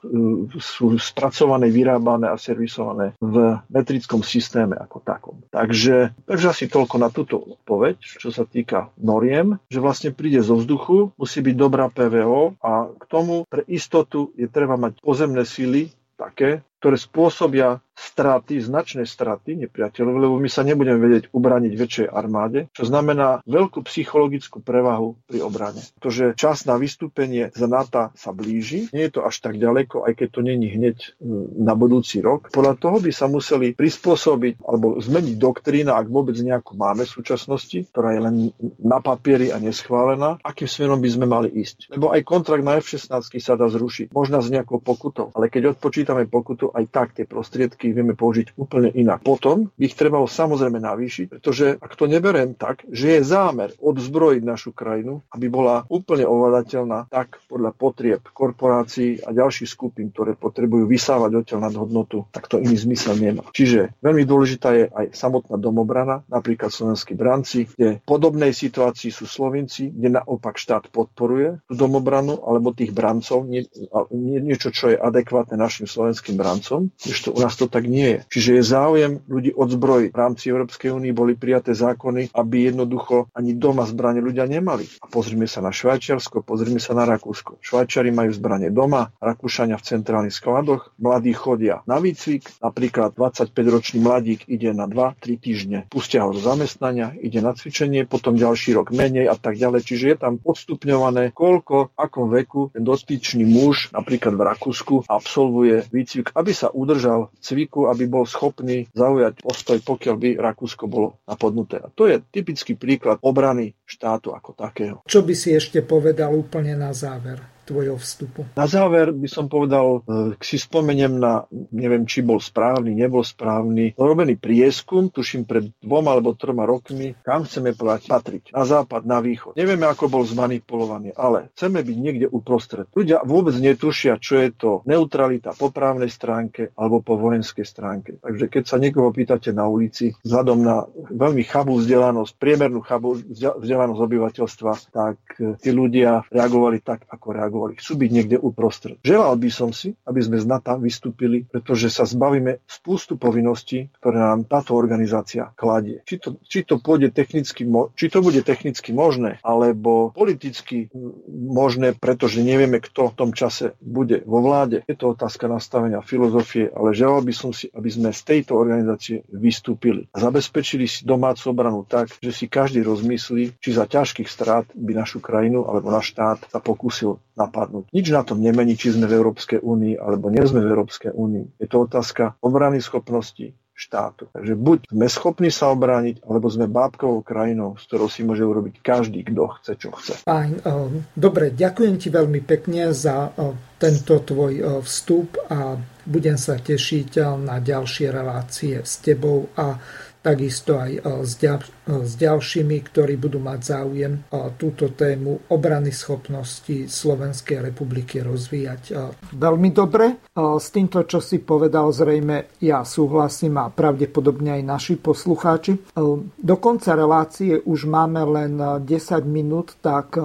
sú spracované, vyrábané a servisované v metrickom systéme ako takom. Takže, takže asi toľko na túto odpoveď, čo sa týka noriem, že vlastne príde zo vzduchu, musí byť dobrá PVO a k tomu pre istotu je treba mať pozemné síly také, ktoré spôsobia straty, značné straty nepriateľov, lebo my sa nebudeme vedieť ubraniť väčšej armáde, čo znamená veľkú psychologickú prevahu pri obrane. Pretože čas na vystúpenie za NATO sa blíži, nie je to až tak ďaleko, aj keď to není hneď mm, na budúci rok. Podľa toho by sa museli prispôsobiť alebo zmeniť doktrína, ak vôbec nejakú máme v súčasnosti, ktorá je len na papieri a neschválená, akým smerom by sme mali ísť. Lebo aj kontrakt na F-16 sa dá zrušiť, možno s nejakou pokutou, ale keď odpočítame pokutu, aj tak tie prostriedky vieme použiť úplne inak. Potom ich trebalo samozrejme navýšiť, pretože ak to neberiem tak, že je zámer odzbrojiť našu krajinu, aby bola úplne ovládateľná tak podľa potrieb korporácií a ďalších skupín, ktoré potrebujú vysávať odtiaľ nad hodnotu, tak to iný zmysel nemá. Čiže veľmi dôležitá je aj samotná domobrana, napríklad slovenskí branci, kde v podobnej situácii sú Slovenci, kde naopak štát podporuje tú domobranu alebo tých brancov, nie, nie, niečo, čo je adekvátne našim slovenským brancom, ešte u nás to tak nie je. Čiže je záujem ľudí odzbrojiť. V rámci Európskej únie boli prijaté zákony, aby jednoducho ani doma zbrane ľudia nemali. A pozrime sa na Švajčiarsko, pozrime sa na Rakúsko. Švajčiari majú zbrane doma, Rakúšania v centrálnych skladoch, mladí chodia na výcvik, napríklad 25-ročný mladík ide na 2-3 týždne, pustia ho do zamestnania, ide na cvičenie, potom ďalší rok menej a tak ďalej. Čiže je tam odstupňované, koľko, akom veku ten dotyčný muž, napríklad v Rakúsku, absolvuje výcvik, aby sa udržal v cviku, aby bol schopný zaujať postoj, pokiaľ by Rakúsko bolo napadnuté. A to je typický príklad obrany štátu ako takého. Čo by si ešte povedal úplne na záver tvojho vstupu? Na záver by som povedal, e, si spomeniem na, neviem, či bol správny, nebol správny, robený prieskum, tuším pred dvoma alebo troma rokmi, kam chceme patriť. Na západ, na východ. Nevieme, ako bol zmanipulovaný, ale chceme byť niekde uprostred. Ľudia vôbec netušia, čo je to neutralita po právnej stránke alebo po vojenskej stránke. Takže keď sa niekoho pýtate na ulici, vzhľadom na veľmi chabú vzdelanosť, priemernú chabú vzde- vzdelanosť obyvateľstva, tak e, tí ľudia reagovali tak, ako reagovali. Chcú byť niekde uprostred. Želal by som si, aby sme z NATO vystúpili, pretože sa zbavíme spústu povinností, ktoré nám táto organizácia kladie. Či to, či to pôjde technicky, či to bude technicky možné, alebo politicky možné, pretože nevieme, kto v tom čase bude vo vláde. Je to otázka nastavenia filozofie, ale želal by som si, aby sme z tejto organizácie vystúpili a zabezpečili si domácu obranu tak, že si každý rozmyslí, či za ťažkých strát by našu krajinu alebo náš štát sa pokúsil napadnúť. Nič na tom nemení, či sme v Európskej únii alebo nie sme v Európskej únii. Je to otázka obrany schopnosti štátu. Takže buď sme schopní sa obrániť, alebo sme bábkovou krajinou, s ktorou si môže urobiť každý, kto chce, čo chce. Fajn. eh, Dobre, ďakujem ti veľmi pekne za eh, tento tvoj eh, vstup a budem sa tešiť na ďalšie relácie s tebou a takisto aj s, ďal, s ďalšími, ktorí budú mať záujem túto tému obrany schopnosti Slovenskej republiky rozvíjať. Veľmi dobre. S týmto, čo si povedal, zrejme ja súhlasím a pravdepodobne aj naši poslucháči. Do konca relácie už máme len 10 minút, tak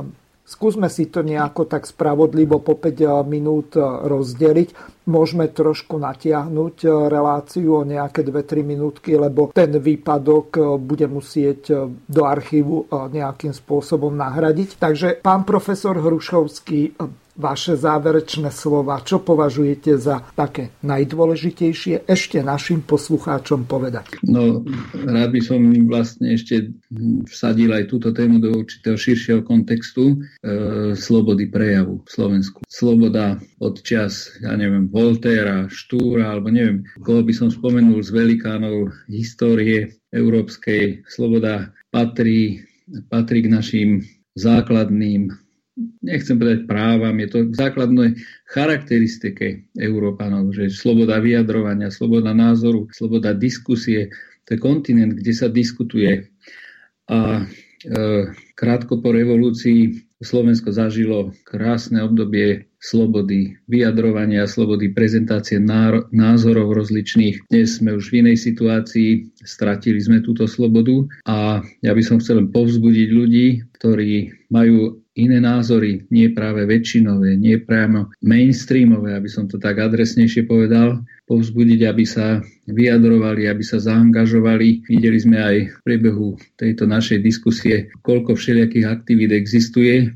Skúsme si to nejako tak spravodlivo po 5 eh, minút eh, rozdeliť. Môžeme trošku natiahnuť eh, reláciu o nejaké 2-3 minútky, lebo ten výpadok bude musieť do archívu nejakým spôsobom nahradiť. Takže pán profesor Hrušovský, vaše záverečné slova, čo považujete za také najdôležitejšie ešte našim poslucháčom povedať? No, rád by som vlastne ešte vsadil aj túto tému do určitého širšieho kontextu e, slobody prejavu v Slovensku. Sloboda od čas, ja neviem, Voltéra, Štúra, alebo neviem, koho by som spomenul z velikánov histórie európskej. Sloboda patrí, patrí k našim základným nechcem povedať právam, je to základné charakteristike Európanov, že sloboda vyjadrovania, sloboda názoru, sloboda diskusie, to je kontinent, kde sa diskutuje. A e, krátko po revolúcii Slovensko zažilo krásne obdobie slobody vyjadrovania, slobody prezentácie názorov rozličných. Dnes sme už v inej situácii, stratili sme túto slobodu a ja by som chcel povzbudiť ľudí, ktorí majú iné názory, nie práve väčšinové, nie priamo mainstreamové, aby som to tak adresnejšie povedal, povzbudiť, aby sa vyjadrovali, aby sa zaangažovali. Videli sme aj v priebehu tejto našej diskusie, koľko všelijakých aktivít existuje,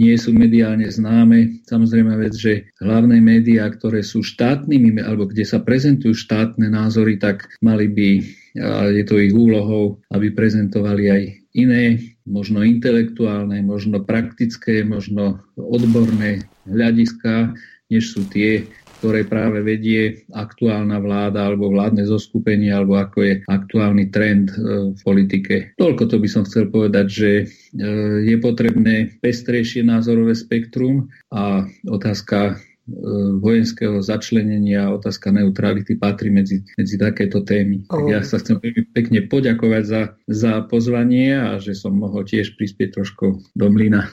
nie sú mediálne známe. Samozrejme vec, že hlavné médiá, ktoré sú štátnymi, alebo kde sa prezentujú štátne názory, tak mali by, je to ich úlohou, aby prezentovali aj iné možno intelektuálne, možno praktické, možno odborné hľadiska, než sú tie, ktoré práve vedie aktuálna vláda alebo vládne zoskupenie, alebo ako je aktuálny trend e, v politike. Toľko to by som chcel povedať, že e, je potrebné pestrejšie názorové spektrum a otázka vojenského začlenenia a otázka neutrality patrí medzi, medzi takéto témy. Tak ja sa chcem pekne poďakovať za, za pozvanie a že som mohol tiež prispieť trošku do mlyna.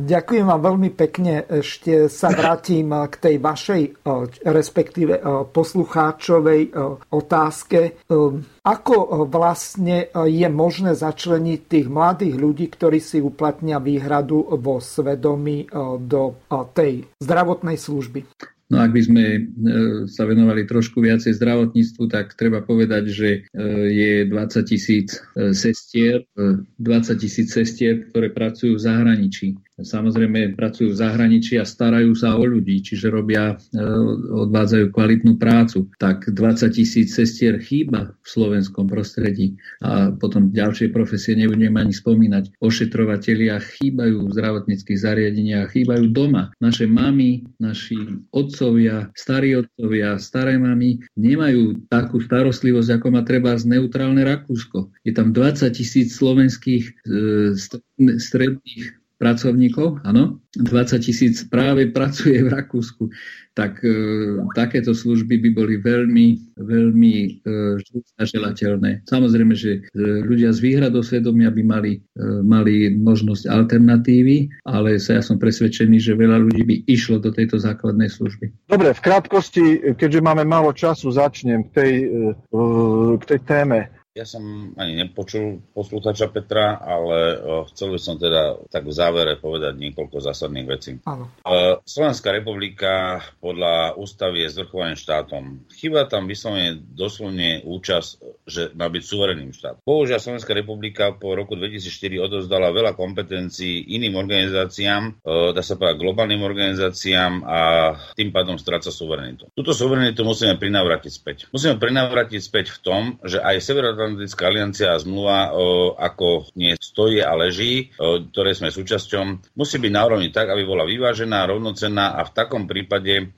Ďakujem vám veľmi pekne. Ešte sa vrátim k tej vašej, respektíve poslucháčovej otázke. Ako vlastne je možné začleniť tých mladých ľudí, ktorí si uplatnia výhradu vo svedomí do tej zdravotnej služby? No ak by sme sa venovali trošku viacej zdravotníctvu, tak treba povedať, že je 20 tisíc sestier, 20 tisíc sestier, ktoré pracujú v zahraničí samozrejme pracujú v zahraničí a starajú sa o ľudí, čiže robia, e, odvádzajú kvalitnú prácu. Tak 20 tisíc sestier chýba v slovenskom prostredí a potom ďalšie profesie nebudem ani spomínať. Ošetrovatelia chýbajú v zdravotníckých zariadeniach, chýbajú doma. Naše mamy, naši otcovia, starí otcovia, staré mamy nemajú takú starostlivosť, ako má treba z neutrálne Rakúsko. Je tam 20 tisíc slovenských e, stredných pracovníkov, áno, 20 tisíc práve pracuje v Rakúsku, tak e, takéto služby by boli veľmi, veľmi e, želateľné. Samozrejme, že e, ľudia z výhradou svedomia by mali, e, mali možnosť alternatívy, ale sa ja som presvedčený, že veľa ľudí by išlo do tejto základnej služby. Dobre, v krátkosti, keďže máme málo času, začnem k tej, e, k tej téme. Ja som ani nepočul poslúchača Petra, ale uh, chcel by som teda tak v závere povedať niekoľko zásadných vecí. Áno. Uh, Slovenská republika podľa ústavy je zvrchovaným štátom. Chyba tam vyslovene doslovne účasť, že má byť suverénnym štátom. Bohužiaľ Slovenská republika po roku 2004 odozdala veľa kompetencií iným organizáciám, uh, dá sa povedať globálnym organizáciám a tým pádom stráca suverenitu. Túto suverenitu musíme prinávrátiť späť. Musíme prinávrátiť späť v tom, že aj Severoatlantická Severoatlantická aliancia a zmluva, ako nie stojí a leží, ktoré sme súčasťou, musí byť na úrovni tak, aby bola vyvážená, rovnocenná a v takom prípade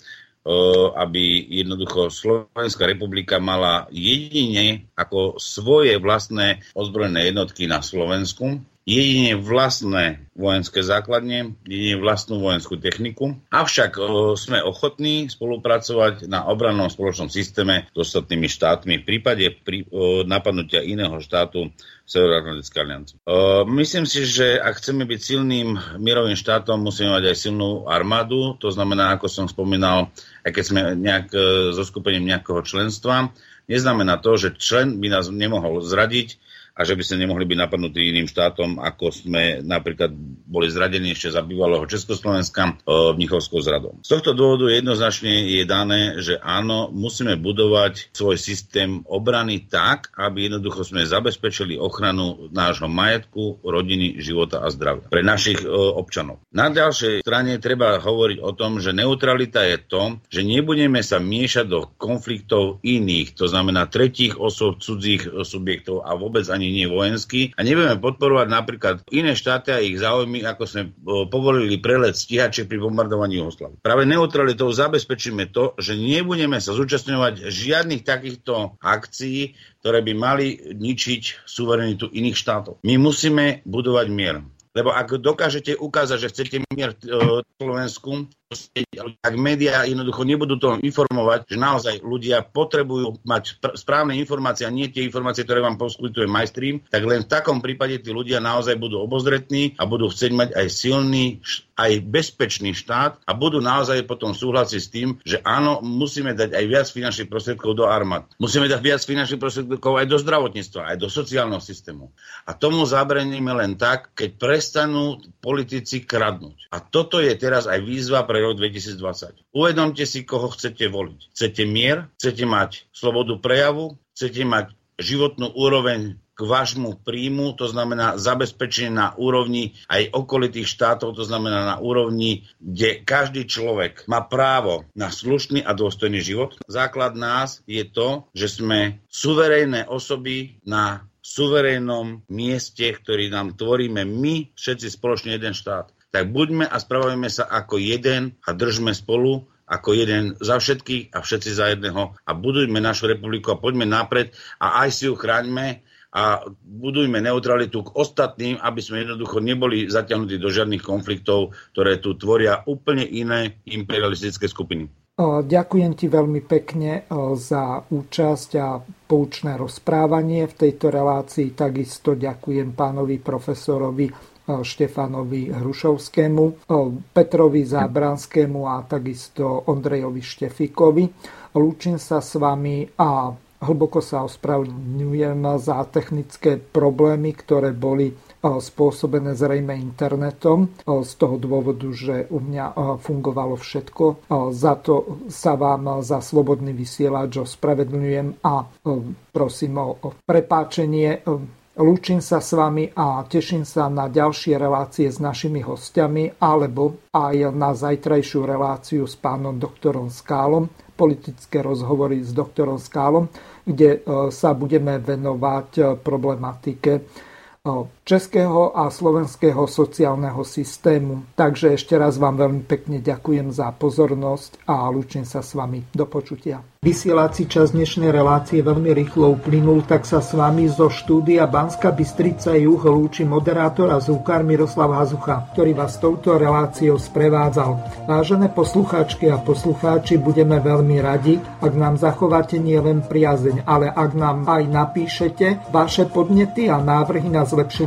aby jednoducho Slovenská republika mala jedine ako svoje vlastné ozbrojené jednotky na Slovensku, jedine vlastné vojenské základne, jedine vlastnú vojenskú techniku. Avšak o, sme ochotní spolupracovať na obrannom spoločnom systéme s ostatnými štátmi v prípade pri, o, napadnutia iného štátu Severoatlantické aliancie. Myslím si, že ak chceme byť silným mierovým štátom, musíme mať aj silnú armádu. To znamená, ako som spomínal, aj keď sme nejak so skupením nejakého členstva, neznamená to, že člen by nás nemohol zradiť, a že by sme nemohli byť napadnutí iným štátom, ako sme napríklad boli zradení ešte za bývalého Československa e, Mnichovskou zradou. Z tohto dôvodu jednoznačne je dané, že áno, musíme budovať svoj systém obrany tak, aby jednoducho sme zabezpečili ochranu nášho majetku, rodiny, života a zdravia pre našich e, občanov. Na ďalšej strane treba hovoriť o tom, že neutralita je to, že nebudeme sa miešať do konfliktov iných, to znamená tretích osob, cudzích subjektov a vôbec ani ani nie vojenský. A nebudeme podporovať napríklad iné štáty a ich záujmy, ako sme povolili prelet stíhače pri bombardovaní Jugoslavy. Práve neutralitou zabezpečíme to, že nebudeme sa zúčastňovať žiadnych takýchto akcií, ktoré by mali ničiť suverenitu iných štátov. My musíme budovať mier. Lebo ak dokážete ukázať, že chcete mier v Slovensku, ak médiá jednoducho nebudú to informovať, že naozaj ľudia potrebujú mať správne informácie a nie tie informácie, ktoré vám poskytuje MyStream, tak len v takom prípade tí ľudia naozaj budú obozretní a budú chcieť mať aj silný, aj bezpečný štát a budú naozaj potom súhlasiť s tým, že áno, musíme dať aj viac finančných prostriedkov do armád. Musíme dať viac finančných prostriedkov aj do zdravotníctva, aj do sociálneho systému. A tomu zabraníme len tak, keď prestanú politici kradnúť. A toto je teraz aj výzva pre pre rok 2020. Uvedomte si, koho chcete voliť. Chcete mier, chcete mať slobodu prejavu, chcete mať životnú úroveň k vášmu príjmu, to znamená zabezpečenie na úrovni aj okolitých štátov, to znamená na úrovni, kde každý človek má právo na slušný a dôstojný život. Základ nás je to, že sme suverejné osoby na suverénnom mieste, ktorý nám tvoríme my, všetci spoločne jeden štát tak buďme a spravujeme sa ako jeden a držme spolu ako jeden za všetkých a všetci za jedného a budujme našu republiku a poďme napred a aj si ju chráňme a budujme neutralitu k ostatným, aby sme jednoducho neboli zatiahnutí do žiadnych konfliktov, ktoré tu tvoria úplne iné imperialistické skupiny. Ďakujem ti veľmi pekne za účasť a poučné rozprávanie v tejto relácii. Takisto ďakujem pánovi profesorovi Štefanovi Hrušovskému, Petrovi Zábranskému a takisto Ondrejovi Štefikovi. Lúčim sa s vami a hlboko sa ospravedlňujem za technické problémy, ktoré boli spôsobené zrejme internetom z toho dôvodu, že u mňa fungovalo všetko. Za to sa vám za slobodný vysielač ospravedlňujem a prosím o prepáčenie Lúčim sa s vami a teším sa na ďalšie relácie s našimi hostiami alebo aj na zajtrajšiu reláciu s pánom doktorom Skálom, politické rozhovory s doktorom Skálom, kde e, sa budeme venovať e, problematike e, českého a slovenského sociálneho systému. Takže ešte raz vám veľmi pekne ďakujem za pozornosť a lúčim sa s vami. Do počutia. Vysielací čas dnešnej relácie veľmi rýchlo uplynul, tak sa s vami zo štúdia Banska Bystrica Juh lúči moderátor a zúkar Miroslav Hazucha, ktorý vás touto reláciou sprevádzal. Vážené poslucháčky a poslucháči, budeme veľmi radi, ak nám zachováte nielen priazeň, ale ak nám aj napíšete vaše podnety a návrhy na